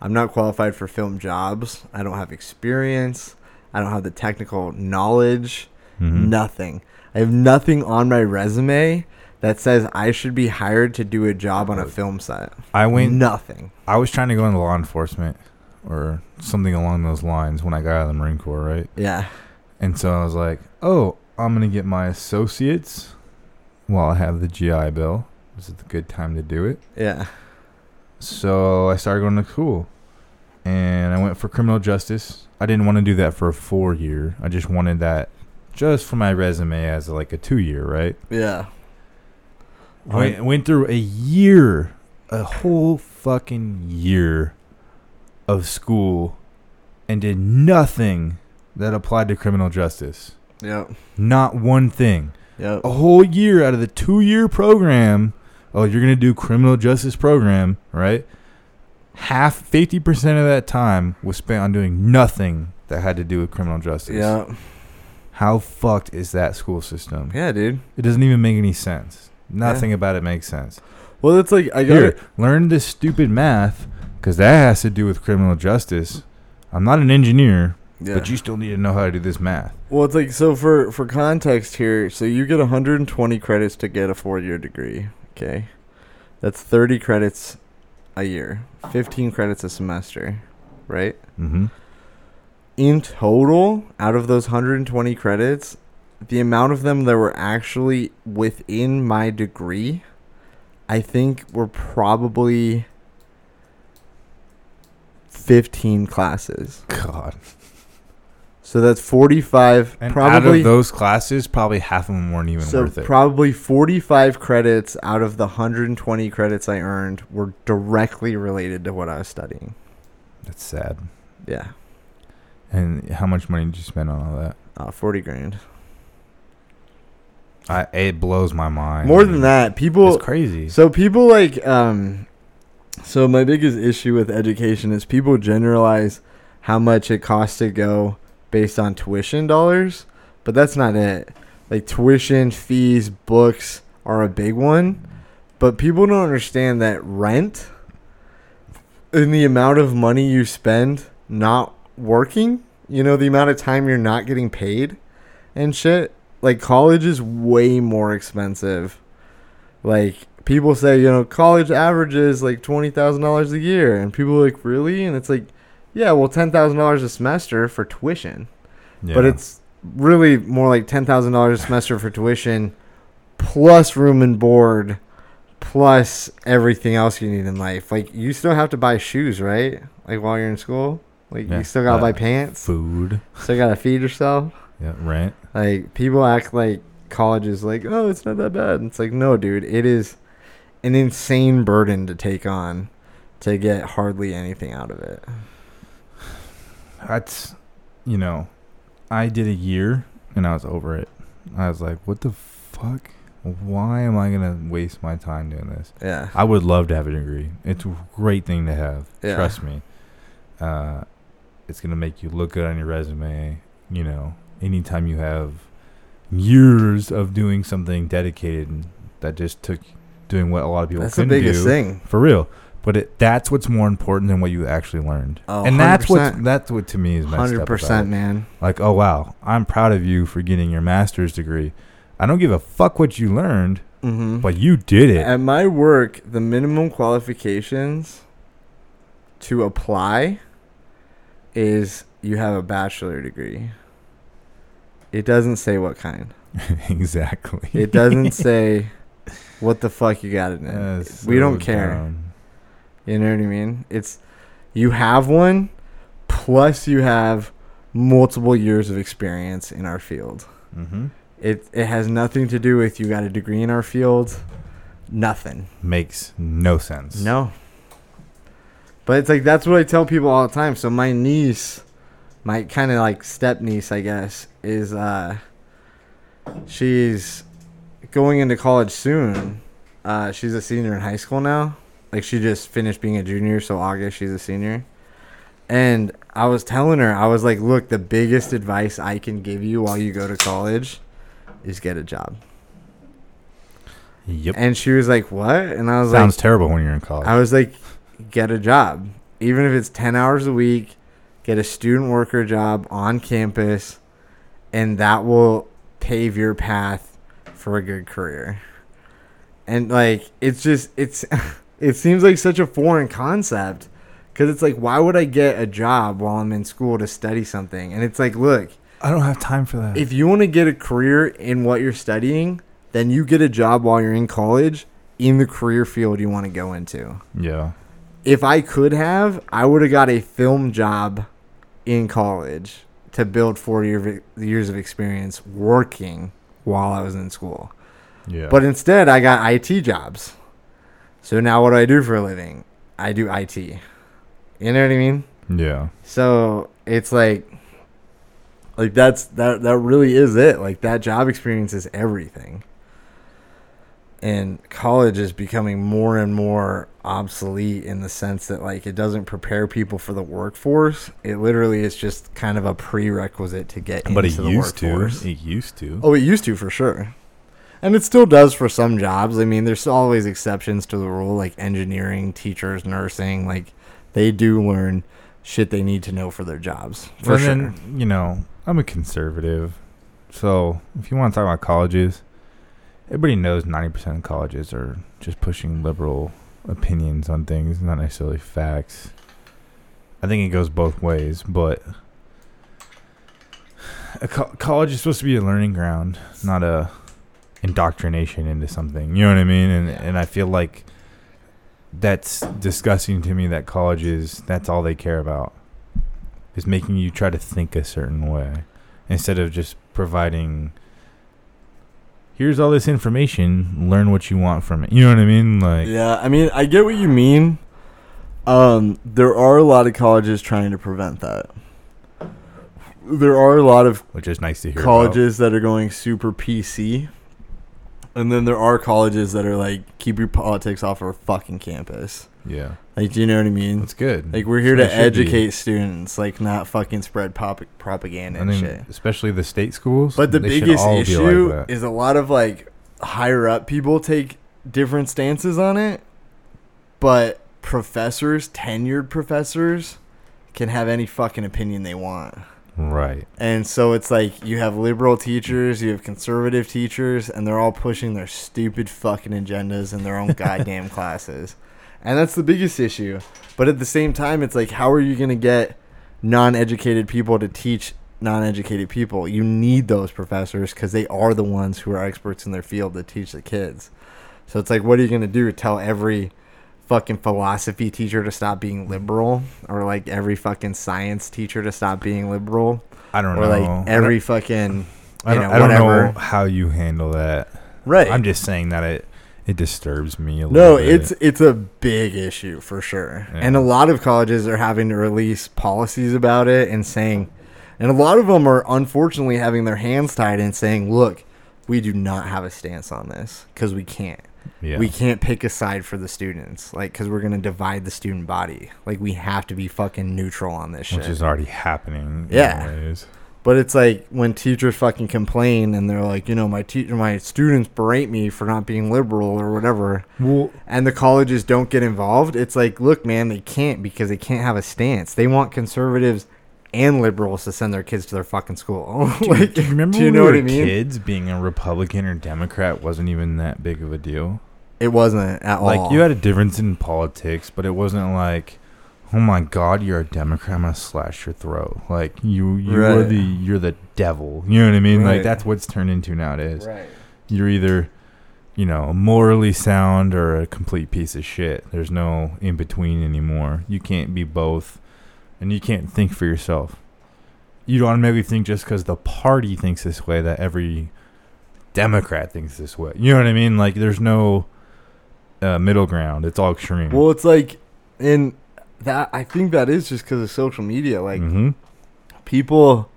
I'm not qualified for film jobs. I don't have experience. I don't have the technical knowledge. hmm Nothing. I have nothing on my resume that says I should be hired to do a job on a film set. I went. Nothing. I was trying to go into law enforcement or something along those lines when I got out of the Marine Corps, right? Yeah. And so I was like, oh, I'm going to get my associates while I have the GI Bill. This is a good time to do it. Yeah. So I started going to school and I went for criminal justice. I didn't want to do that for a four year. I just wanted that just for my resume as like a two year, right? Yeah. Went, went through a year, a whole fucking year of school and did nothing that applied to criminal justice. Yep. Not one thing. Yep. A whole year out of the two year program. Oh, you're going to do criminal justice program, right? Half, 50% of that time was spent on doing nothing that had to do with criminal justice. Yeah. How fucked is that school system? Yeah, dude. It doesn't even make any sense. Nothing about it makes sense. Well, it's like I got Here, learn this stupid math because that has to do with criminal justice. I'm not an engineer, Yeah. but you still need to know how to do this math. Well, it's like so for for context here. So you get 120 credits to get a four-year degree. Okay, that's 30 credits a year, 15 credits a semester, right? Mm-hmm. In total, out of those 120 credits, the amount of them that were actually within my degree, I think were probably 15 classes. God. So that's 45 And out of those classes, probably half of them weren't even So worth it. probably 45 credits out of the 120 credits I earned were directly related to what I was studying. That's sad. Yeah. And how much money did you spend on all that? Uh, 40 grand. I it blows my mind. More than that, people it's crazy. So people like um so my biggest issue with education is people generalize how much it costs to go based on tuition dollars, but that's not it. Like tuition, fees, books are a big one, but people don't understand that rent and the amount of money you spend not working, you know, the amount of time you're not getting paid and shit. Like college is way more expensive. Like people say, you know, college averages like twenty thousand dollars a year, and people are like, really? And it's like, yeah, well, ten thousand dollars a semester for tuition, but it's really more like ten thousand dollars a semester for tuition, plus room and board, plus everything else you need in life. Like you still have to buy shoes, right? Like while you're in school, like Yeah. you still gotta Uh, buy pants, food. still gotta feed yourself. Yeah, rent. Like people act like college is like, oh, it's not that bad. It's like, no, dude, it is an insane burden to take on to get hardly anything out of it. That's, you know, I did a year and I was over it. I was like, what the fuck? Why am I gonna waste my time doing this? Yeah. I would love to have a degree. It's a great thing to have. Yeah. Trust me. Uh, it's gonna make you look good on your resume. You know, anytime you have years of doing something dedicated that just took doing what a lot of people That's the biggest do thing. for real. But it, that's what's more important than what you actually learned. Oh, and that's what that's what to me is messed up. 100%, man. Like, oh wow, I'm proud of you for getting your master's degree. I don't give a fuck what you learned, Mm-hmm. but you did it. At my work, the minimum qualifications to apply is you have a bachelor degree. It doesn't say what kind. exactly. It doesn't say what the fuck you got it in. That's we don't care. dumb. You know what I mean? It's you have one plus you have multiple years of experience in our field. Mm-hmm. It it has nothing to do with you got a degree in our field. Nothing. Makes no sense. No. But it's like that's what I tell people all the time. So my niece, my kind of like step niece, I guess, is uh she's going into college soon. Uh she's a senior in high school now. Like she just finished being a junior, so August she's a senior. And I was telling her, I was like, look, the biggest advice I can give you while you go to college is get a job. Yep. And she was like, what? And I was Sounds like, "Sounds terrible when you're in college. I was like, get a job. Even if it's 10 hours a week, get a student worker job on campus, and that will pave your path for a good career. And like, it's just, it's, it seems like such a foreign concept because it's like, why would I get a job while I'm in school to study something? And it's like, look, I don't have time for that. if you want to get a career in what you're studying, then you get a job while you're in college in the career field you want to go into. yeah. If I could have, I would have got a film job in college to build 40 year- years of experience working while I was in school. Yeah. But instead, I got IT jobs. So now what do I do for a living? I do IT. You know what I mean? yeah. So it's like, like that's that that really is it. Like that job experience is everything. And college is becoming more and more obsolete in the sense that like it doesn't prepare people for the workforce. It literally is just kind of a prerequisite to get But it into the used to. workforce. It used to. Oh, it used to for sure. And it still does for some jobs. I mean, there's always exceptions to the rule, like engineering, teachers, nursing. Like, they do learn shit they need to know for their jobs. For and sure. then, you know, I'm a conservative. So if you want to talk about colleges, everybody knows 90% of colleges are just pushing liberal opinions on things, not necessarily facts. I think it goes both ways, but a co- college is supposed to be a learning ground, not a indoctrination into something. You know what I mean? And and I feel like that's disgusting to me that colleges that's all they care about is making you try to think a certain way instead of just providing here's all this information learn what you want from it you know what i mean like yeah, I mean, I get what you mean. Um, there are a lot of colleges trying to prevent that. There are a lot of which is nice to hear colleges that are going super PC. And then there are colleges that are like, keep your politics off our fucking campus. yeah Like, do you know what I mean? that's good Like we're here to should be. educate students, like not fucking spread pop- propaganda I and mean, shit. especially the state schools But the biggest issue like is a lot of like higher up people take different stances on it, but professors, tenured professors, can have any fucking opinion they want. Right And so it's like you have liberal teachers, you have conservative teachers, and they're all pushing their stupid fucking agendas in their own goddamn classes. And that's the biggest issue. But at the same time, it's like, how are you going to get non educated people to teach non educated people? You need those professors because they are the ones who are experts in their field to teach the kids. So it's like, what are you going to do? Tell every fucking philosophy teacher to stop being liberal? Or like every fucking science teacher to stop being liberal? i don't or know like every fucking I don't, know, I don't know how you handle that right. i'm just saying that it it disturbs me a no, little bit. it's it's a big issue for sure, Yeah. and a lot of colleges are having to release policies about it and saying, and a lot of them are unfortunately having their hands tied and saying, look, we do not have a stance on this because we can't. Yeah We can't pick a side for the students, like because we're gonna divide the student body. Like we have to be fucking neutral on this shit. which is already happening Yeah. anyways. But it's like when teachers fucking complain and they're like, you know, my teacher, my students berate me for not being liberal or whatever, well and the colleges don't get involved. It's like, look, man, they can't because they can't have a stance. They want conservatives and liberals to send their kids to their fucking school. like, Do you remember do you when know we what I mean? kids being a Republican or Democrat wasn't even that big of a deal? It wasn't at all. Like you had a difference in politics, but it wasn't like, oh my God, you're a Democrat, I'm gonna slash your throat. Like you, you are Right. the you're the devil. You know what I mean? Right. Like that's what's turned into nowadays. right. You're either, you know, morally sound or a complete piece of shit. There's no in between anymore. You can't be both, and you can't think for yourself. You don't automatically think just because the party thinks this way that every Democrat thinks this way. You know what I mean? Like there's no uh, middle ground. It's all extreme. Well, it's like, and that I think that is just because of social media. Like hmm people,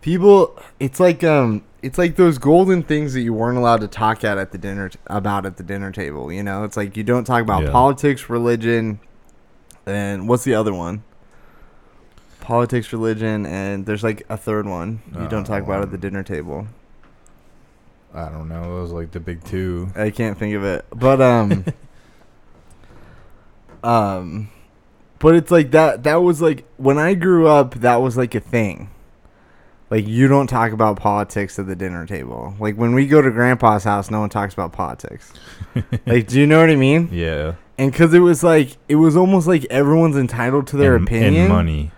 people, it's like um, it's like those golden things that you weren't allowed to talk at at the dinner t- about at the dinner table. You know, it's like you don't talk about Yeah. politics, religion, and what's the other one? Politics, religion, and there's like a third one you don't talk about at the dinner table. I don't know. It was like the big two. I can't think of it. But um um but it's like that that was like when I grew up that was like a thing. Like you don't talk about politics at the dinner table. Like when we go to grandpa's house no one talks about politics. like do you know what I mean? Yeah. And cuz it was like it was almost like everyone's entitled to their and, opinion. and money.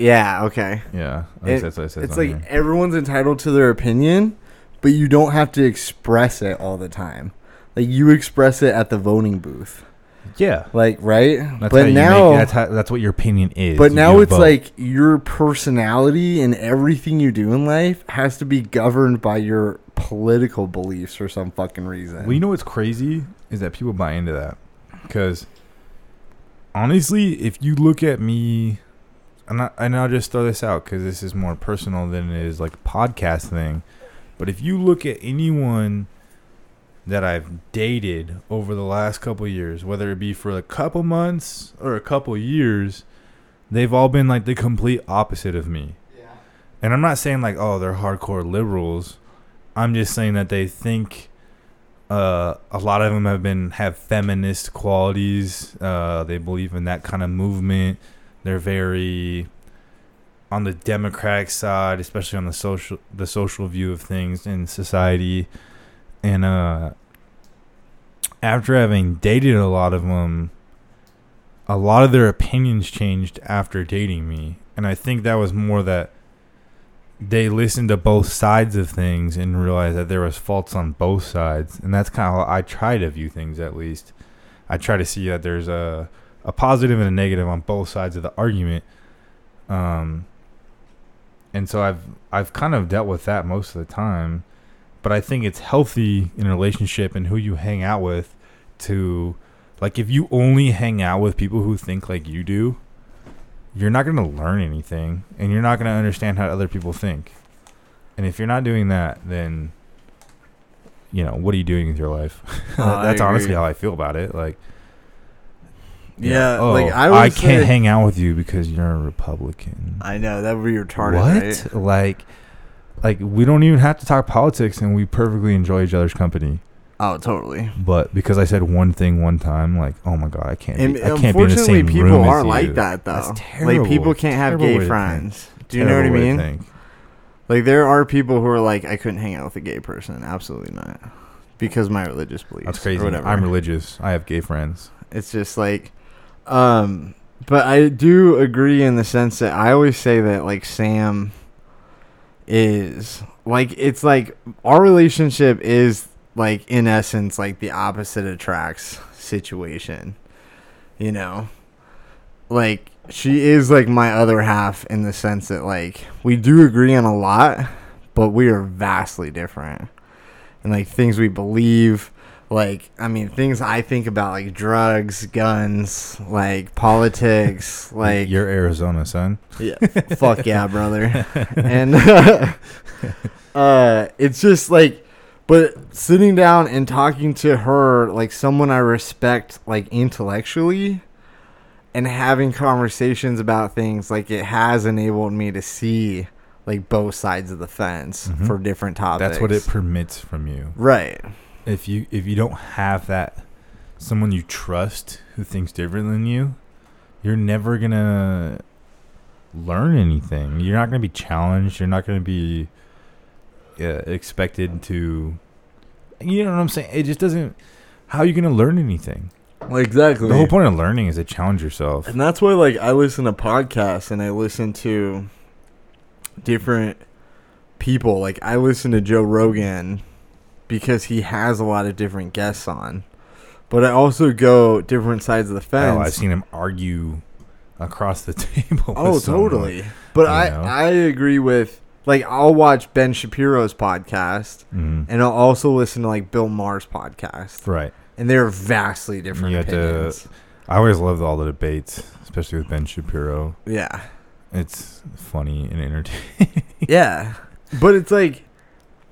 Yeah, okay. Yeah. I It- that's what it says It's on like here. everyone's entitled to their opinion, but you don't have to express it all the time. Like you express it at the voting booth. yeah. Like, right? That's but how you now make, that's how, that's what your opinion is. but You now it's vote. like your personality and everything you do in life has to be governed by your political beliefs for some fucking reason. Well, you know what's crazy is that people buy into that because honestly, if you look at me, and, I, and I'll just throw this out because this is more personal than it is like a podcast thing. But if you look at anyone that I've dated over the last couple years, whether it be for a couple months or a couple years, they've all been like the complete opposite of me. Yeah. And I'm not saying like, oh, they're hardcore liberals. I'm just saying that they think uh, a lot of them have been have feminist qualities. Uh, they believe in that kind of movement. They're very on the democratic side, especially on the social the social view of things in society. And uh, after having dated a lot of them, a lot of their opinions changed after dating me, and I think that was more that they listened to both sides of things and realized that there was faults on both sides. And that's kind of how i try to view things at least. I try to see that there's a, a positive and a negative on both sides of the argument um, and so i've i've kind of dealt with that most of the time but i think it's healthy in a relationship and who you hang out with to like if you only hang out with people who think like you do you're not going to learn anything and you're not going to understand how other people think. And if you're not doing that, then you know, what are you doing with your life? That's honestly how I feel about it. Like Yeah, oh, like, I I, can't hang out with you because you're a Republican. I know that would be retarded, what? right? Like like we don't even have to talk politics and we perfectly enjoy each other's company. Oh, totally. But because I said one thing one time, like, oh my god, I can't. And Be, I can't be in the same people room as aren't you. like that though. That's terrible. Like people can't have gay friends. Do you know what I Terrible way to mean? Like there are people who are like, I couldn't hang out with a gay person. Absolutely not, because my religious beliefs. That's crazy. I'm religious. I have gay friends. It's just like, um, but I do agree in the sense that I always say that like Sam is like it's like our relationship is like in essence like the opposite attracts situation, you know, like she is like my other half in the sense that like we do agree on a lot, but we are vastly different, and like things we believe like I mean things I think about like drugs, guns, like politics, like you're Arizona, son. yeah, fuck yeah, brother. and uh it's just like but sitting down and talking to her like someone I respect like intellectually and having conversations about things like it has enabled me to see like both sides of the fence Mhm. for different topics. That's what it permits from you. Right. If you if you don't have that someone you trust who thinks different than you, you're never gonna learn anything. You're not gonna be challenged. You're not gonna be uh, expected to. You know what I'm saying? It just doesn't. How are you gonna learn anything? Well, exactly. The whole point of learning is to challenge yourself. And that's why like I listen to podcasts and I listen to different people. Like I listen to Joe Rogan because he has a lot of different guests on. But I also go different sides of the fence. Oh, I've seen him argue across the table. Oh, someone. totally. But I know? I agree with like I'll watch Ben Shapiro's podcast Mhm. and I'll also listen to like Bill Maher's podcast. Right. And they're vastly different You have to- I always loved all the debates, especially with Ben Shapiro. Yeah. It's funny and entertaining. Yeah. But it's like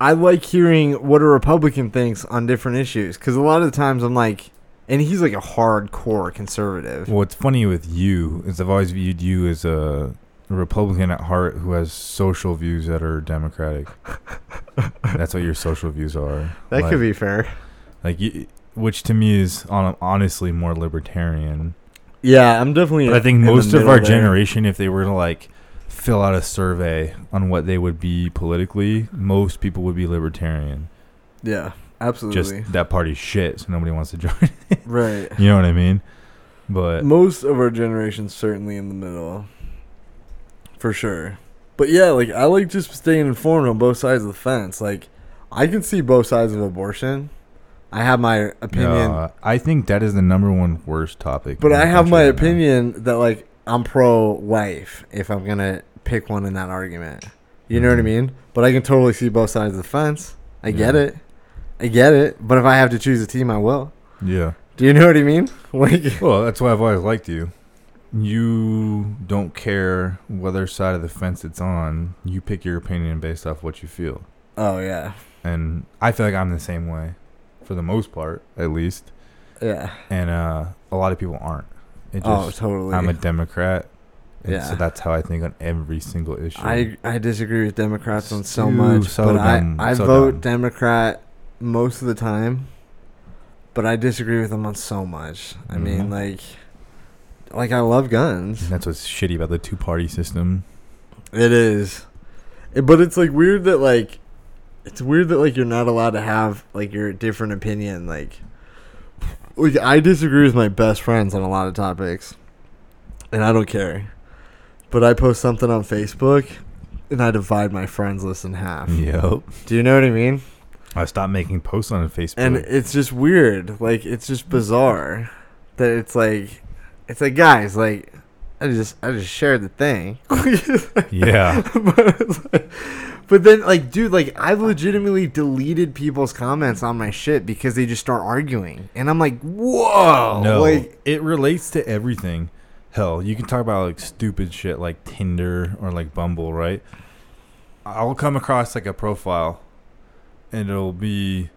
I like hearing what a Republican thinks on different issues cuz a lot of the times I'm like and he's like a hardcore conservative. Well, what's funny with you is I've always viewed you as a Republican at heart who has social views that are Democratic. That's what your social views are. That like, could be fair. like, you, which to me is on, honestly more libertarian. Yeah, I'm definitely But I think most of our there. generation, if they were to like fill out a survey on what they would be politically, most people would be libertarian. Yeah, absolutely. Just that party's shit, so nobody wants to join. It. Right. you know what I mean? But Most of our generation's certainly in the middle. For sure. But yeah, like I like just staying informed on both sides of the fence. Like I can see both sides of abortion. I have my opinion, uh, I think that is the number one worst topic. but I have my right now. opinion that like I'm pro life if I'm going to pick one in that argument. You know what I Mhm. mean? But I can totally see both sides of the fence. I get Yeah. it. I get it. But if I have to choose a team, I will. Yeah. Do you know what I mean? Like Well, that's why I've always liked you. You don't care whether side of the fence it's on. You pick your opinion based off what you feel. Oh yeah. And I feel like I'm the same way, for the most part, at least. Yeah. And uh, a lot of people aren't. It Oh, just, totally. I'm a Democrat. And Yeah. So that's how I think on every single issue. I I disagree with Democrats on so Dude, much, so but dumb, I I so vote dumb. Democrat most of the time. But I disagree with them on so much. I mean, Mhm. like, like I love guns. And that's what's shitty about the two party system. It is, It- but it's like weird that like, it's weird that like you're not allowed to have like your different opinion. Like, like I disagree with my best friends on a lot of topics, and I don't care. But I post something on Facebook, and I divide my friends list in half. Yep. Do you know what I mean? I stopped making posts on Facebook. And it's just weird. Like it's just bizarre that it's like it's like guys, like I just I just shared the thing. yeah. but, like- but then like dude, like I've legitimately deleted people's comments on my shit because they just start arguing. And I'm like, "Whoa." No, Like it relates to everything. Hell, you can talk about like stupid shit like Tinder or like Bumble, right? I'll come across like a profile, and it'll be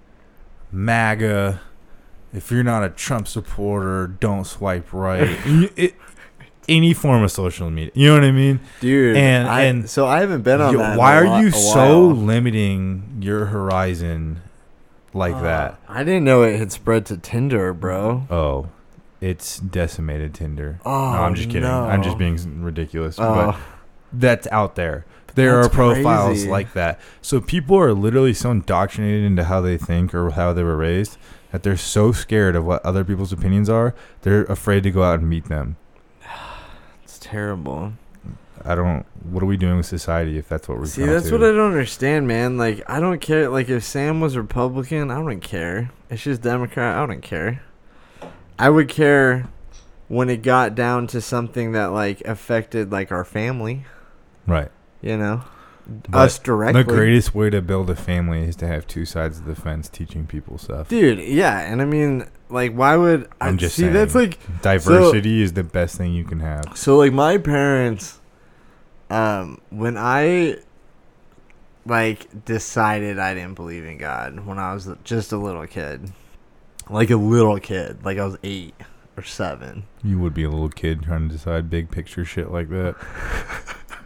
MAGA. If you're not a Trump supporter, don't swipe right. It, any form of social media, you know what I mean? dude, And- I, and- so I haven't been on Yo, that. why are lot- you so limiting your horizon like Uh, that? I didn't know it had spread to Tinder, bro. Oh, it's decimated Tinder. Oh, no, I'm oh, just kidding. I'm just being ridiculous. Oh. But that's out there. There That's are profiles crazy. like that. So people are literally so indoctrinated into how they think or how they were raised that they're so scared of what other people's opinions are, they're afraid to go out and meet them. It's terrible. I don't. What are we doing with society if that's what we're? See, that's what I don't understand, man. Like, I don't care. Like, if Sam was Republican, I don't care. If she's Democrat, I don't care. I would care when it got down to something that like affected like our family. Right. You know, But us directly. The greatest way to build a family is to have two sides of the fence teaching people stuff. dude. Yeah, and I mean, like, why would I I'm just see? That's like Diversity is the best thing you can have. So like my parents um when I like decided I didn't believe in God when I was just a little kid. Like a little kid, like I was 8 or 7. You would be a little kid trying to decide big picture shit like that.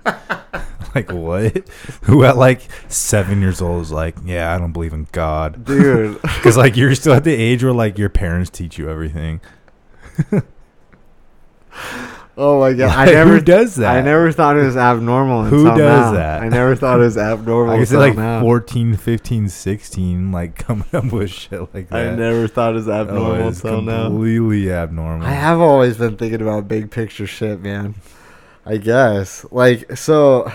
like what? Who at like seven years old is like, yeah, I don't believe in God, Dude, because like you're still at the age where like your parents teach you everything. oh my god, I never who does that? I never thought it was abnormal Who until does now. that? I never thought it was abnormal I like now. 14, 15, 16, like coming up with shit like that. I never thought it was Oh, abnormal it's until now. completely abnormal. I have always been thinking about big picture shit, man. I guess. Like, so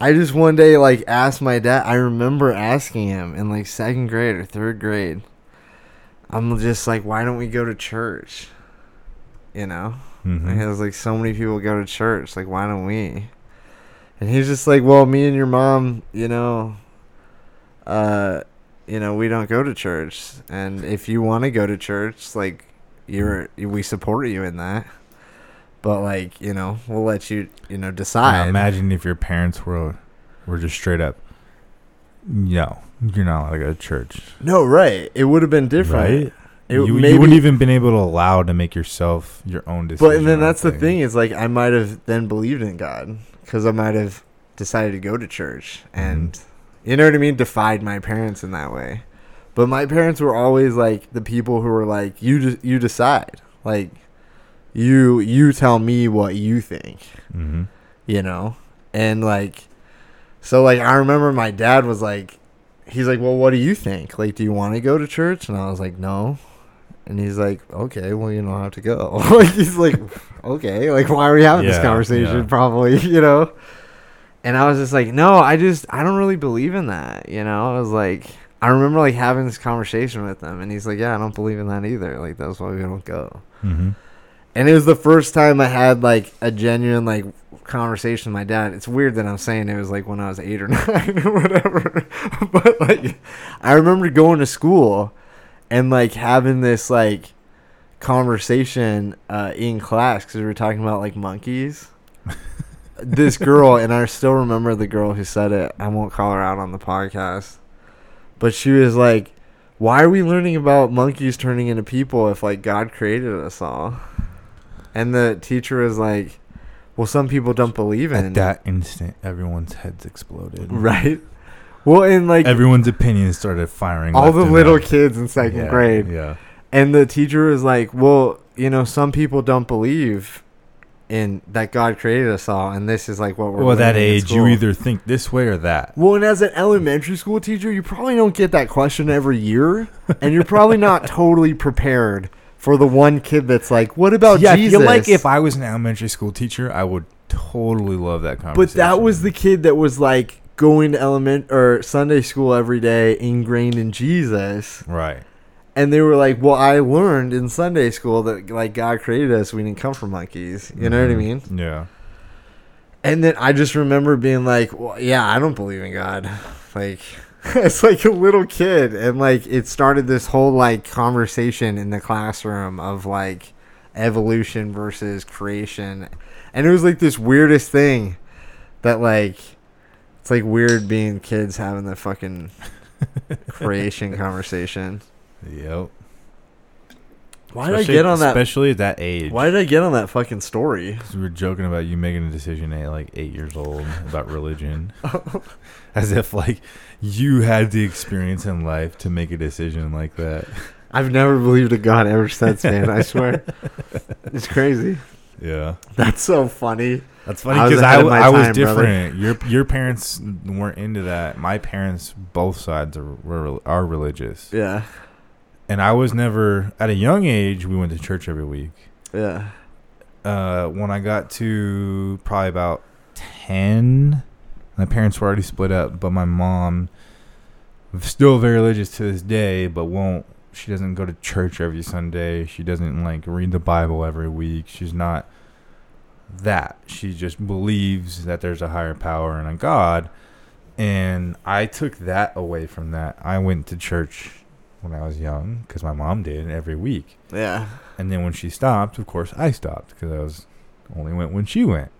I just one day like asked my dad. I remember asking him in like second grade or third grade. I'm just like, why don't we go to church? You know, Mhm. and he was like, so many people go to church. Like, why don't we? And he's just like, well, me and your mom, you know, uh, you know, we don't go to church. And if you want to go to church, like, you're we support you in that. But like you know, we'll let you you know decide. Now imagine if your parents were were just straight up, no, you're not allowed to go to church. no, right? It would have been different. Right? It, you, you wouldn't even been able to allow to make yourself your own decision. But and then that's the thing is like I might have then believed in God because I might have decided to go to church and you know what I mean, defied my parents in that way. But my parents were always like the people who were like, you de- you decide, like you you tell me what you think, Mhm. you know, and like so like I remember my dad was like, he's like, well, what do you think? Like, do you want to go to church? And I was like, no. And he's like, okay, well, you don't have to go. like, he's like, okay, like, why are we having this conversation? yeah. Probably, you know. And I was just like, no, I just, I don't really believe in that, you know. I was like, I remember like having this conversation with him, and he's like, yeah, I don't believe in that either. Like, that's why we don't go. Mhm. And it was the first time I had like a genuine like conversation with my dad. It's weird that I'm saying it was like when I was eight or nine or whatever. but like I remember going to school and like having this like conversation uh, in class because we were talking about like monkeys. this girl and I still remember the girl who said it. I won't call her out on the podcast. But she was like, "Why are we learning about monkeys turning into people if like God created us all?" And the teacher was like, "Well, some people don't believe in At that instant, everyone's heads exploded. right." Well, and like Everyone's opinions started firing. all the little right. kids in second Yeah, grade, Yeah. and the teacher was like, "Well, you know, some people don't believe in that God created us all, and this is like what we're." Well, that age, you either think this way or that. Well, and as an elementary school teacher, you probably don't get that question every year, and you're probably not totally prepared for the one kid that's like, "What about yeah, Jesus?" Feel like if I was an elementary school teacher, I would totally love that conversation. but that was the kid that was like going to element or Sunday school every day, ingrained in Jesus, right. and they were like, "Well, I learned in Sunday school that like God created us, we didn't come from monkeys." You know what I Mhm. mean? Yeah. And then I just remember being like, well, yeah, I don't believe in God. Like, it's like a little kid. And like, it started this whole like conversation in the classroom of like evolution versus creation. And it was like this weirdest thing that like, it's like weird being kids having the fucking creation conversation. Yep. Why did I Especially- get on that? Especially at that age. Why did I get on that fucking story? 'Cause we were joking about you making a decision at like eight years old about religion, oh. as if like you had the experience in life to make a decision like that. I've never believed in God ever since, man. I swear. It's crazy. Yeah, That's so funny. That's funny I was because I, ahead I was time, brother. different. Your your parents weren't into that. My parents, both sides are were, are religious, Yeah. and I was never at a young age. We went to church every week. Yeah. uh, when I got to probably about 10, my parents were already split up, but my mom still very religious to this day, but won't she doesn't go to church every Sunday. She doesn't like read the Bible every week. She's not that. She just believes that there's a higher power and a God. And I took that away from that. I went to church when I was young because my mom did every week. Yeah. And then when she stopped, of course, I stopped because I was only went when she went,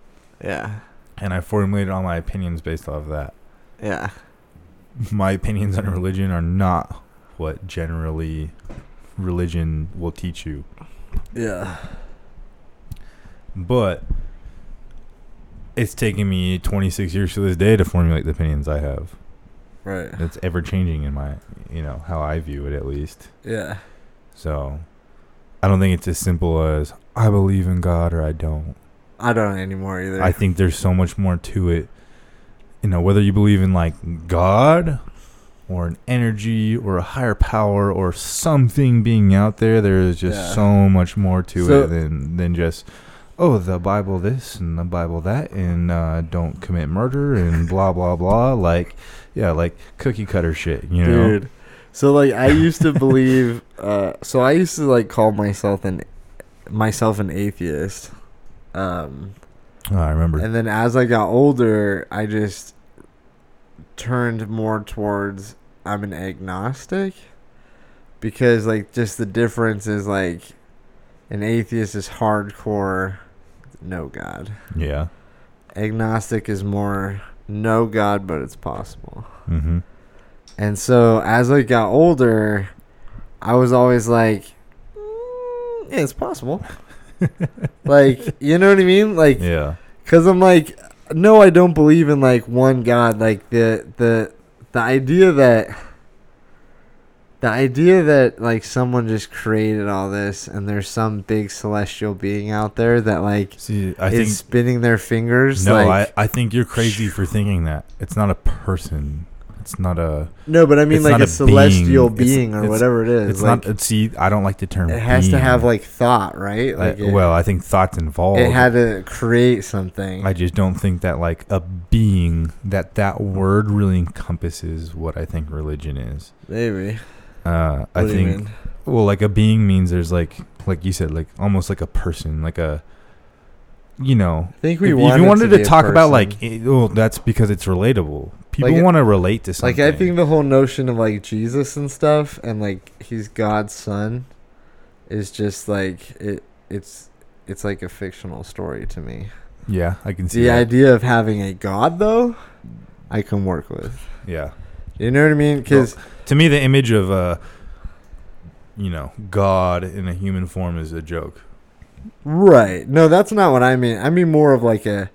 Yeah. and I formulated all my opinions based off of that. Yeah. My opinions on religion are not what generally religion will teach you, Yeah. But it's taken me 26 years to this day to formulate the opinions I have. Right. It's ever changing in my, you know, how I view it at least. Yeah. So I don't think it's as simple as I believe in God or I don't. I don't anymore either. I think there's so much more to it. You know, whether you believe in like God or an energy or a higher power or something being out there, there is just Yeah. so much more to So- it than than just oh the Bible this and the Bible that and uh, don't commit murder and blah blah blah. Like yeah, like cookie cutter shit. You know, Dude. So like I used to believe uh so I used to like call myself an myself an atheist. Um Oh, I remember. and then as I got older, I just turned more towards I'm an agnostic because like just the difference is like An atheist is hardcore no God. Yeah. Agnostic is more no God, but it's possible. Mm-hmm. And so as I got older, I was always like, "Mm, yeah, it's possible. like, you know what I mean? Like, Yeah. Cause I'm like, no, I don't believe in like one God. Like the the the idea that the idea that like someone just created all this and there's some big celestial being out there that like See, I is think spinning their fingers. no. like, I, I think you're crazy for thinking that. It's not a person. It's not a. no, but I mean like a, a celestial being. It's- or it's- whatever it is. It's like, not. See, I don't like the term. it has to have like thought, right? Uh, like I- it, well, I think thoughts involved. it had to create something. I just don't think that like a being that that word really encompasses what I think religion is. Maybe. Uh, I think well, like a being means there's like like you said, like almost like a person, like a you know. I think we if wanted you wanted to, to, talk about like, it, well, that's because it's relatable. People Like, want to relate to something. Like I think the whole notion of like Jesus and stuff and like he's God's son is just like it it's it's like a fictional story to me. yeah, I can see The that. idea of having a god though, I can work with. Yeah, You know what I mean? Cuz to me, the image of uh, you know, God in a human form is a joke. right. No, that's not what I mean. I mean more of like a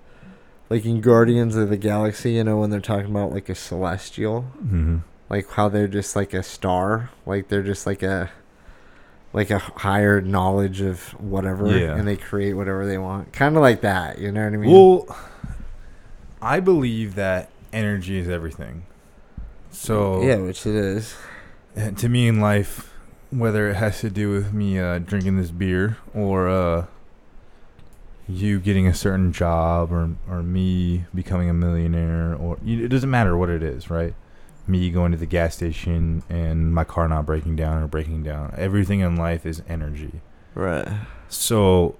like in Guardians of the Galaxy, you know, when they're talking about like a celestial, Mm-hmm. like how they're just like a star, like they're just like a like a higher knowledge of whatever Yeah. and they create whatever they want. Kind of like that, you know what I mean? Well, I believe that energy is everything. So yeah, which it is. and to me in life, whether it has to do with me uh, drinking this beer or uh, you getting a certain job or or me becoming a millionaire or it doesn't matter what it is, right? Me going to the gas station and my car not breaking down or breaking down. Everything in life is energy. Right. So,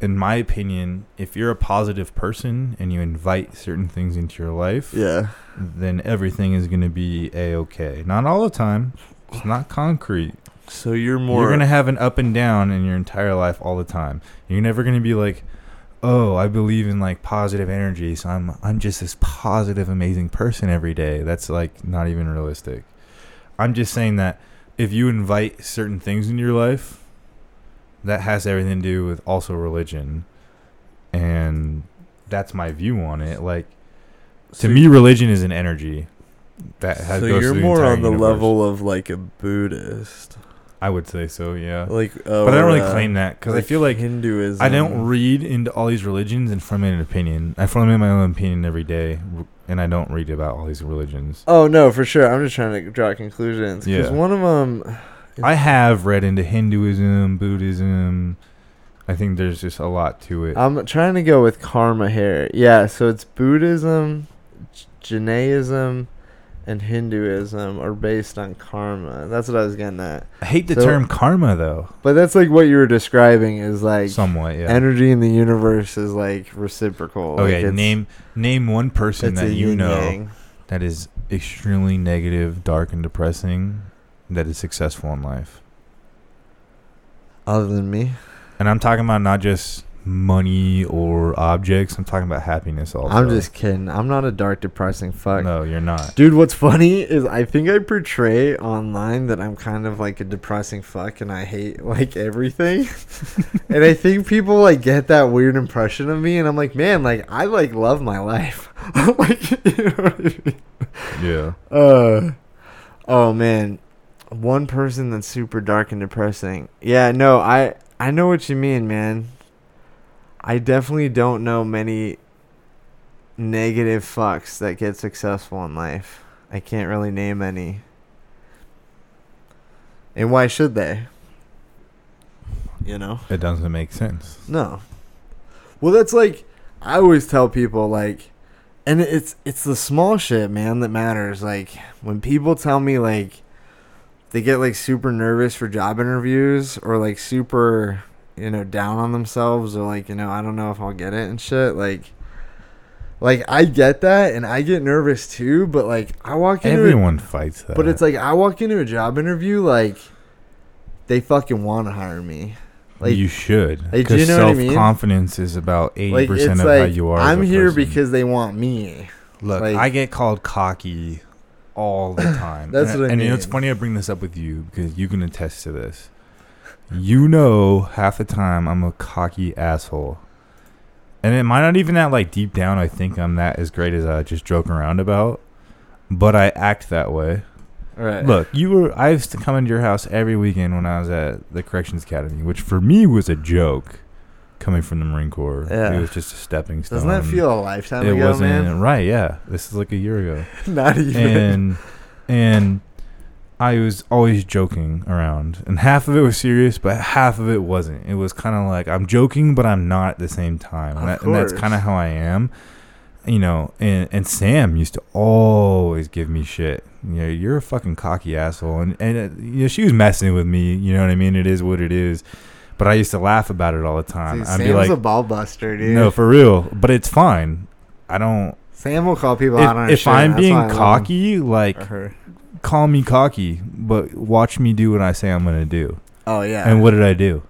in my opinion, if you're a positive person and you invite certain things into your life, Yeah. then everything is going to be a okay. Not all the time. It's not concrete. So you're more You're going to have an up and down in your entire life all the time. You're never going to be like, "Oh, I believe in like positive energy, so I'm I'm just this positive amazing person every day." That's like not even realistic. I'm just saying that if you invite certain things in your life, that has everything to do with also religion. And that's my view on it. Like to me religion is an energy that has So you're more on the universe. level of like a Buddhist. I would say so, yeah. Like but I don't really uh, claim that because I feel like Hinduism. I don't read into all these religions and formulate an opinion. I formulate my own opinion every day, and I don't read about all these religions. Oh no, for sure. I'm just trying to draw conclusions because Yeah. one of them. I have read into Hinduism, Buddhism. I think there's just a lot to it. I'm trying to go with karma here. Yeah, so it's Buddhism, Jainism, and Hinduism are based on karma. That's what I was getting at. I hate the so- term karma though. But that's like what you were describing is like Somewhat, yeah. energy in the universe is like reciprocal. like okay, it's- name name one person that you know yin-yang. that is extremely negative, dark, and depressing that is successful in life. other than me. And I'm talking about not just money or objects. I'm talking about happiness also. I'm just kidding. I'm not a dark, depressing fuck. No, you're not. Dude, what's funny is I think I portray online that I'm kind of like a depressing fuck and I hate like everything. and I think people like get that weird impression of me and I'm like, man, like I like love my life. like you know what I mean? Yeah. Uh oh man. One person that's super dark and depressing. Yeah, no, I I know what you mean, man. I definitely don't know many negative fucks that get successful in life. I can't really name any. And why should they? You know? It doesn't make sense. No. Well, that's like I always tell people like and it's it's the small shit, man, that matters. Like when people tell me like they get like super nervous for job interviews or like super, you know, down on themselves or like, you know, I don't know if I'll get it and shit, like like I get that and I get nervous too, but like I walk into a- Everyone fights that. but it's like I walk into a job interview like they fucking want to hire me. Like, you should. Like, Because you know what I self mean? confidence is about eighty like percent of like how you are. I'm a here because they want me. Look, Like- I get called cocky all the time. That's and, what I and you know, it's funny I bring this up with you because you can attest to this. You know, half the time I'm a cocky asshole, and it might not even that like deep down. I think I'm that as great as I just joke around about, but I act that way. Right. Look, you were I used to come into your house every weekend when I was at the corrections academy, which for me was a joke. Coming from the Marine Corps, Yeah. it was just a stepping stone. Doesn't that feel a lifetime It ago, wasn't man? right. Yeah, this is like a year ago Not even. and and I was always joking around, and half of it was serious, but half of it wasn't. It was kind of like I'm joking, but I'm not at the same time, and, that, and that's kind of how I am. You know, and and Sam used to always give me shit. You know, you're a fucking cocky asshole, and and uh, you know she was messing with me. You know what I mean? It is what it is. But I used to laugh about it all the time. Dude, I'd Sam's be like, a ball buster, dude. no, for real. But it's fine. I don't. Sam will call people out on If, if shit. I'm being why I love him. cocky, like call me cocky, but watch me do what I say I'm gonna do. Oh yeah. And what did I do?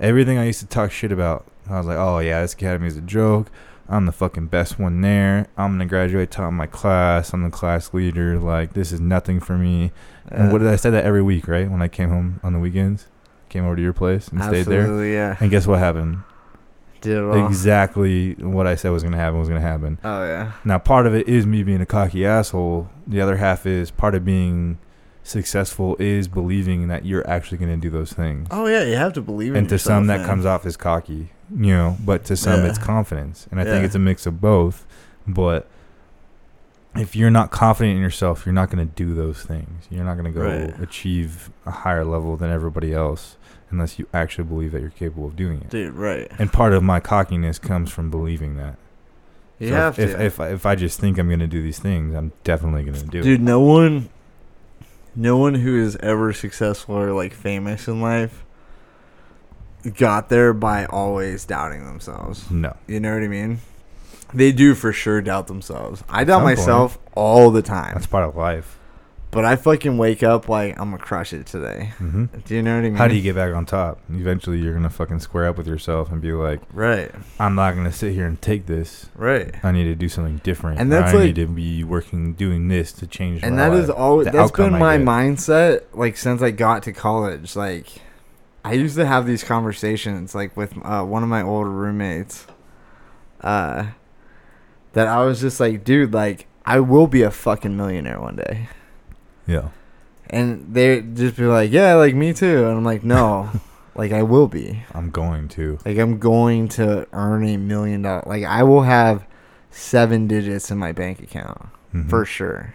Everything I used to talk shit about, I was like, oh yeah, this academy is a joke. I'm the fucking best one there. I'm gonna graduate top of my class. I'm the class leader. Like this is nothing for me. And uh, what did I say that every week, right? When I came home on the weekends, came over to your place and stayed there. Absolutely, yeah. And guess what happened? Did it all. Exactly what I said was gonna happen was gonna happen. Oh yeah. Now, part of it is me being a cocky asshole. The other half is part of being successful is believing that you're actually going to do those things. Oh yeah. You have to believe in and to yourself, some, that man. comes off as cocky, you know, but to some, Yeah. it's confidence. And I think it's a mix of both. But if you're not confident in yourself, you're not going to do those things. You're not going to go Right. achieve a higher level than everybody else unless you actually believe that you're capable of doing it. Dude, right. And part of my cockiness comes from believing that. You So have if, to. If, if I- if I just think I'm gonna do these things, I'm definitely gonna do it. Dude, no one, no one who is ever successful or like famous in life got there by always doubting themselves. No, You know what I mean? They do for sure doubt themselves. I doubt Some point. myself all the time, that's part of life. But I fucking wake up like I'm gonna crush it today. hmm Do you know what I mean? How do you get back on top? Eventually, you're gonna fucking square up with yourself and be like, right? I'm not gonna sit here and take this. Right. I need to do something different. And that's I like- need to be working, doing this to change. and my that is always that's been my mindset like since I got to college. Like I used to have these conversations like with uh, one of my old roommates. Uh, that I was just like, dude, like I will be a fucking millionaire one day, Yeah, and they just be like, yeah, like me too, and I'm like, no, like I will be, I'm going to. like I'm going to earn a million dollars, like I will have seven digits in my bank account Mhm. for sure.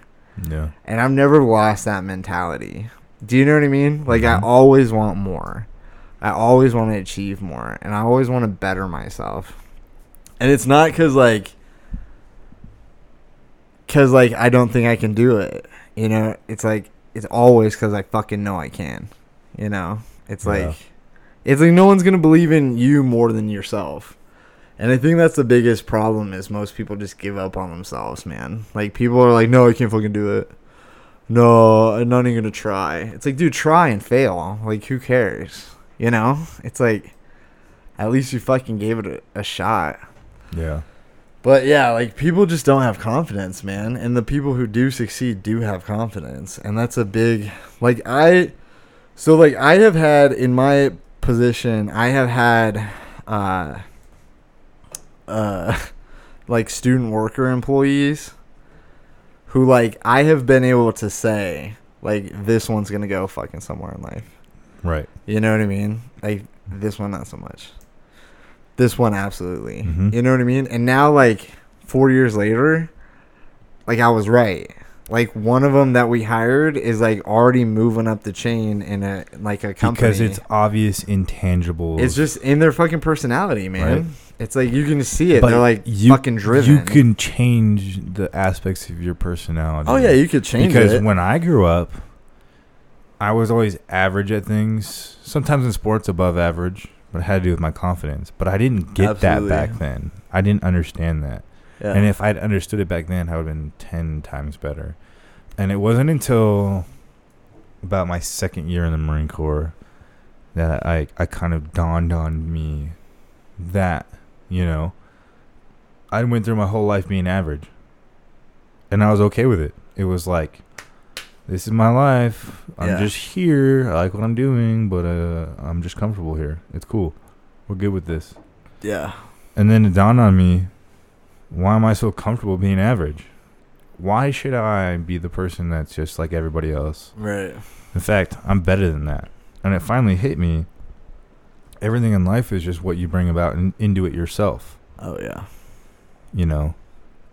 Yeah, and I've never lost that mentality. Do you know what I mean? Like Mhm. I always want more. I always want to achieve more, and I always want to better myself. And it's not because like, because like I don't think I can do it. You know, it's like it's always because I fucking know I can. You know, it's Yeah. like it's like no one's gonna believe in you more than yourself. And I think that's the biggest problem is most people just give up on themselves, man. Like people are like, no, I can't fucking do it. No, I'm not even gonna try. It's like, dude, try and fail. Like, who cares? You know? It's like, at least you fucking gave it a, a shot. yeah. But yeah, like people just don't have confidence, man. And the people who do succeed do have confidence. And that's a big like I so like I have had in my position, I have had uh uh like student worker employees who like I have been able to say like this one's going to go fucking somewhere in life. Right. You know what I mean? Like this one, not so much. This one, absolutely. Mhm. You know what I mean? And now, like four years later, like I was right. Like one of them that we hired is like already moving up the chain in a like a company Because it's obvious intangible. It's just in their fucking personality, man. Right. It's like you can see it. But They're like you- fucking driven. You can change the aspects of your personality. Oh yeah, you could change because it. when I grew up, I was always average at things. Sometimes in sports, above average, but it had to do with my confidence. But I didn't get Absolutely. that back then. I didn't understand that. yeah. And if I'd understood it back then, I would have been ten times better. And it wasn't until about my second year in the Marine Corps that I I kind of dawned on me that you know I went through my whole life being average, and I was okay with it. It was like this is my life. I'm Yeah. just here. I like what I'm doing, but uh, I'm just comfortable here. It's cool. We're good with this. Yeah. And then it dawned on me, why am I so comfortable being average? Why should I be the person that's just like everybody else? Right. In fact, I'm better than that. And it finally hit me. Everything in life is just what you bring about and into it yourself. Oh yeah. You know,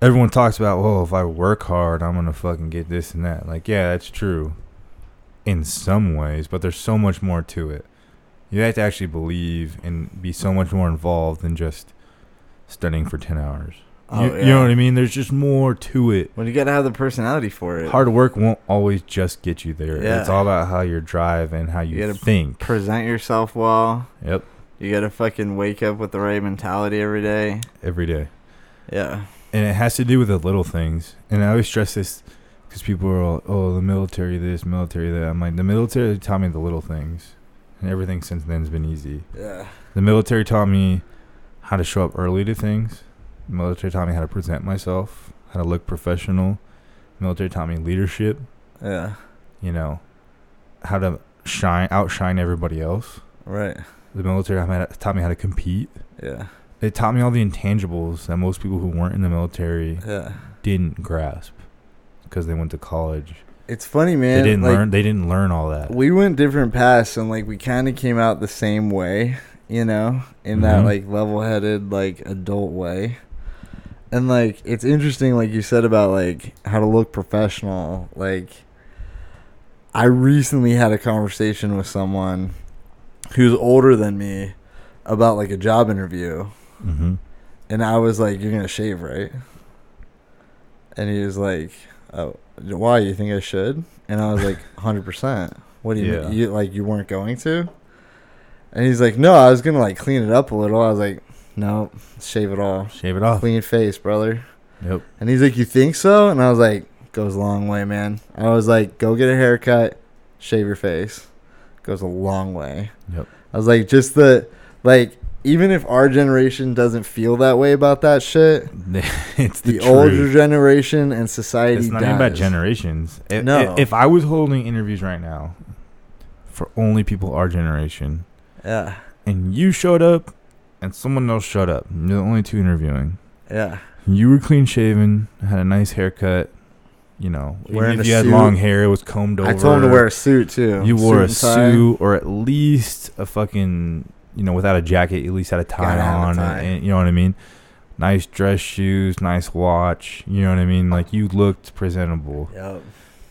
everyone talks about, well, if I work hard, I'm gonna fucking get this and that. Like, yeah, that's true, in some ways, but there's so much more to it. You have to actually believe and be so much more involved than just studying for ten hours. Oh you, yeah. you know what I mean? There's just more to it. Well, you gotta have the personality for it. Hard work won't always just get you there. Yeah. It's all about how you drive and how you, You gotta think. Present yourself well. Yep, You gotta fucking wake up with the right mentality every day. every day. Yeah. And it has to do with the little things. And I always stress this because people are all, oh, the military this, military that. I'm like, the military taught me the little things, and everything since then has been easy. Yeah. The military taught me how to show up early to things. The military taught me how to present myself, how to look professional. The military taught me leadership. Yeah. You know, how to shine, outshine everybody else. Right. The military taught me how to- taught me how to compete. Yeah. It taught me all the intangibles that most people who weren't in the military Yeah. didn't grasp because they went to college. It's funny, man. they didn't like, learn. They didn't learn all that. We went different paths, and like we kind of came out the same way, you know, in that Mhm. like level-headed, like adult way. And like it's interesting, like you said about like how to look professional. Like, I recently had a conversation with someone who's older than me about like a job interview, hmm and I was like, "You're gonna shave, right?" And he was like, "Oh, why? You think I should?" And I was like, "100 percent." What do you Yeah. mean? You like you weren't going to? And he's like, "No, I was gonna like clean it up a little." I was like, "No, shave it all, Shave it off. clean face, brother." Yep. And he's like, "You think so?" And I was like, "Goes a long way, man." I was like, "Go get a haircut, shave your face, goes a long way." Yep. I was like, just the like, even if our generation doesn't feel that way about that shit, it's the, the, older generation and society It's not even about generations. If, No. If I was holding interviews right now for only people our generation, Yeah, and you showed up, and someone else showed up, you're the only two interviewing. yeah, You were clean shaven, had a nice haircut. You know, Wearing if a you had suit. long hair, it was combed over. I told him to wear a suit too. You wore a tie. suit or at least a fucking, you know, without a jacket, at least had a tie have a on. tie. And, you know what I mean? Nice dress shoes, nice watch. You know what I mean? Like you looked presentable. Yep.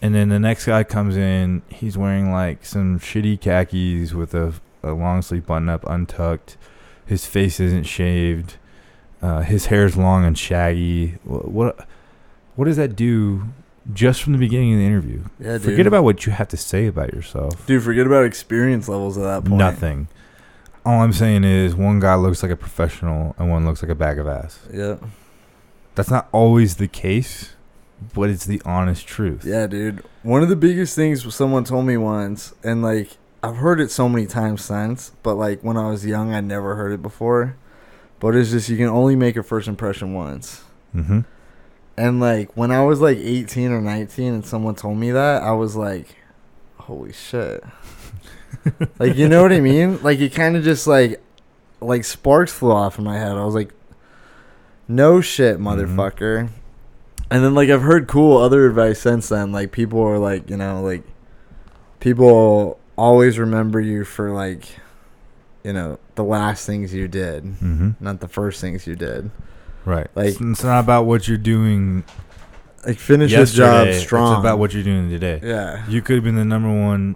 And then the next guy comes in, he's wearing like some shitty khakis with a, a long sleeve button up, untucked. His face isn't shaved. Uh, his hair's long and shaggy. What, what what does that do just from the beginning of the interview? Yeah, dude. Forget about what you have to say about yourself. Dude, forget about experience levels at that point. Nothing. All I'm saying is one guy looks like a professional and one looks like a bag of ass. Yeah. That's not always the case, but it's the honest truth. Yeah, dude. One of the biggest things someone told me once, and like I've heard it so many times since, but like when I was young, I never heard it before. But it's just you can only make a first impression once. Mm-hmm. And like when I was like 18 or 19 and someone told me that, I was like, holy shit. like you know what I mean? Like it kind of just like like sparks flew off in my head. I was like, no shit, motherfucker. And then like I've heard cool other advice since then. Like people are like, you know, like people always remember you for like you know, the last things you did, Mm-hmm. not the first things you did. Right. Like- it's, it's not about what you're doing Like finish this job strong. It's about what you're doing today. Yeah. You could have been the number one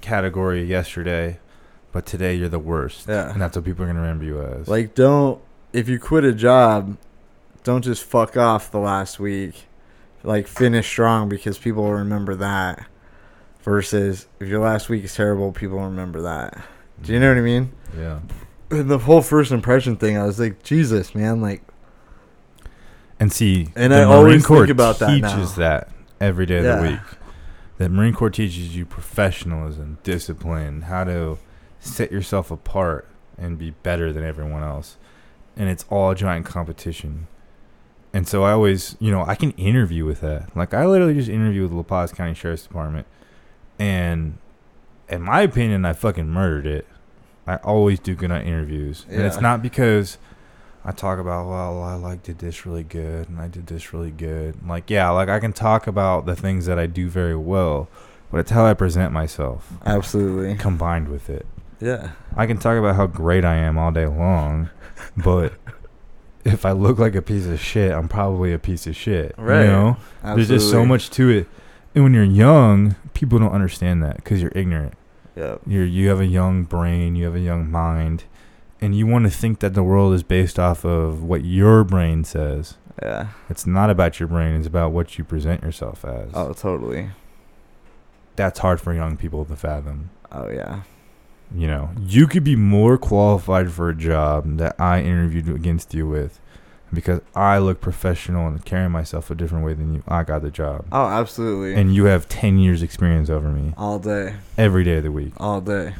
category yesterday, but today you're the worst. Yeah. And that's what people are going to remember you as. Like, don't if you quit a job, don't just fuck off the last week. Like, finish strong because people will remember that. Versus if your last week is terrible, people will remember that. Do you know what I mean? Yeah. And the whole first impression thing, I was like, Jesus, man, like, And see, And I Marine always Corps think about that now. teaches that every day of Yeah. the week. The Marine Corps teaches you professionalism, discipline, how to set yourself apart and be better than everyone else. And it's all a giant competition. And so I always, you know, I can interview with that. Like I literally just interviewed with the La Paz County Sheriff's Department, and in my opinion, I fucking murdered it. I always do good on interviews, and it's not because I talk about, well, I like did this really good, and I did this really good. And Like, yeah, like I can talk about the things that I do very well, but it's how I present myself Absolutely. combined with it. Yeah. I can talk about how great I am all day long, but if I look like a piece of shit, I'm probably a piece of shit. Right. You know, there's just so much to it. And when you're young, people don't understand that because you're ignorant. Yep. You're you have a young brain, you have a young mind, and you want to think that the world is based off of what your brain says. Yeah. It's not about your brain; it's about what you present yourself as. Oh, totally. That's hard for young people to fathom. Oh yeah. You know, you could be more qualified for a job that I interviewed against you with because I look professional and carry myself a different way than you. I got the job. Oh, absolutely. And you have 10 years experience over me all day, every day of the week. all day.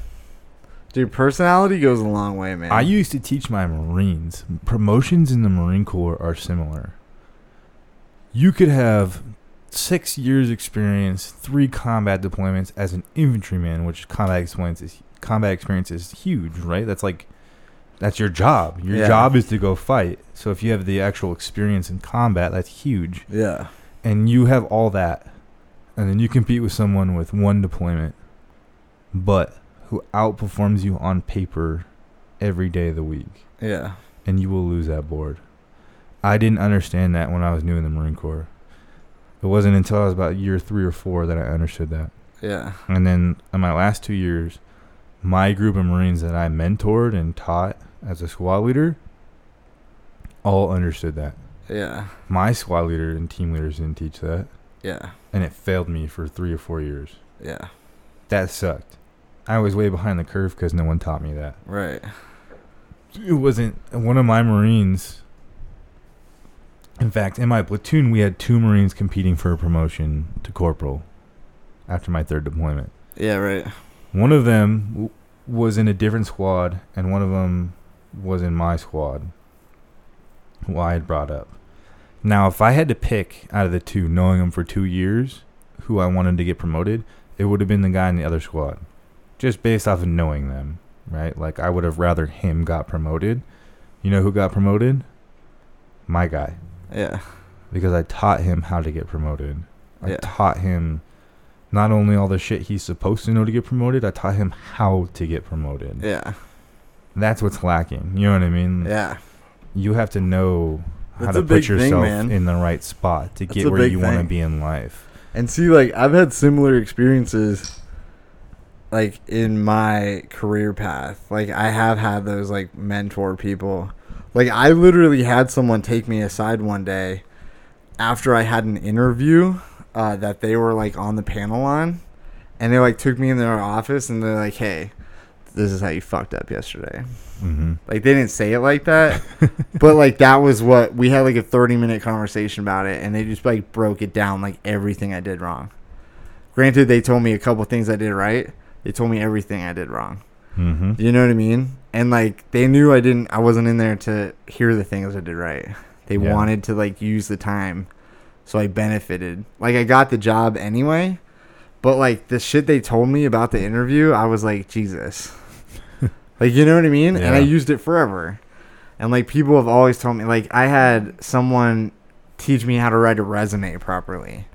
Dude, personality goes a long way, man. I used to teach my Marines. Promotions in the Marine Corps are similar. You could have six years experience, three combat deployments as an infantryman, which combat experience is combat experience is huge, right? That's like that's your job. Your Yeah. job is to go fight. So if you have the actual experience in combat, that's huge. Yeah. And you have all that. And then you compete with someone with one deployment, but who outperforms you on paper every day of the week Yeah. and you will lose that board. I didn't understand that when I was new in the Marine Corps. It wasn't until I was about year three or four that I understood that. Yeah. And then in my last two years, my group of Marines that I mentored and taught as a squad leader all understood that. Yeah. My squad leader and team leaders didn't teach that, Yeah. and it failed me for three or four years. Yeah. That sucked. I was way behind the curve because no one taught me that. Right. it wasn't one of my Marines. In fact, in my platoon, we had two Marines competing for a promotion to corporal after my third deployment. Yeah. Right. One of them w- was in a different squad, and one of them was in my squad, who I had brought up. Now, if I had to pick out of the two, knowing them for two years, who I wanted to get promoted, it would have been the guy in the other squad, just based off of knowing them, right? Like I would have rather him got promoted. You know who got promoted? My guy, Yeah. because I taught him how to get promoted. I Yeah. taught him not only all the shit he's supposed to know to get promoted, I taught him how to get promoted. Yeah. That's what's lacking. You know what I mean? Yeah. You have to know how That's to put yourself man. in the right spot to That's get where you want to be in life. And see, like I've had similar experiences, like in my career path. Like I have had those like mentor people. Like I literally had someone take me aside one day after I had an interview uh, that they were like on the panel on, and they like took me in their office and they're like, "Hey, this is how you fucked up yesterday." hmm Like they didn't say it like that, but like that was what we had like a 30 minute conversation about it and they just like broke it down like everything I did wrong. Granted they told me a couple things I did right. They told me everything I did wrong. hmm You know what I mean? And like they knew I didn't I wasn't in there to hear the things I did right. They Yeah. wanted to like use the time so I benefited. Like I got the job anyway, but like the shit they told me about the interview, I was like, Jesus. like you know what I mean? And I used it forever. And like people have always told me like I had someone teach me how to write a resume properly.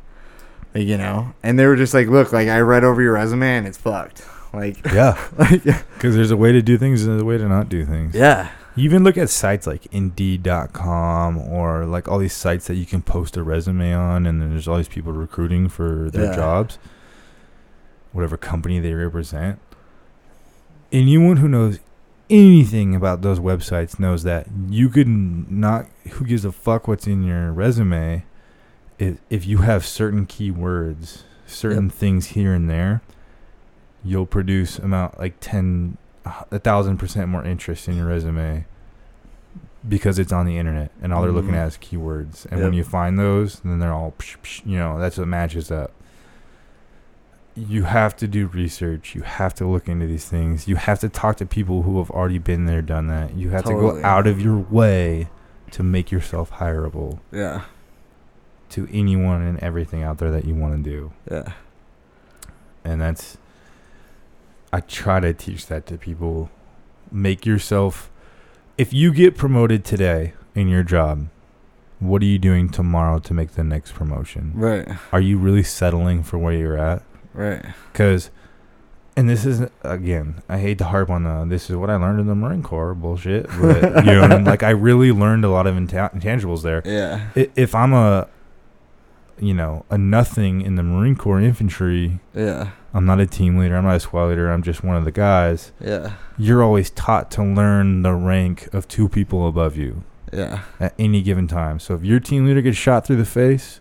Like, you know? And they were just like, "Look, like I read over your resume and it's fucked." Like Yeah, like because there's a way to do things and there's a way to not do things. yeah. You even look at sites like Indeed.com or like all these sites that you can post a resume on, and then there's all these people recruiting for their Yeah. jobs, whatever company they represent. Anyone who knows anything about those websites knows that you could not. Who gives a fuck what's in your resume? If if you have certain keywords, certain things here and there, you'll produce amount like ten a thousand percent more interest in your resume because it's on the internet and all they're looking Mhm. at is keywords. And when you find those, then they're all, psh, psh, you know, that's what matches up. you have to do research. You have to look into these things. You have to talk to people who have already been there, done that. You have to go out of your way to make yourself hireable Yeah. To anyone and everything out there that you want to do. Yeah. And that's I try to teach that to people. Make yourself if you get promoted today in your job, what are you doing tomorrow to make the next promotion? Right. Are you really settling for where you're at? Right. Because, and this is again, I hate to harp on the this is what I learned in the Marine Corps bullshit, but you know, what I mean? like I really learned a lot of inta- intangibles there. Yeah. If I'm a, you know, a nothing in the Marine Corps infantry, Yeah. I'm not a team leader, I'm not a squad leader, I'm just one of the guys. Yeah. You're always taught to learn the rank of two people above you Yeah. at any given time. So if your team leader gets shot through the face,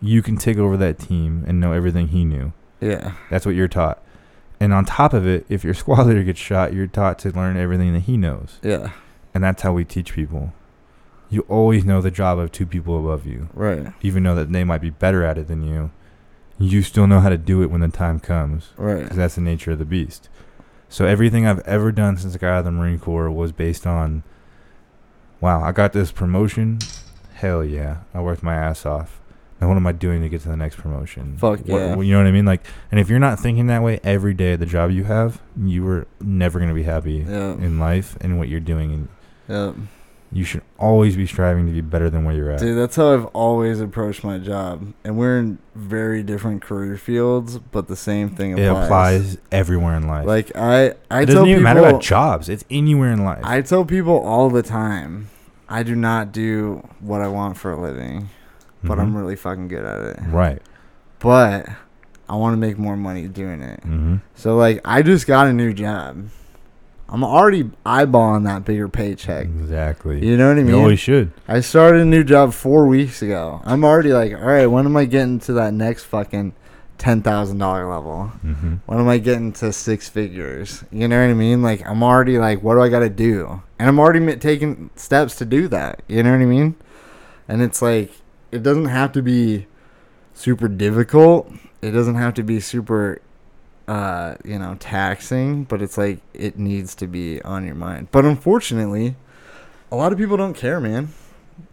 you can take over that team and know everything he knew. Yeah. That's what you're taught. And on top of it, if your squad leader gets shot, you're taught to learn everything that he knows. Yeah. And that's how we teach people. You always know the job of two people above you, Right. even though that they might be better at it than you. You still know how to do it when the time comes, Right. because that's the nature of the beast. So everything I've ever done since I got out of the Marine Corps was based on, wow, I got this promotion. Hell yeah, I worked my ass off. Now what am I doing to get to the next promotion? Fuck What- yeah. you know what I mean? Like, and if you're not thinking that way every day at the job you have, you are never gonna be happy Yeah. in life and what you're doing. And Yeah. You should always be striving to be better than where you're at. Dude, that's how I've always approached my job. And we're in very different career fields, but the same thing applies. it applies. everywhere in life. Like I, I it tell doesn't even people, matter about jobs. It's anywhere in life. I tell people all the time, I do not do what I want for a living, but I'm Mhm. really fucking good at it. right. But I want to make more money doing it. hmm So like, I just got a new job. I'm already eyeballing that bigger paycheck. Exactly. You know what I mean? You always should. I started a new job four weeks ago. I'm already like, all right, when am I getting to that next fucking ten thousand dollar level? hmm When am I getting to six figures? You know what I mean? Like, I'm already like, what do I got to do? And I'm already taking steps to do that. You know what I mean? And it's like, it doesn't have to be super difficult. It doesn't have to be super, uh, you know, taxing. But it's like it needs to be on your mind. But unfortunately, a lot of people don't care, man.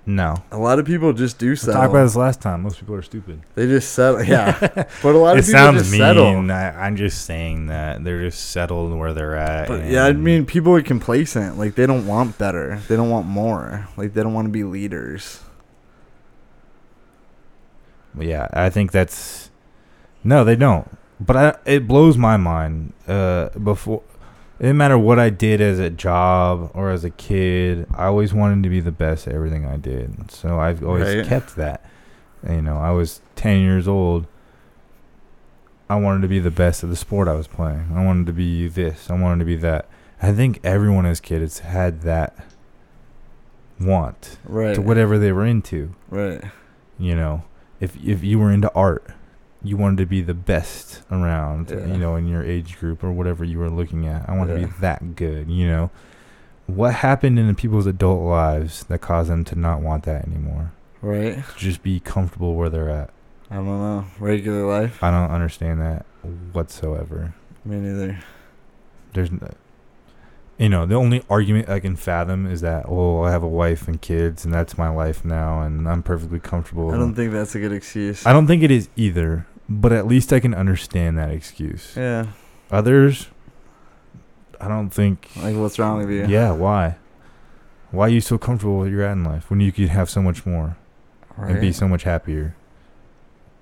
No. A lot of people just do settle. Talk about this last time. Most people are stupid. They just settle. Yeah, but a lot it of people sounds just mean. settle. I, I'm just saying that they're just settled where they're at. But yeah, I mean, people are complacent. Like they don't want better. They don't want more. Like they don't want to be leaders. Yeah, I think that's no, they don't. But I, it blows my mind. Uh, before it didn't matter what I did as a job or as a kid, I always wanted to be the best at everything I did. So I've always Right. kept that. You know, I was ten years old. I wanted to be the best at the sport I was playing. I wanted to be this. I wanted to be that. I think everyone as kids had that want Right. to whatever they were into. Right. You know, if if you were into art, you wanted to be the best around. Yeah. You know, in your age group or whatever you were looking at. I want to be that good. You know, what happened in the people's adult lives that caused them to not want that anymore? Right. Just be comfortable where they're at. I don't know. Regular life. I don't understand that whatsoever. Me neither. There's, no, you know, the only argument I can fathom is that oh, I have a wife and kids, and that's my life now, and I'm perfectly comfortable. I don't think that's a good excuse. I don't think it is either, but at least I can understand that excuse. Yeah. Others, I don't think. Like, what's wrong with you? Yeah, why? Why are you so comfortable where you're at in life when you could have so much more Right. and be so much happier?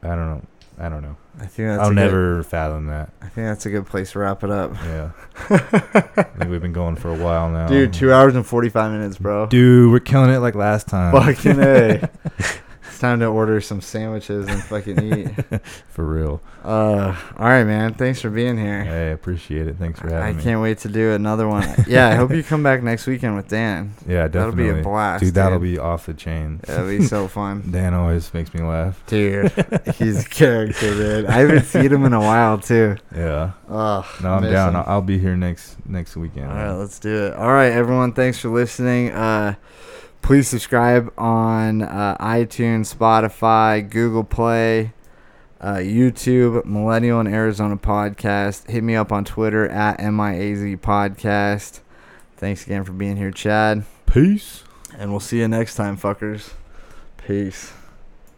I don't know. I don't know. I think that's. I'll a never fathom that. Good, I think that's a good place to wrap it up. Yeah, I think we've been going for a while now. Dude, two hours and forty five minutes, bro. Dude, we're killing it like last time. Fucking a. it's time to order some sandwiches and fucking eat. for real. Uh, all right, man. Thanks for being here. Hey, I appreciate it. Thanks for I having me. I can't wait to do another one. yeah, I hope you come back next weekend with Dan. Yeah, That'll definitely. be a blast, Dude, that'll dude. be off the chain. That'll be so fun. Dan always makes me laugh. Dude, he's a character, dude. I haven't seen him in a while, too. Yeah. Oh, No, I'm down. him. I'll be here next next weekend. All right, man. let's do it. All right, everyone. Thanks for listening. Uh, please subscribe on uh, iTunes, Spotify, Google Play, uh, YouTube, Millennial in Arizona Podcast. Hit me up on Twitter at MIAZ Podcast. Thanks again for being here, Chad. Peace. And we'll see you next time, fuckers. Peace.